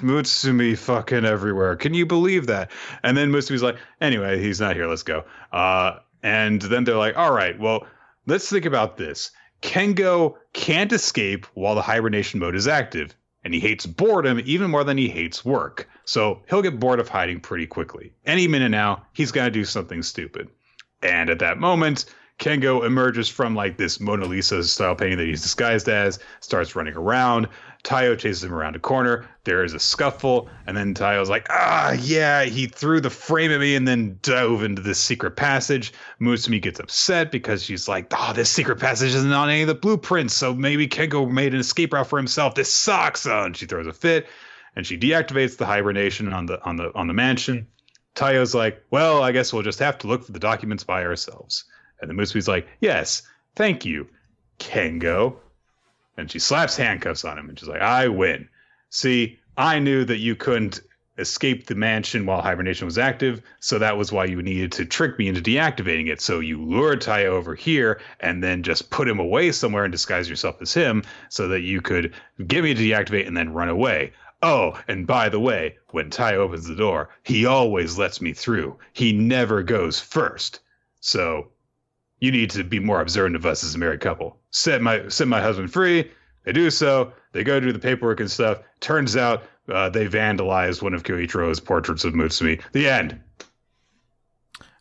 Mutsumi fucking everywhere. Can you believe that? And then Mutsumi's like, anyway, he's not here. Let's go. Uh, and then they're like, all right, well, let's think about this. Kengo can't escape while the hibernation mode is active, and he hates boredom even more than he hates work. So he'll get bored of hiding pretty quickly. Any minute now, he's going to do something stupid. And at that moment, Kengo emerges from like this Mona Lisa style painting that he's disguised as, starts running around. Taiyo chases him around a corner. There is a scuffle, and then Taiyo's like, ah, yeah, he threw the frame at me and then dove into this secret passage. Mutsumi gets upset because she's like, oh, this secret passage isn't on any of the blueprints, so maybe Kengo made an escape route for himself. This sucks. Oh, and she throws a fit, and she deactivates the hibernation on the on the on the mansion. Taiyo's like, well, I guess we'll just have to look for the documents by ourselves. And the Mutsumi's like, yes, thank you, Kengo. And she slaps handcuffs on him and she's like, I win. See, I knew that you couldn't escape the mansion while hibernation was active, so that was why you needed to trick me into deactivating it. So you lured Taiyo over here and then just put him away somewhere and disguise yourself as him so that you could get me to deactivate and then run away. Oh, and by the way, when Ty opens the door, he always lets me through. He never goes first. So you need to be more observant of us as a married couple. Set my set my husband free. They do so. They go do the paperwork and stuff. Turns out uh, they vandalized one of Kyoichiro's portraits of Mutsumi. The end.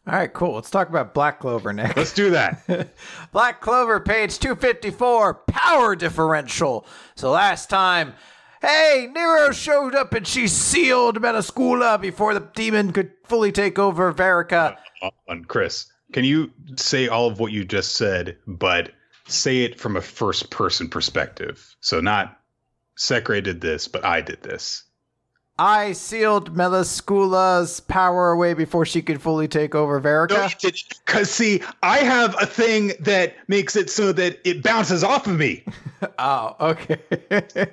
All right, cool. Let's talk about Black Clover next. Let's do that. Black Clover, page 254, power differential. So last time, hey, Nero showed up and she sealed Melascula before the demon could fully take over Verica. Uh, on Chris, can you say all of what you just said, but say it from a first person perspective? So not Secre did this, but I did this. I sealed Melascula's power away before she could fully take over Verica. No. Because, see, I have a thing that makes it so that it bounces off of me. oh, okay.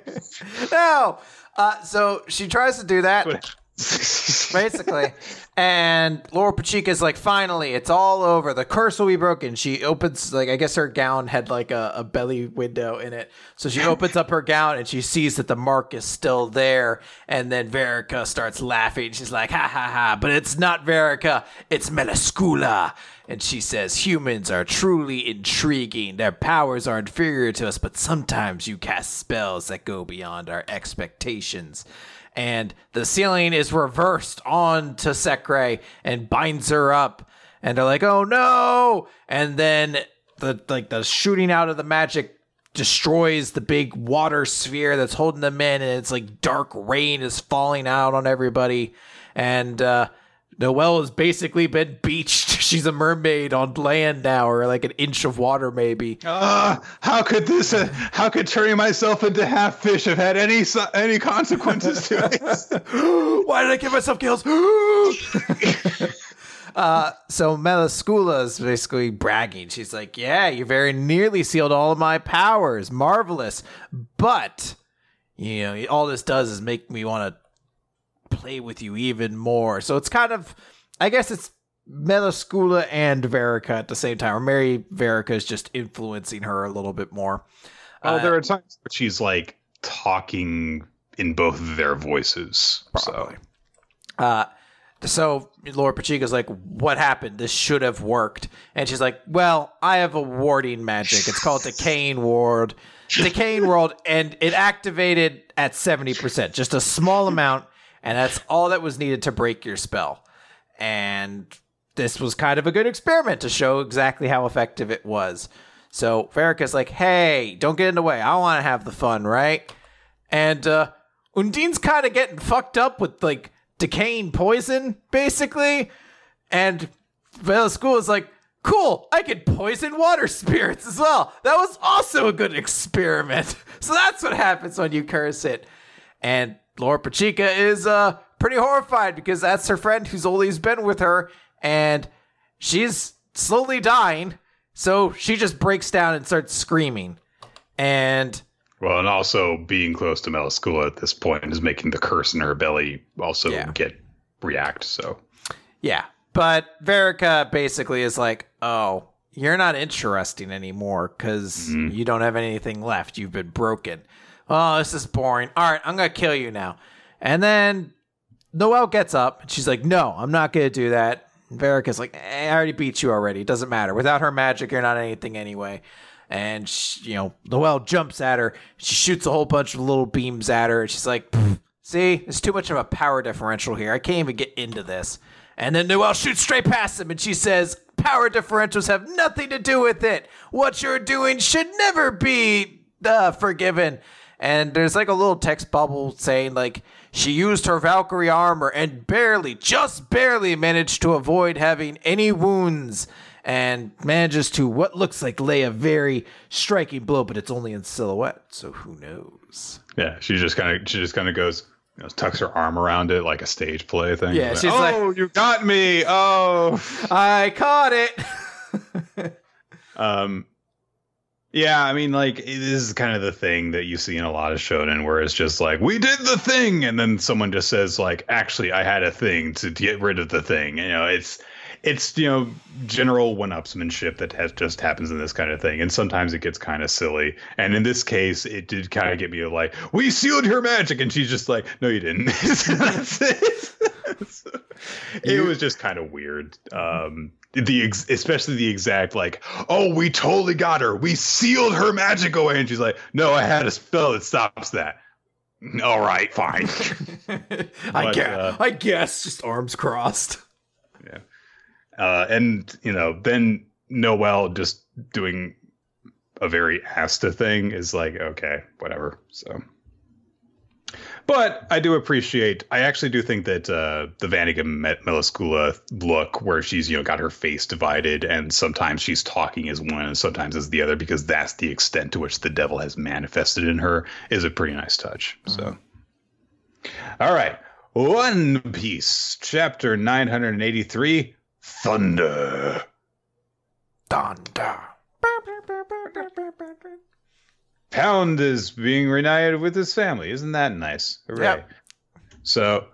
no. Uh, so she tries to do that. basically. And Lolopechka's like, finally, it's all over. The curse will be broken. She opens, like, I guess her gown had like a, a belly window in it. So she opens up her gown and she sees that the mark is still there. And then Verica starts laughing. She's like, ha ha ha, but it's not Verica, it's Melascula. And she says, Humans are truly intriguing. Their powers are inferior to us, but sometimes you cast spells that go beyond our expectations and the ceiling is reversed onto Secre and binds her up. And they're like, "Oh no!" And then the like the shooting out of the magic destroys the big water sphere that's holding them in, and it's like dark rain is falling out on everybody. And uh, Noelle has basically been beached. She's a mermaid on land now, or like an inch of water, maybe. Uh, how could this? Uh, how could turning myself into half fish have had any any consequences to it? Why did I give myself gills? uh, so Melascula is basically bragging. She's like, "Yeah, you very nearly sealed all of my powers. Marvelous, but." You know, all this does is make me want to play with you even more. So it's kind of, I guess it's Melascula and Verica at the same time. Or Mary Verica is just influencing her a little bit more. Oh, uh, there are times where she's like talking in both of their voices. Probably. So. Uh, so Lolopechka's like, "What happened? This should have worked." And she's like, "Well, I have a warding magic. It's called Decaying Ward, Decaying World, and it activated at seventy percent, just a small amount and that's all that was needed to break your spell. And this was kind of a good experiment to show exactly how effective it was. So Verica's like, "Hey, don't get in the way. I want to have the fun, right?" And uh, Undine's kind of getting fucked up with like decaying poison, basically. And Melascula is like, cool, I could poison water spirits as well. That was also a good experiment. So that's what happens when you curse it. And Lolopechka is uh pretty horrified because that's her friend who's always been with her and she's slowly dying. So she just breaks down and starts screaming. And well, and also being close to Melascula at this point is making the curse in her belly also Yeah. get react. So Yeah. But Verica basically is like, oh, you're not interesting anymore because you don't have anything left. You've been broken. Oh, this is boring. All right, I'm going to kill you now. And then Noelle gets up and she's like, no, I'm not going to do that. And Verica's like, eh, I already beat you already. It doesn't matter. Without her magic, you're not anything anyway. And, she, you know, Noelle jumps at her. She shoots a whole bunch of little beams at her. And she's like, see, there's too much of a power differential here. I can't even get into this. And then Noelle shoots straight past him and she says, Power differentials have nothing to do with it. What you're doing should never be uh, forgiven. And there's like a little text bubble saying, like, she used her Valkyrie armor and barely, just barely managed to avoid having any wounds and manages to what looks like lay a very striking blow, but it's only in silhouette, so who knows? yeah, she just kind of she just kind of goes, you know, tucks her arm around it like a stage play thing. Yeah, Like, she's like- oh, you got me. Oh, I caught it. Um, yeah, I mean, like this is kind of the thing that you see in a lot of shonen, where it's just like we did the thing, and then someone just says like, "Actually, I had a thing to get rid of the thing." You know, it's it's you know general one-upsmanship that has just happens in this kind of thing, and sometimes it gets kind of silly. And in this case, it did kind of get me like, "We sealed her magic," and she's just like, "No, you didn't." That's it. it was just kind of weird. Um, the ex- especially the exact like, oh, we totally got her. We sealed her magic away, and she's like, no, I had a spell that stops that. All right, fine. I But, guess. uh, I guess. Just arms crossed. uh, and you know, then Noel just doing a very Asta thing is like, okay, whatever. So. But I do appreciate. I actually do think that uh, the Vanagon Met Melascula look, where she's you know got her face divided, and sometimes she's talking as one, and sometimes as the other, because that's the extent to which the devil has manifested in her, is a pretty nice touch. So, all right, One Piece, chapter nine hundred and eighty-three, Thunder. Thunder. Pound is being reunited with his family. Isn't that nice? Hooray. Yep. So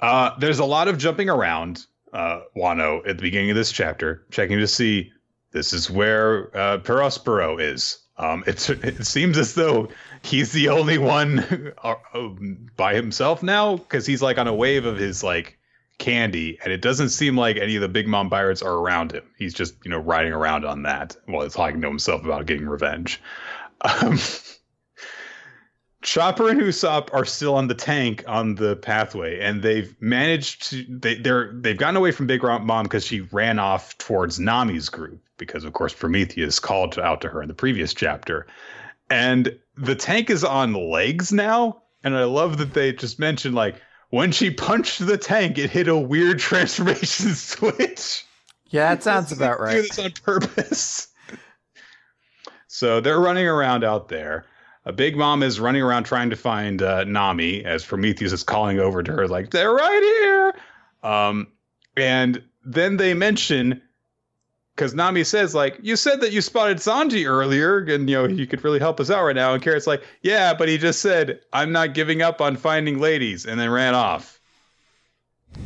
uh, there's a lot of jumping around, uh, Wano, at the beginning of this chapter, checking to see this is where uh, Perospero is. Um, it's, it seems as though he's the only one uh, uh, by himself now because he's like on a wave of his like candy, and it doesn't seem like any of the big mom pirates are around him. He's just you know riding around on that while he's talking to himself about getting revenge. Um, Chopper and Usopp are still on the tank on the pathway, and they've managed to they they're they've gotten away from Big Mom because she ran off towards Nami's group because of course Prometheus called out to her in the previous chapter, and the tank is on legs now, and I love that they just mentioned like when she punched the tank, it hit a weird transformation switch. Yeah, that sounds about right. Do this on purpose. So they're running around out there. A big mom is running around trying to find uh, Nami as Prometheus is calling over to her, like they're right here. Um, and then they mention because Nami says, like, you said that you spotted Sanji earlier, and you know he could really help us out right now. And Carrot's like, yeah, but he just said I'm not giving up on finding ladies, and then ran off.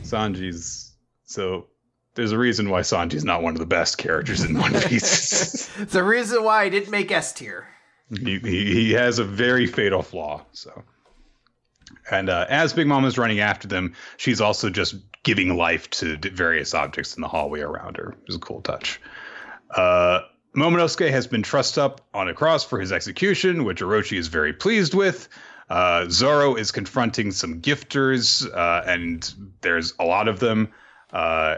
Sanji's so there's a reason why Sanji's not one of the best characters in One Piece. It's the reason why I didn't make S tier. he, he he has a very fatal flaw. So, and uh, as Big Mom is running after them, she's also just giving life to various objects in the hallway around her. It was a cool touch. Uh, Momonosuke has been trussed up on a cross for his execution, which Orochi is very pleased with. Uh, Zoro is confronting some gifters, uh, and there's a lot of them. Uh,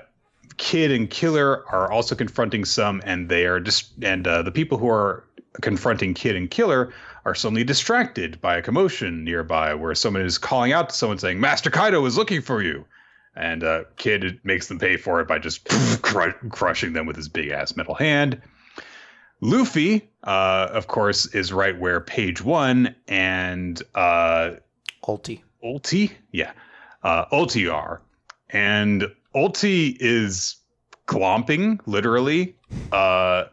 Kid and Killer are also confronting some, and they are just and uh, the people who are confronting Kid and Killer are suddenly distracted by a commotion nearby, where someone is calling out to someone saying, "Master Kaido is looking for you," and uh, Kid makes them pay for it by just cr- crushing them with his big ass metal hand. Luffy, uh, of course, is right where Page One and uh, Ulti. Ulti, yeah, uh, Ulti are, and Ulti is glomping literally uh,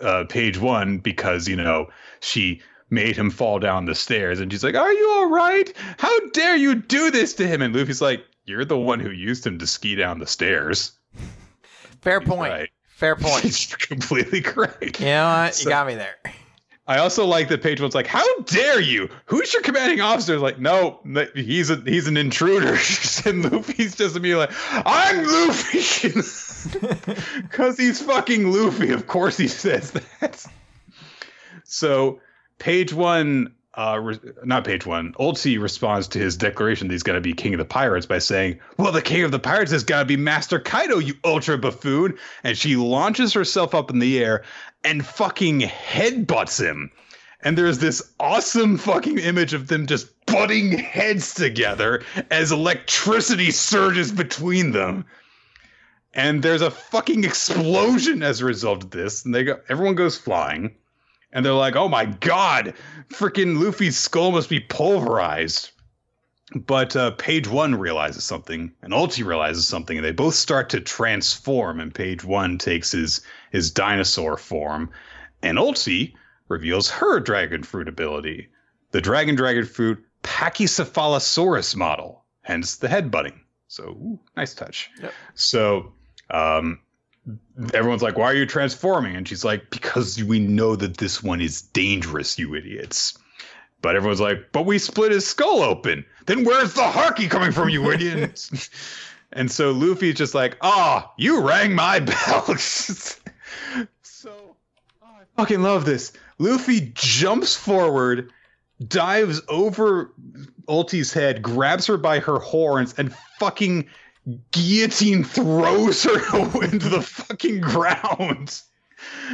uh, Page One because you know she made him fall down the stairs, and she's like, "Are you all right? How dare you do this to him?" And Luffy's like, "You're the one who used him to ski down the stairs." Fair He's point. right. Fair point. He's completely correct. You know what? So- you got me there. I also like that Page One's like, "How dare you? Who's your commanding officer?" Like, no, he's a he's an intruder. and Luffy's just me like, "I'm Luffy," because he's fucking Luffy. Of course, he says that. So, Page One, uh, re- not Page One, Ulti responds to his declaration that he's going to be king of the pirates by saying, "Well, the king of the pirates has got to be Master Kaido, you ultra buffoon!" And she launches herself up in the air and fucking headbutts him. And there's this awesome fucking image of them just butting heads together as electricity surges between them. And there's a fucking explosion as a result of this. And they go everyone goes flying. And they're like, oh my god, freaking Luffy's skull must be pulverized. But uh, Page One realizes something, and Ulti realizes something, and they both start to transform. And Page One takes his his dinosaur form, and Ulti reveals her dragon fruit ability, the dragon dragon fruit Pachycephalosaurus model, hence the headbutting. So ooh, nice touch. Yep. So um, everyone's like, "Why are you transforming?" And she's like, "Because we know that this one is dangerous, you idiots." But everyone's like, "But we split his skull open. Then where's the haki coming from, you idiots? and so Luffy's just like, "Ah, you rang my bell." so oh, I fucking love this. Luffy jumps forward, dives over Ulti's head, grabs her by her horns, and fucking guillotine throws her into the fucking ground.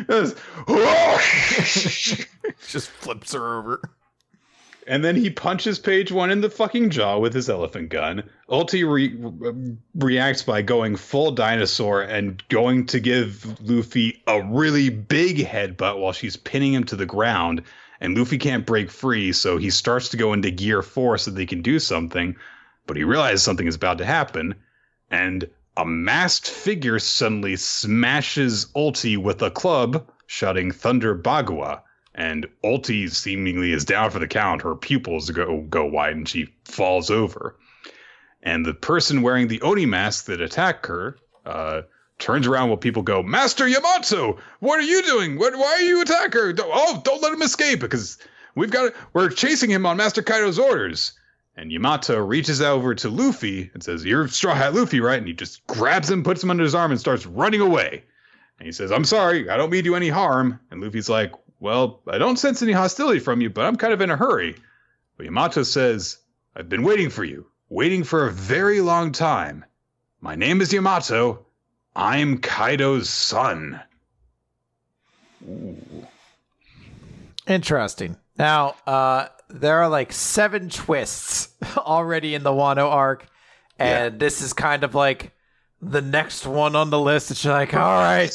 Just, Just flips her over. and then he punches Page One in the fucking jaw with his elephant gun. Ulti re- re- reacts by going full dinosaur and going to give Luffy a really big headbutt while she's pinning him to the ground. And Luffy can't break free, so he starts to go into gear four so they can do something. But he realizes something is about to happen, and a masked figure suddenly smashes Ulti with a club, shouting Thunder Bagua. And Ulti seemingly is down for the count. Her pupils go go wide and she falls over. And the person wearing the Oni mask that attacked her uh, turns around while people go, Master Yamato, what are you doing? What, why are you attack her? Oh, don't let him escape because we've got we're chasing him on Master Kaido's orders. And Yamato reaches over to Luffy and says, You're Straw Hat Luffy, right? And he just grabs him, puts him under his arm, and starts running away. And he says, I'm sorry, I don't mean you any harm. And Luffy's like, Well, I don't sense any hostility from you, but I'm kind of in a hurry. But Yamato says, I've been waiting for you, waiting for a very long time. My name is Yamato. I'm Kaido's son. Ooh. Interesting. Now, uh, there are like seven twists already in the Wano arc, and this is kind of like the next one on the list. It's like, all right,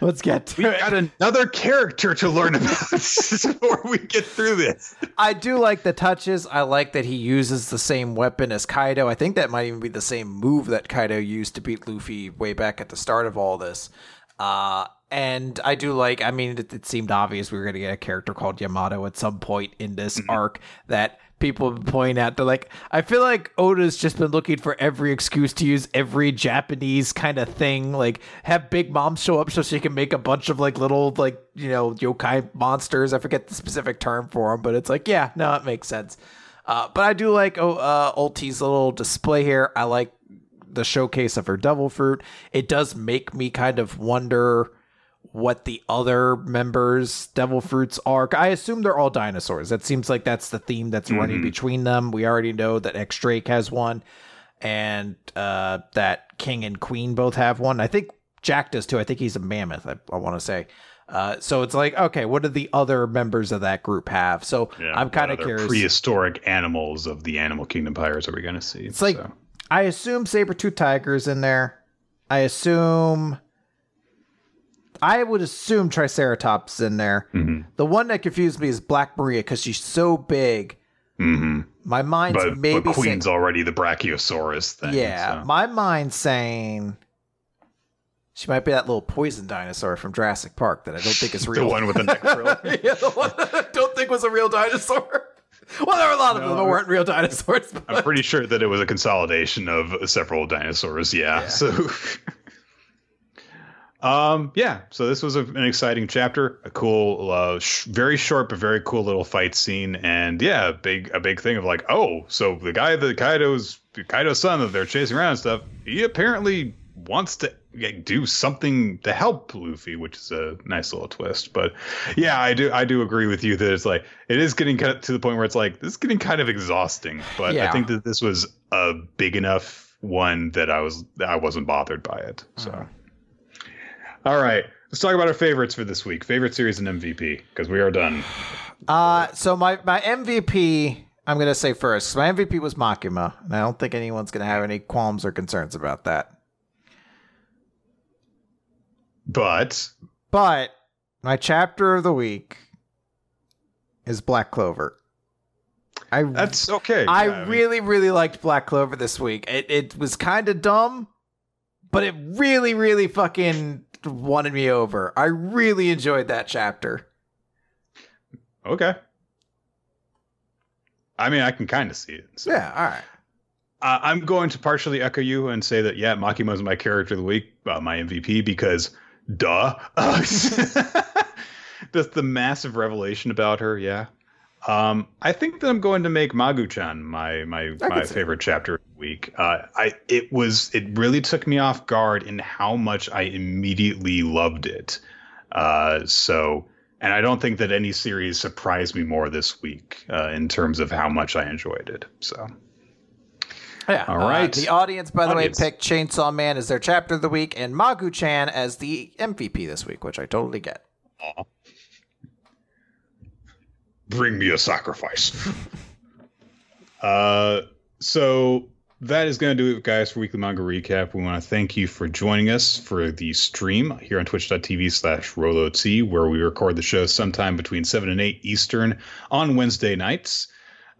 let's get We to it. got another character to learn about before we get through this. I do like the touches. I like that he uses the same weapon as Kaido. I think that might even be the same move that Kaido used to beat Luffy way back at the start of all this. Uh, and I do like, I mean, it, it seemed obvious we were going to get a character called Yamato at some point in this arc that people point out. They're like, I feel like Oda's just been looking for every excuse to use every Japanese kind of thing. Like, have Big Mom show up so she can make a bunch of like little, like, you know, yokai monsters. I forget the specific term for them, but it's like, yeah, no, it makes sense. Uh, but I do like oh, uh, Ulti's little display here. I like the showcase of her devil fruit. It does make me kind of wonder what the other members' devil fruits are. I assume they're all dinosaurs. That seems like that's the theme that's running between them. We already know that X Drake has one, and uh, that King and Queen both have one. I think Jack does too. I think he's a mammoth. I, I want to say. Uh, so it's like, okay, what do the other members of that group have? So I'm kind of curious. Prehistoric animals of the animal kingdom pirates are we going to see? It's like So, I assume saber tooth tiger's in there. I assume. I would assume Triceratops in there. Mhm. The one that confused me is Black Maria because she's so big. hmm My mind's But, maybe but saying- Queen's already the Brachiosaurus thing. yeah, so. my mind's saying she might be that little poison dinosaur from Jurassic Park that I don't think is real. the one with the neck frill. yeah, the one that I don't think was a real dinosaur. Well, there were a lot of them that weren't real dinosaurs. But I'm pretty sure that it was a consolidation of several dinosaurs. Yeah. Yeah. So, um, yeah. So this was a, an exciting chapter, a cool, uh, sh- very short but very cool little fight scene, and yeah, a big a big thing of like, oh, so the guy that Kaido's Kaido's son that they're chasing around and stuff, he apparently wants to like, do something to help Luffy, which is a nice little twist. But yeah, I do I do agree with you that it's like it is getting cut to the point where it's like this is getting kind of exhausting. But I think that this was a big enough one that I was I wasn't bothered by it. So Mhm. All right. Let's talk about our favorites for this week. Favorite series and MVP, because we are done. Uh, so my my MVP, I'm gonna say first. My MVP was Makima, and I don't think anyone's gonna have any qualms or concerns about that. But But my chapter of the week is Black Clover. I that's okay. I Yeah, mean, really really liked Black Clover this week. It it was kind of dumb, but it really really fucking won me over. I really enjoyed that chapter. okay. I mean, I can kind of see it. so. Yeah, all right. Uh, I'm going to partially echo you and say that yeah, Makima is my character of the week, uh, my MVP because duh. Just the massive revelation about her, yeah. Um, I think that I'm going to make Magu-chan my my I my favorite chapter of the week. Uh, I it was it really took me off guard in how much I immediately loved it. Uh, so and I don't think that any series surprised me more this week uh, in terms of how much I enjoyed it. So. Yeah. All right. uh, the audience, by the Audience. way, picked Chainsaw Man as their chapter of the week and Magu Chan as the MVP this week, which I totally get. Bring me a sacrifice. uh, so that is going to do it, guys, for Weekly Manga Recap. We want to thank you for joining us for the stream here on twitch.tv slash RoloT, where we record the show sometime between 7 and 8 Eastern on Wednesday nights.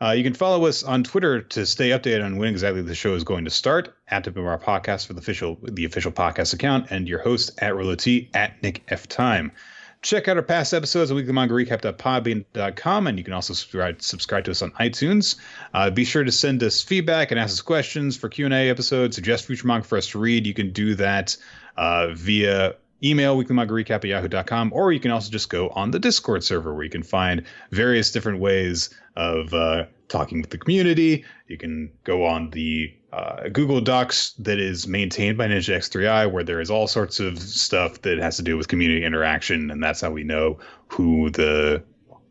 Uh, you can follow us on Twitter to stay updated on when exactly the show is going to start. At the our podcast for the official the official podcast account, and your host at RoloT at Nick F Time. Check out our past episodes at weeklymangarecap.podbean.com, and you can also subscribe, subscribe to us on iTunes. Uh, be sure to send us feedback and ask us questions for Q&A episodes, suggest future manga for us to read. You can do that uh, via email, weeklymangarecap at yahoo.com, or you can also just go on the Discord server where you can find various different ways of uh, talking with the community. You can go on the uh, Google Docs that is maintained by Ninja X3i, where there is all sorts of stuff that has to do with community interaction, and that's how we know who the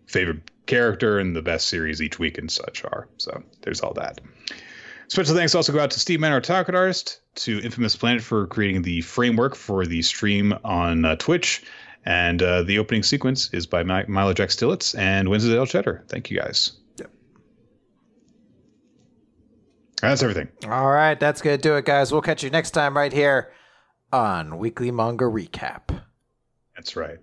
favorite character and the best series each week and such are. So there's all that. Special thanks also go out to Steve Mann, our target artist, to Infamous Planet for creating the framework for the stream on uh, Twitch. And uh, the opening sequence is by Mi- Milo Jack Stillitz and Winston Cheddar. Thank you guys. Yep. That's everything. All right, that's going to do it, guys. We'll catch you next time right here on Weekly Manga Recap. That's right.